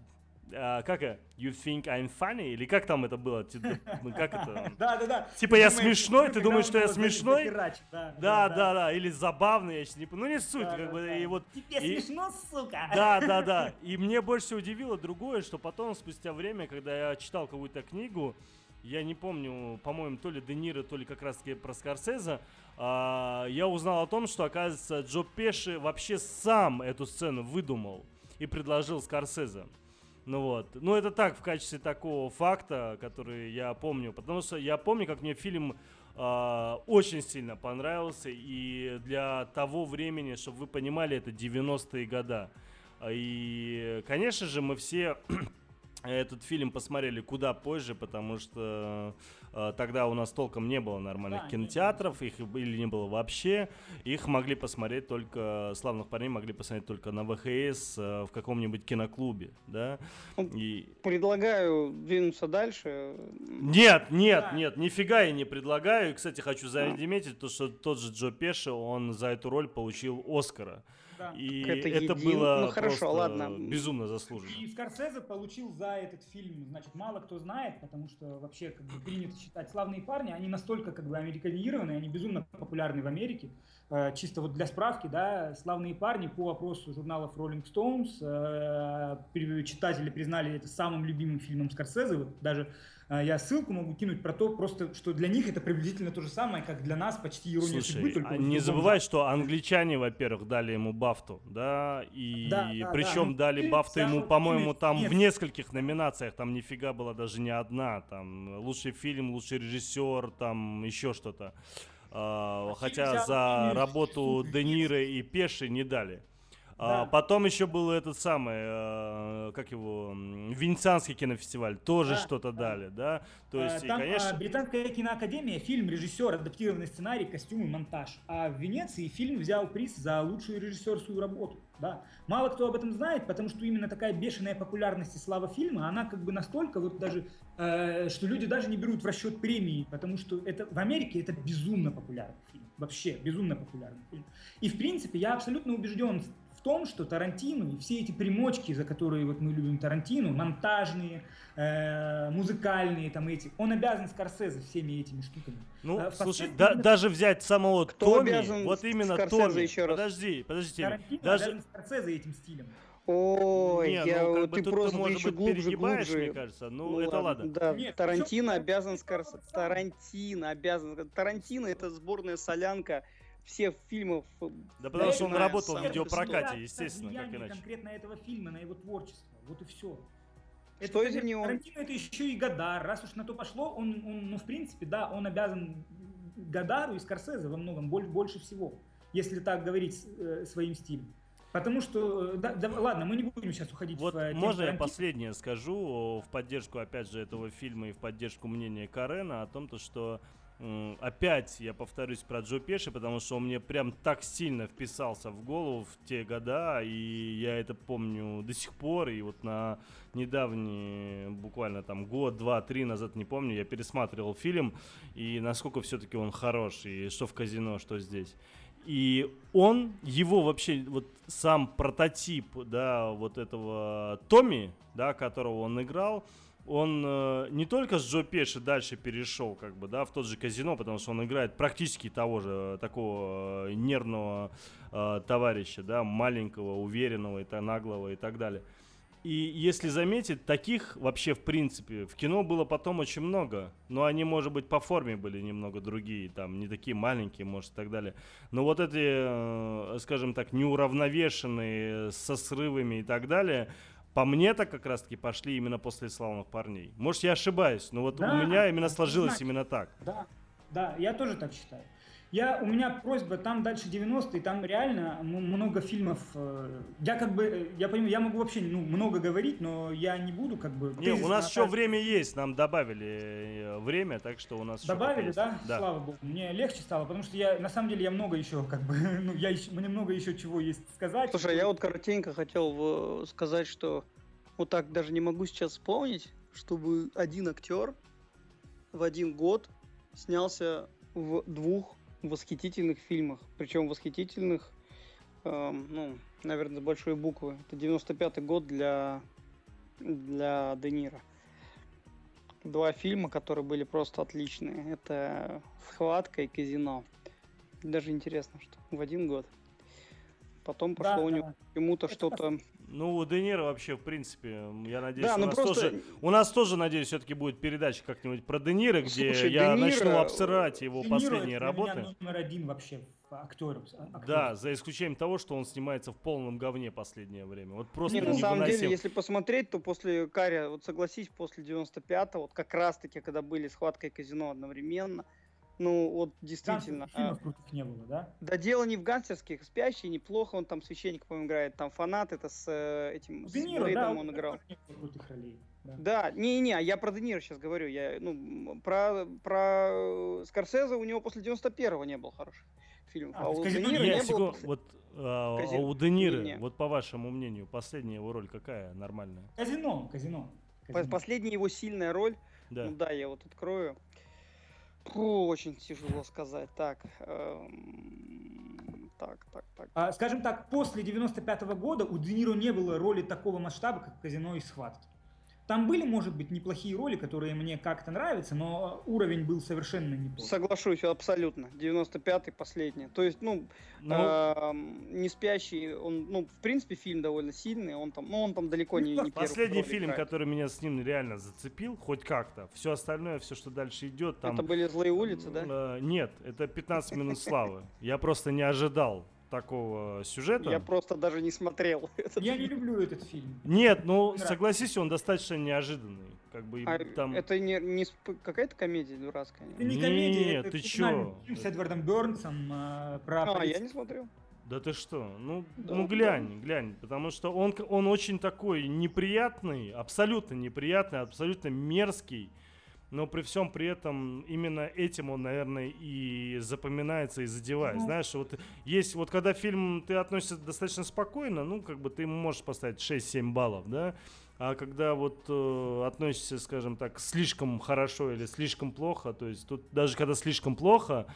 а, как? You think I'm funny? Или как там это было? Ти- Ну как это? Да, да, да. Типа, я смешной? Ты думаешь, он что я смешной? Да, Да, да. Или забавный, я сейчас не. Ну не суть, как бы. И вот Тебе смешно, сука? да, да, да. И мне больше удивило другое, что потом, спустя время, когда я читал какую-то книгу, я не помню, по-моему, то ли Де Ниро, то ли как раз-таки про Скорсезе, а, я узнал о том, что, оказывается, Джо Пеши вообще сам эту сцену выдумал и предложил Скорсезе. Ну вот. Ну это так, в качестве такого факта, который я помню. Потому что я помню, как мне фильм а, очень сильно понравился. И для того времени, чтобы вы понимали, это 90-е года. И, конечно же, мы все этот фильм посмотрели куда позже, потому что э, тогда у нас толком не было нормальных да, кинотеатров, их или не было вообще. Их могли посмотреть только, славных парней могли посмотреть только на ВХС э, в каком-нибудь киноклубе, да. Ну, И... Предлагаю двинуться дальше. Нет, нет, да. нет, нифига я не предлагаю. И, кстати, хочу заметить, то, что тот же Джо Пеши, он за эту роль получил Оскара. И это, это един... было ну, хорошо, ладно. безумно заслуженно. И Скорсезе получил за этот фильм, значит, мало кто знает, потому что вообще как бы принято считать «Славные парни», они настолько как бы американизированы, они безумно популярны в Америке. Э, чисто вот для справки, да, «Славные парни» по опросу журналов Rolling Stones э, читатели признали это самым любимым фильмом Скорсезе, вот даже я ссылку могу кинуть про то, просто, что для них это приблизительно то же самое, как для нас почти ирония Слушай, судьбы. Только а не забывай, что англичане, во-первых, дали ему бафту, да, и да, да, причем да, дали бафту ему, по-моему, там нет. в нескольких номинациях, там нифига была даже не одна, там лучший фильм, лучший режиссер, там еще что-то. Uh, хотя за работу Де Ниро и Пеши не дали. А, потом еще был этот самый, э, как его, Венецианский кинофестиваль, тоже да, что-то да. дали, да? То есть, Там, и, конечно... А, Британская киноакадемия, фильм, режиссер, адаптированный сценарий, костюмы, монтаж. А в Венеции фильм взял приз за лучшую режиссерскую работу. Да. Мало кто об этом знает, потому что именно такая бешеная популярность и слава фильма, она как бы настолько вот даже, э, что люди даже не берут в расчет премии, потому что это в Америке это безумно популярный фильм. Вообще, безумно популярный фильм. И в принципе я абсолютно убежден том, что Тарантино и все эти примочки, за которые вот мы любим Тарантино, монтажные, э, музыкальные, там эти, он обязан Скорсезе всеми этими штуками. Ну, э, слушай, да, даже взять самого Кто Томми, вот именно Скорсезе Томми, еще раз? подожди, подожди, Тарантино даже... обязан Скорсезе этим стилем. Ой, Не, я, ну, ты просто ты, еще глубже, глубже. мне кажется. Ну, ну это ладно. Да, Нет, Тарантино обязан Скорсезе. Тарантино обязан. Тарантино это сборная солянка всех фильмов. Да потому что он работал в видеопрокате, естественно, как иначе. конкретно этого фильма, на его творчество. Вот и все. Это, что из него? Тарантино это еще и Гадар. Раз уж на то пошло, он, он, ну, в принципе, да, он обязан Гадару и Скорсезе во многом больше, больше всего, если так говорить э, своим стилем. Потому что, э, да, да, ладно, мы не будем сейчас уходить вот в э, Можно я последнее скажу в поддержку, опять же, этого фильма и в поддержку мнения Карена о том, то, что опять я повторюсь про Джо Пеши, потому что он мне прям так сильно вписался в голову в те года, и я это помню до сих пор, и вот на недавний, буквально там год, два, три назад, не помню, я пересматривал фильм, и насколько все-таки он хорош, и что в казино, что здесь. И он, его вообще, вот сам прототип, да, вот этого Томми, да, которого он играл, он э, не только с Джо Пеши дальше перешел, как бы, да, в тот же казино, потому что он играет практически того же э, такого э, нервного э, товарища, да, маленького, уверенного, и то, наглого и так далее. И если заметить, таких вообще в принципе в кино было потом очень много. Но они, может быть, по форме были немного другие, там не такие маленькие, может, и так далее. Но вот эти, э, скажем так, неуравновешенные, со срывами и так далее, по мне так как раз-таки пошли именно после славных парней. Может, я ошибаюсь, но вот да, у меня именно сложилось значит, именно так. Да, да, я тоже так считаю. Я, у меня просьба, там дальше 90-е, там реально много фильмов. Э, я как бы, э, я понимаю, я могу вообще ну, много говорить, но я не буду как бы... Не, у нас еще время есть, нам добавили э, время, так что у нас Добавили, да? да? Слава богу. Мне легче стало, потому что я, на самом деле, я много еще, как бы, ну, я еще, мне много еще чего есть сказать. Слушай, я вот коротенько хотел сказать, что вот так даже не могу сейчас вспомнить, чтобы один актер в один год снялся в двух восхитительных фильмах. Причем восхитительных, э, ну, наверное, с большой буквы. Это 95-й год для, для Де Ниро. Два фильма, которые были просто отличные. Это «Схватка» и «Казино». Даже интересно, что в один год. Потом пошло да, у него да. почему-то что-то ну, у Де Ниро вообще, в принципе, я надеюсь, да, у, ну нас просто... тоже, у нас тоже, надеюсь, все-таки будет передача как-нибудь про Де Ниро, где Слушай, я Де Ниро... начну обсирать его Де последние работы. Меня номер один вообще актер, актер. Да, за исключением того, что он снимается в полном говне последнее время. Вот просто Нет, на самом деле, если посмотреть, то после Каря, вот согласись, после 95-го, вот как раз-таки, когда были схватка и казино одновременно, Ну, вот действительно. Фильмов крутых не было, да? Да дело не в гангстерских. Спящий неплохо, он там священник, по-моему, играет. Там фанат, это с э, этим... С Де Ниро, Блейдом да, он играл. крутых ролей. Да. Да, не-не, я про Де Ниро сейчас говорю. Я, ну, про, про Скорсезе у него после 91-го не был хороший фильм. А, А, у Де Ниро не секу- было... после- Вот а, а у Де Ниро, вот по вашему мнению, последняя его роль какая нормальная? Казино, казино. казино. Последняя его сильная роль Да. Ну да, я вот открою. Фу, очень тяжело сказать. Так, эм, так, так, так. А, скажем так, после 95 года у Де Ниро не было роли такого масштаба, как «Казино» и «Схватки». Там были, может быть, неплохие роли, которые мне как-то нравятся, но уровень был совершенно неплохой. Соглашусь абсолютно. 95-й последний. То есть, ну, Ну, эм, не спящий, он, ну, в принципе, фильм довольно сильный. Он там, ну, он там далеко не, не первую последний фильм, играет. который меня с ним реально зацепил, хоть как-то. Все остальное, все, что дальше идет, там... Это были злые улицы, да? э, нет, это 15 минут славы. Я просто не ожидал такого сюжета. Я просто даже не смотрел. этот Я не фильм. люблю этот фильм. Нет, ну Нравится. согласись, он достаточно неожиданный. Как бы А там... Это не, не сп- какая-то комедия дурацкая? Это нет? не комедия, Нет, это ты чё? фильм с Эдвардом Бернсом э, про А, полиц- я не смотрел. Да ты что? Ну, Да, ну да. глянь, глянь, потому что он, он очень такой неприятный, абсолютно неприятный, абсолютно мерзкий, но при всем при этом именно этим он, наверное, и запоминается и задевает. Ну. Знаешь, вот есть, вот когда фильм ты относишься достаточно спокойно, ну, как бы ты ему можешь поставить 6-7 баллов, да, а когда вот э, относишься, скажем так, слишком хорошо или слишком плохо, то есть тут даже когда слишком плохо,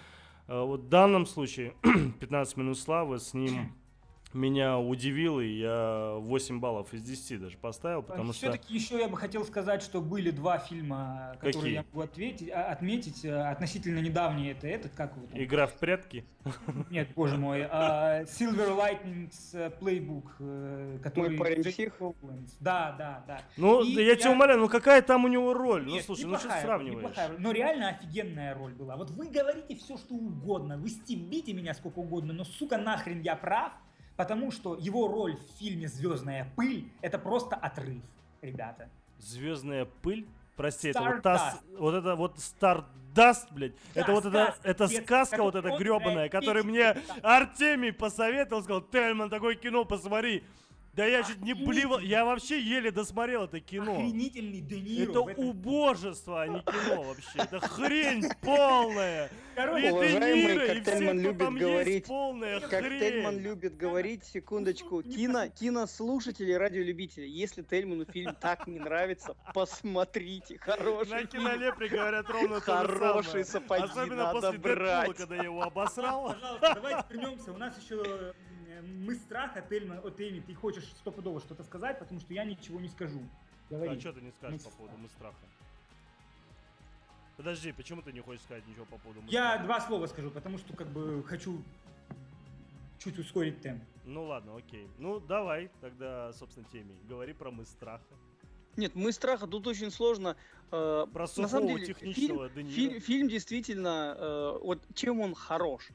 э, вот в данном случае 15 минут славы с ним меня удивил, и я 8 баллов из 10 даже поставил, потому что... Все-таки еще я бы хотел сказать, что были два фильма, которые Какие? я могу ответить, а- отметить. э, Относительно недавние это этот, как его там? Игра в прятки. Нет, боже мой. а, Silver Lightning's э, Playbook, э, который... парень Джек псих? Да, да, да. Ну, И да я тебя я- умоляю, ну какая там у него роль? ну Нет, слушай, ну что неплохая роль, сравниваешь? неплохая. Но реально офигенная роль была. Вот вы говорите все, что угодно, вы стебите меня сколько угодно, но, сука, нахрен я прав, потому что его роль в фильме «Звездная пыль» — это просто отрыв, ребята. Звездная пыль? Прости, это вот, Stardust. та, вот это вот Стардаст, блядь. Да, это вот это, сказка, это детская, сказка вот эта гребаная, которую мне. Артемий посоветовал, сказал, Тельман, такое кино посмотри. Да я чуть не блевал, я вообще еле досмотрел это кино. Охренительный Де Ниро Это этом- убожество, а не кино вообще. Это хрень полная. И Короче, Де Уважаемый Ниро, и все, любит там есть, говорить, полная Как Тельман хрень. любит говорить, секундочку, кино, кинослушатели, радиолюбители, если Тельману фильм так не нравится, посмотрите, На хороший фильм. кинолепре говорят ровно Хорошие сапоги Особенно надо после Дэдпула, брать. когда я его обосрал. Пожалуйста, давайте вернемся. У нас еще э, мы страха, Тельма, о Тельме, ты хочешь стопудово что-то сказать, потому что я ничего не скажу. Говори. А что ты не скажешь Мы по поводу мы страха? Подожди, почему ты не хочешь сказать ничего по поводу мы Я страха? два слова скажу, потому что как бы хочу чуть ускорить темп. Ну ладно, окей. Ну давай тогда, собственно, теме. Говори про мы страха. Нет, мы страха тут очень сложно. э, Про на самом сухого деле, техничного фильм, фильм, фильм действительно, э, вот чем он хорош.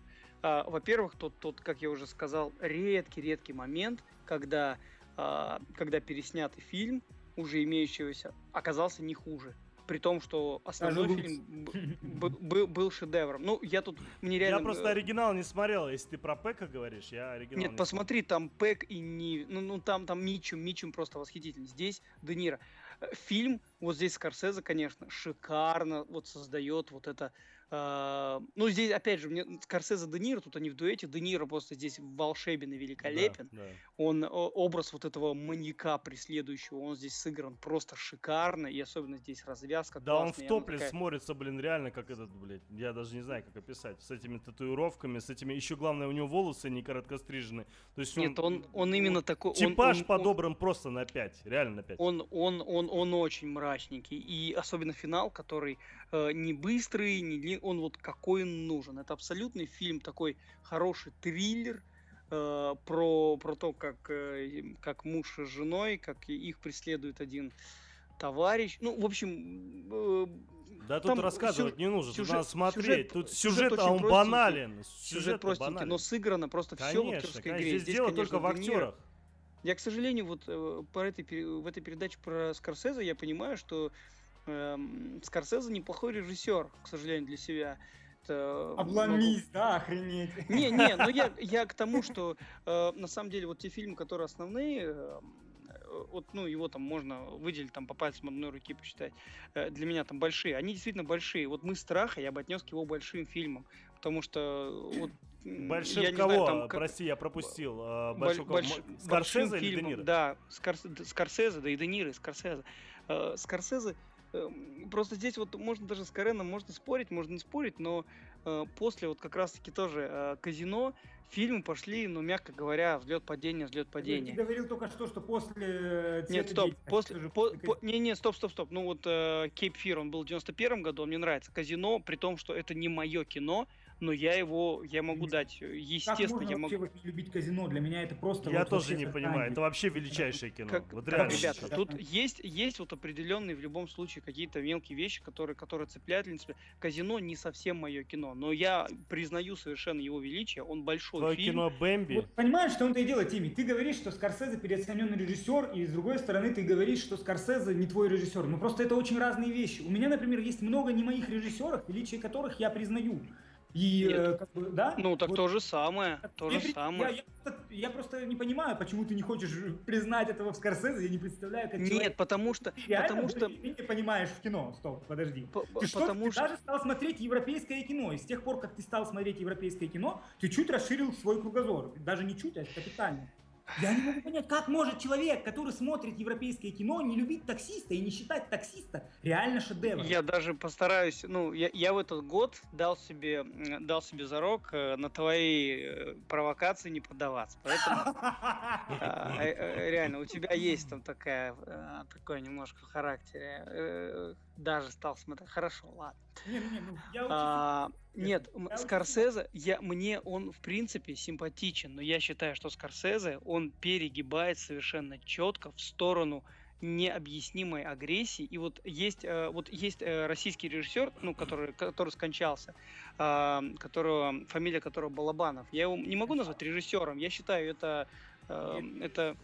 А, во-первых, тот, тот, как я уже сказал, редкий-редкий момент, когда, а, когда переснятый фильм, уже имеющегося, оказался не хуже. При том, что основной Даже фильм б- б- был, был шедевром. Ну, я тут, мне реально... Я просто э, оригинал не смотрел. Если ты про Пека говоришь, я оригинал Нет, не посмотри, там Пэк и не... Ну, ну там, там Мичум, Мичум просто восхитительный. Здесь Де Ниро. Э, Фильм, вот здесь Скорсезе, конечно, шикарно вот создает вот это... э, ну, здесь, опять же, мне Скорсезе Де Ниро, тут они в дуэте. Де Ниро просто здесь волшебен и великолепен. Да, да. Он, образ вот этого маньяка преследующего, он здесь сыгран просто шикарно. И особенно здесь развязка Да, он в классная, она топлес такая- смотрится, блин, реально как этот, блядь. Я даже не знаю, как описать. С этими татуировками, с этими... Еще главное, у него волосы не короткострижены. То есть Нет, он, он именно такой... он- Типаж он- он- по-добрым просто на 5. Реально на 5. Он, он, он, он очень мрачненький. И особенно финал, который э, не быстрый, не длинный, он вот какой он нужен. Это абсолютный фильм, такой хороший триллер э, про, про то, как, э, как муж с женой, как их преследует один товарищ. Ну, в общем... э, Да тут рассказывать сю- не нужно, сюжет- надо смотреть. сюжет- тут сюжет сюжет, а он простенький. банален. Сюжет Сюжет простенький, банален. но сыграно просто все в Конечно, актерской конечно. игре. Здесь, дело конечно, только в актерах. Я, к сожалению, вот э, по этой, в этой передаче про Скорсезе я понимаю, что эм, Скорсезе неплохой режиссер, к сожалению, для себя. э, Обломись, могу... да, охренеть. Не, не, ну я, я к тому, что э, на самом деле вот те фильмы, которые основные, э, вот, ну, его там можно выделить там по пальцам одной руки посчитать, э, для меня там большие, они действительно большие. Вот «Мы страха» я бы отнес к его большим фильмам, потому что вот Большим я кого? Знаю, там, как... Прости, я пропустил. А, большого Больш... Скорсезе или Де Да, Скорс... Скорсезе, да и Де Ниро, и Скорсезе. Э, Скорсезе, просто здесь вот можно даже с Кареном можно спорить, можно не спорить, но э, после вот как раз-таки тоже э, казино фильмы пошли, ну, мягко говоря, взлет-падение, взлет-падение. Ты говорил только что, что после... Нет, стоп, после... По, по, не, не, стоп, стоп, стоп. Ну, вот Кейп Фир, он был в 91 году, он мне нравится. Казино, при том, что это не мое кино, но я его, я могу дать, э, естественно, как я могу... вообще любить казино? Для меня это просто... Я вот тоже не понимаю, это вообще величайшее кино. Как, вот реально. Ребята, тут есть, есть вот определенные в любом случае какие-то мелкие вещи, которые, которые цепляют для себя. Казино не совсем мое кино, но я признаю совершенно его величие, он большой Твое фильм. кино Бэмби. Вот, понимаешь, что он-то и делает, Тимми? Ты говоришь, что Скорсезе переоцененный режиссер, и с другой стороны ты говоришь, что Скорсезе не твой режиссер. Ну просто это очень разные вещи. У меня, например, есть много не моих режиссеров, величие которых я признаю. И, э, как бы, да? Ну, так вот, то же самое, то же самое. Я, я, я просто не понимаю, почему ты не хочешь признать этого в Скорсезе, я не представляю, как Нет, человек... потому что... Ты реально, потому что... Ты не понимаешь в кино, стоп, подожди. П ты что, потому ты что... даже стал смотреть европейское кино, и с тех пор, как ты стал смотреть европейское кино, ты чуть расширил свой кругозор, даже не чуть, а капитально. Я не могу понять, как может человек, который смотрит европейское кино, не любить таксиста и не считать таксиста реально шедевром. Я даже постараюсь, ну, я, я в этот год дал себе, дал себе зарок э, на твои э, провокации не поддаваться. Поэтому а, э, реально, у тебя есть там такая, такой немножко в характере. Даже стал смотреть. Хорошо, ладно. Не, не, ну, я а, нет, я Скорсезе, я, мне он в принципе симпатичен, но я считаю, что Скорсезе, он перегибает совершенно четко в сторону необъяснимой агрессии. И вот есть, э, вот есть э, российский режиссер, ну, который, который скончался, э, которого, фамилия которого Балабанов. Я его не могу назвать режиссером. Я считаю, это, это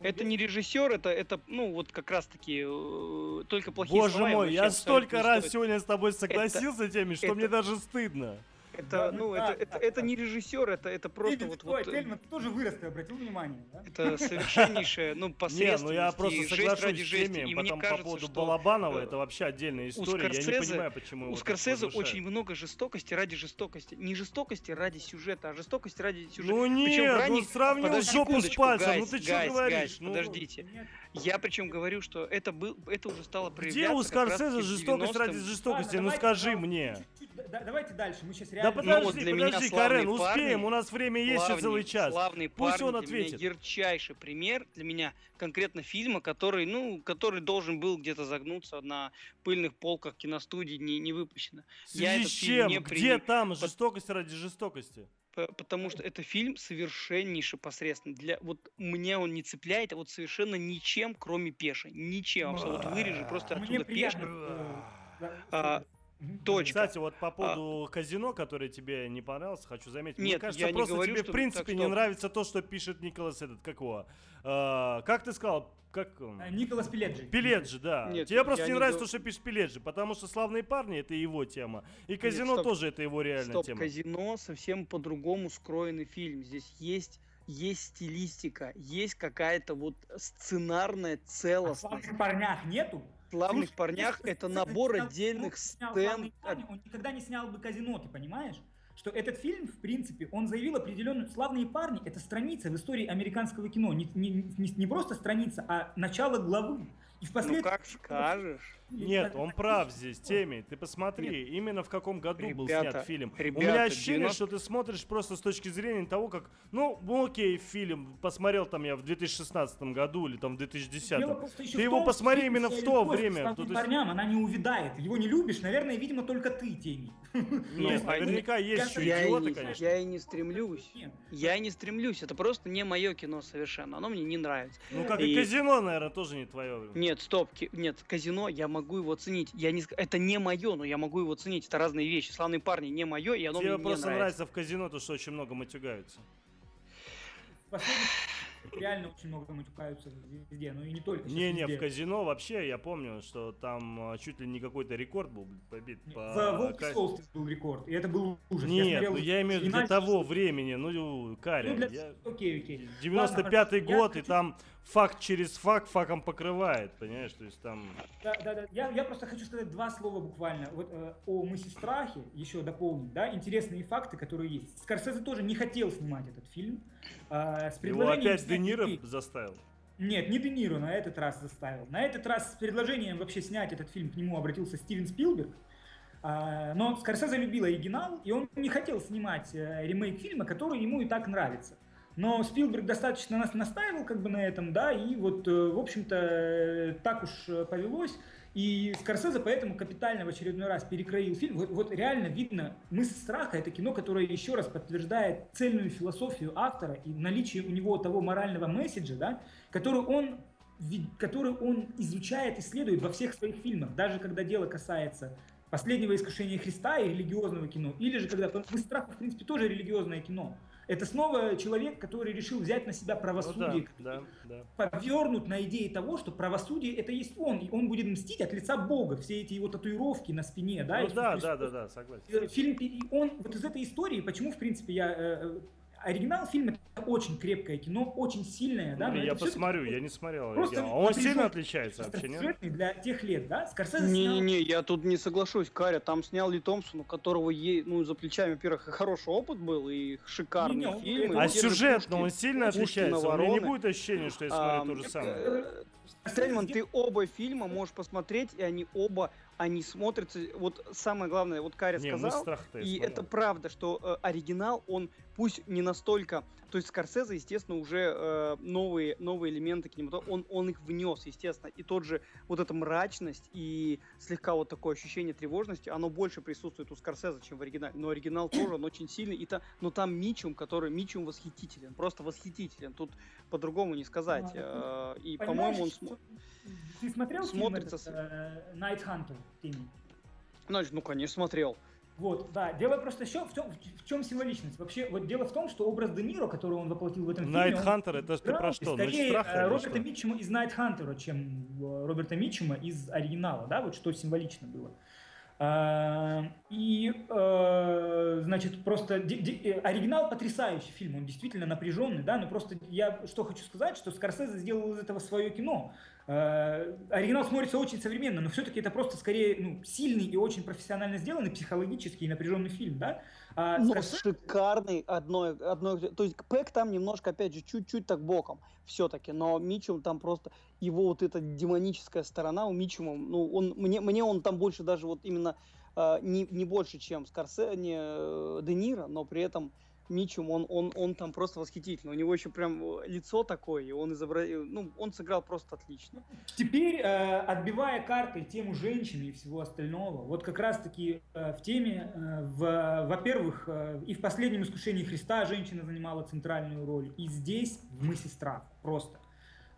это не режиссер, это, это, ну, вот как раз-таки э, только плохие Боже слова. мой, я столько раз сегодня с тобой согласился это, теми, что это, мне даже стыдно. Это, да, ну, да, это, да, это, да. это не режиссер, это, это просто Ты, вот... Ой, вот Тельман, ты тоже вырос, ты обратил внимание, да? Это совершеннейшее, ну, посредственность. Не, ну я просто соглашусь с теми, потом кажется, по поводу Балабанова, это вообще отдельная история, я не понимаю, почему У Скорсезе очень много жестокости ради жестокости. Не жестокости ради сюжета, а жестокости ради сюжета. Ну нет, ну сравнил жопу с пальцем, ну ты что говоришь? Ну, подождите. Я причем говорю, что это был, это уже стало проявляться. Где у Скорсезе жестокость ради жестокости? Ну скажи мне давайте дальше, мы сейчас реально... Да подожди, ну, вот подожди, Карен, успеем, у нас время есть еще целый час. Славный Пусть он ответит. Для меня ярчайший пример для меня конкретно фильма, который, ну, который должен был где-то загнуться на пыльных полках киностудии, не, не выпущено. Я этот чем? Не Где там жестокость ради жестокости? Потому что это фильм совершеннейше посредственный. Для, вот мне он не цепляет, а вот совершенно ничем, кроме Пеши. Ничем абсолютно. Вырежи просто оттуда Пеши. А, Точка. Кстати, вот по а поводу а... казино, который тебе не понравился, хочу заметить. Нет, Мне кажется, я просто не говорю, тебе что... в принципе так, не нравится то, что пишет Николас этот, как его? А, как ты сказал? Как он? А, Николас Пиледжи. Пиледжи, да. Нет, тебе просто не, не нравится то, что пишет Пиледжи, потому что «Славные парни» — это его тема. И «Казино» Нет, тоже это его реальная стоп, тема. «Казино» совсем по-другому скроенный фильм. Здесь есть есть стилистика, есть какая-то вот сценарная целостность. А в «Славных парнях» нету? Славных Слушай, парнях это набор отдельных сцен. Он никогда не снял бы казино, ты понимаешь? Что этот фильм, в принципе, он заявил определенную... «Славные парни» — это страница в истории американского кино. Не, не, не, не просто страница, а начало главы. И впоследствии... Ну как скажешь. Нет, он прав здесь, Теми. Ты посмотри, Нет. именно в каком году ребята, был снят фильм. Ребята, У меня ощущение, 90... что ты смотришь просто с точки зрения того, как, ну, окей, фильм, посмотрел там я в 2016 году или там в 2010. Ты его посмотри именно в то время. С парням она не увядает. Его не любишь, наверное, видимо, только ты, Теми. Нет, наверняка есть еще идиоты, конечно. Я и не стремлюсь. Я и не стремлюсь. Это просто не мое кино совершенно. Оно мне не нравится. Ну, как и казино, наверное, тоже не твое. Нет, стоп. Нет, казино я могу его ценить. Я не, это не мое, но я могу его ценить. Это разные вещи. Славные парни не мое, и оно Тебе мне просто не нравится. нравится в казино то, что очень много матюгаются. реально очень много матюкаются везде, ну и не только. Не-не, в казино вообще, я помню, что там а, чуть ли не какой-то рекорд был побит. По... В Волке был рекорд, и это был ужас. Нет, я, смотрел, ну, я имею в виду для того времени, ну, Каря. Ну, для... я... Окей, окей. 95-й год, я и там факт через факт факом покрывает, понимаешь, то есть там... Да, да, да. Я, я просто хочу сказать два слова буквально. Вот э, о мысли страхе еще дополнить, да, интересные факты, которые есть. Скорсезе тоже не хотел снимать этот фильм. Э, с Его опять Де Ниро заставил? Нет, не Де Ниро на этот раз заставил. На этот раз с предложением вообще снять этот фильм к нему обратился Стивен Спилберг. А, но Скорсезе любил оригинал, и он не хотел снимать э, ремейк фильма, который ему и так нравится. Но Спилберг достаточно нас настаивал как бы на этом, да, и вот, э, в общем-то, э, так уж э, повелось. И Скорсезе поэтому капитально в очередной раз перекроил фильм. Вот, вот реально видно, «Мысль страха» — это кино, которое еще раз подтверждает цельную философию автора и наличие у него того морального месседжа, да, который он который он изучает, исследует во всех своих фильмах, даже когда дело касается последнего искушения Христа и религиозного кино, или же когда «Мы страха», в принципе, тоже религиозное кино. Это снова человек, который решил взять на себя правосудие, ну, да, да, да. повернут на идее того, что правосудие это есть он, и он будет мстить от лица Бога, все эти его татуировки на спине, да? Ну, да, да, да, да, согласен. Э, фильм, и он вот из этой истории, почему, в принципе, я э, оригинал фильма это очень крепкое кино, очень сильное, да. Ну, я посмотрю, я не смотрел. Просто оригинал. Он сильно отличается вообще, нет? Для тех лет, да? Скорсезе Не-не-не, я тут не соглашусь, Каря, там снял Ли Томпсон, у которого е... ну, за плечами, во-первых, хороший опыт был и шикарный не, не, фильм. А сюжет, но он сильно отличается. У меня не будет ощущения, что я смотрю а, то же самое. Стельман, ты оба фильма можешь посмотреть, и они оба они смотрятся, вот самое главное, вот Каря сказал, и это правда, что э, оригинал, он пусть не настолько, то есть Скорсезе, естественно, уже э, новые, новые элементы к нему, он, он их внес, естественно, и тот же вот эта мрачность и слегка вот такое ощущение тревожности, оно больше присутствует у Скорсезе, чем в оригинале, но оригинал тоже, он очень сильный, и та, но там Мичум, который, Мичум восхитителен, просто восхитителен, тут по-другому не сказать, э, и, по-моему, он... Ты смотрел смотрится... фильм этот, э, Night Hunter, Тимми? Значит, ну, конечно, смотрел. Вот, да. Дело просто еще в, чем, в чем символичность. Вообще, вот дело в том, что образ Де Ниро, который он воплотил в этом фильме... Найт Хантер, это ты про что? Скорее э, Роберта Митчема из Найт Хантера, чем э, Роберта Митчема из оригинала, да, вот что символично было. А, и, э, значит, просто оригинал потрясающий фильм, он действительно напряженный, да, но просто я что хочу сказать, что Скорсезе сделал из этого свое кино. Э, оригинал смотрится очень современно, но все-таки это просто скорее ну, сильный и очень профессионально сделанный психологический и напряженный фильм, да? А, но Скорсезе... шикарный одной, одной, то есть Пэк там немножко, опять же, чуть-чуть так боком все-таки, но Мичем там просто, его вот эта демоническая сторона у Мичема, ну, он, мне, мне он там больше даже вот именно э, не, не больше, чем Скорсе, не э, Де Ниро, но при этом Мичум, он, он, он там просто восхитительный. У него еще прям э, лицо такое, и он изобразил, ну, он сыграл просто отлично. Теперь, э, отбивая карты тему женщины и всего остального, вот как раз-таки э, в теме, э, в, во-первых, э, и в последнем искушении Христа женщина занимала центральную роль, и здесь «Мы сестра» просто.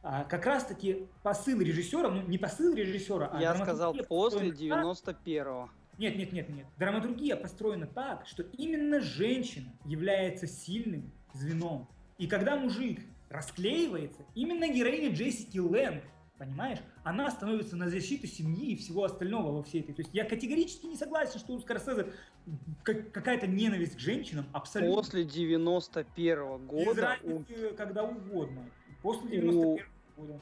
А, как раз-таки посыл режиссера, ну не посыл режиссера, а... Я сказал после 91-го. Нет, нет, нет, нет. Драматургия построена так, что именно женщина является сильным звеном. И когда мужик расклеивается, именно героиня Джессики Лэнг, понимаешь, она становится на защиту семьи и всего остального во всей этой. То есть я категорически не согласен, что у Скорсезе какая-то ненависть к женщинам абсолютно. После 91 -го года... Без разницы, у... когда угодно. После 91 -го года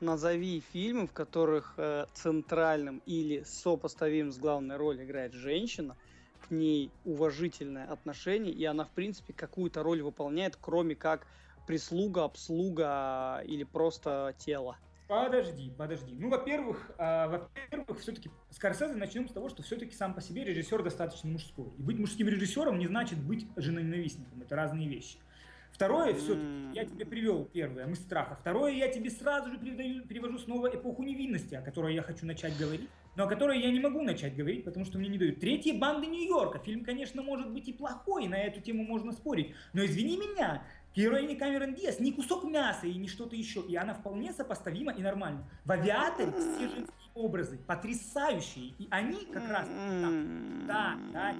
назови фильмы, в которых э, центральным или сопоставим с главной ролью играет женщина, к ней уважительное отношение, и она, в принципе, какую-то роль выполняет, кроме как прислуга, обслуга или просто тело. Подожди, подожди. Ну, во-первых, э, во-первых, все-таки Скорсезе начнем с того, что все-таки сам по себе режиссер достаточно мужской. И быть мужским режиссером не значит быть женоненавистником. Это разные вещи. Второе, все я тебе привел первое, мы страха. Второе, я тебе сразу же передаю, привожу снова эпоху невинности, о которой я хочу начать говорить, но о которой я не могу начать говорить, потому что мне не дают. Третье, банды Нью-Йорка. Фильм, конечно, может быть и плохой, на эту тему можно спорить. Но извини меня, героиня Камерон Диас не кусок мяса и не что-то еще. И она вполне сопоставима и нормальна. В «Авиаторе» все женские образы потрясающие. И они как раз... Да, да,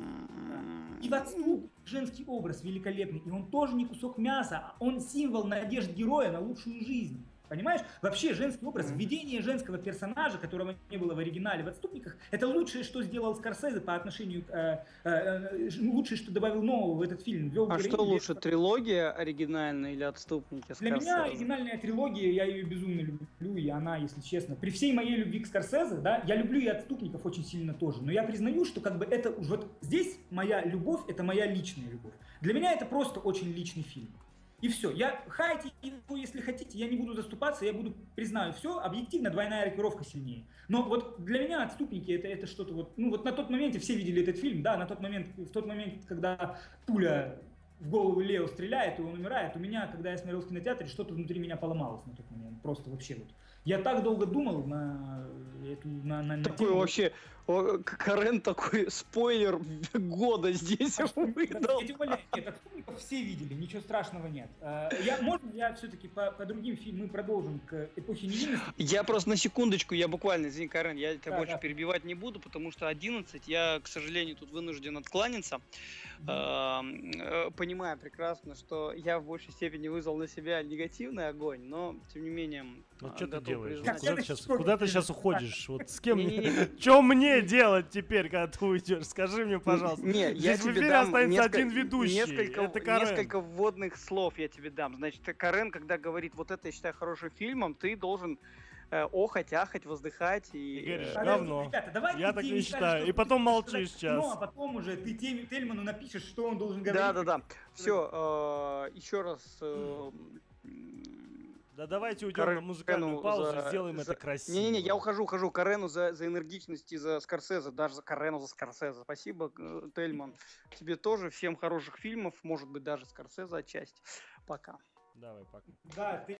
да. И в отступ женский образ великолепный, и он тоже не кусок мяса, а он символ надежд героя на лучшую жизнь. Понимаешь? Вообще женский образ, введение женского персонажа, которого не было в оригинале в «Отступниках», это лучшее, что сделал Скорсезе по отношению к... Э, э, э, лучшее, что добавил нового в этот фильм. Ввел А что без- лучше, трилогия оригинальная или отступники? Для меня Скорсезе? оригинальная трилогия, я ее безумно люблю, и она, если честно, при всей моей любви к Скорсезе, да, я люблю и «Отступников» очень сильно тоже, но я признаю, что как бы это вот здесь моя любовь, это моя личная любовь. Для меня это просто очень личный фильм. И все. Я хайте его, если хотите, я не буду заступаться, я буду, признаю, все, объективно двойная рокировка сильнее. Но вот для меня отступники это, это что-то вот, ну вот на тот момент все видели этот фильм, да, на тот момент, в тот момент, когда пуля в голову Лео стреляет, и он умирает, у меня, когда я смотрел в кинотеатре, что-то внутри меня поломалось на тот момент. Просто вообще вот. Я так долго думал на эту, на, на, на Такой тему. вообще, Карен такой спойлер года здесь выдал. Я тем более, нет, все видели, ничего страшного нет. Э, Я, можно я все-таки по, по другим фильмам, продолжим к эпохе невинности? Я просто на секундочку, я буквально, извини, Карен, я тебя Да, больше да. перебивать не буду, потому что 11, я, к сожалению, тут вынужден откланяться. Э, Понимаю прекрасно, что я в большей степени вызвал на себя негативный огонь, но, тем не менее, Вот а, что ты делаешь? Куда ты сейчас, куда ты сейчас уходишь? Вот с кем мне? Мне делать теперь, когда ты уйдешь? Скажи мне, пожалуйста. Не, я Здесь в тебе эфире дам останется несколько- один ведущий. Несколько, Это Карен. несколько вводных слов я тебе дам. Значит, Карен, когда говорит, вот это я считаю хорошим фильмом, ты должен э, охать, ахать, воздыхать и... И говоришь, э, говно. Ребята, давайте Я так не считаю. что И потом молчишь в сейчас. а потом уже ты Тем- Тельману напишешь, что он должен говорить. Да, да, да. Все, еще раз. э, Да давайте уйдем на Карену музыкальную паузу, за- сделаем за- это красиво. Не-не-не, я ухожу, ухожу. Карену за, за энергичность и за Скорсезе, даже за Карену за Скорсезе. Спасибо, э, Тельман. Тебе тоже. Всем хороших фильмов, может быть, даже Скорсезе отчасти. Пока. Давай, пока. Да, ты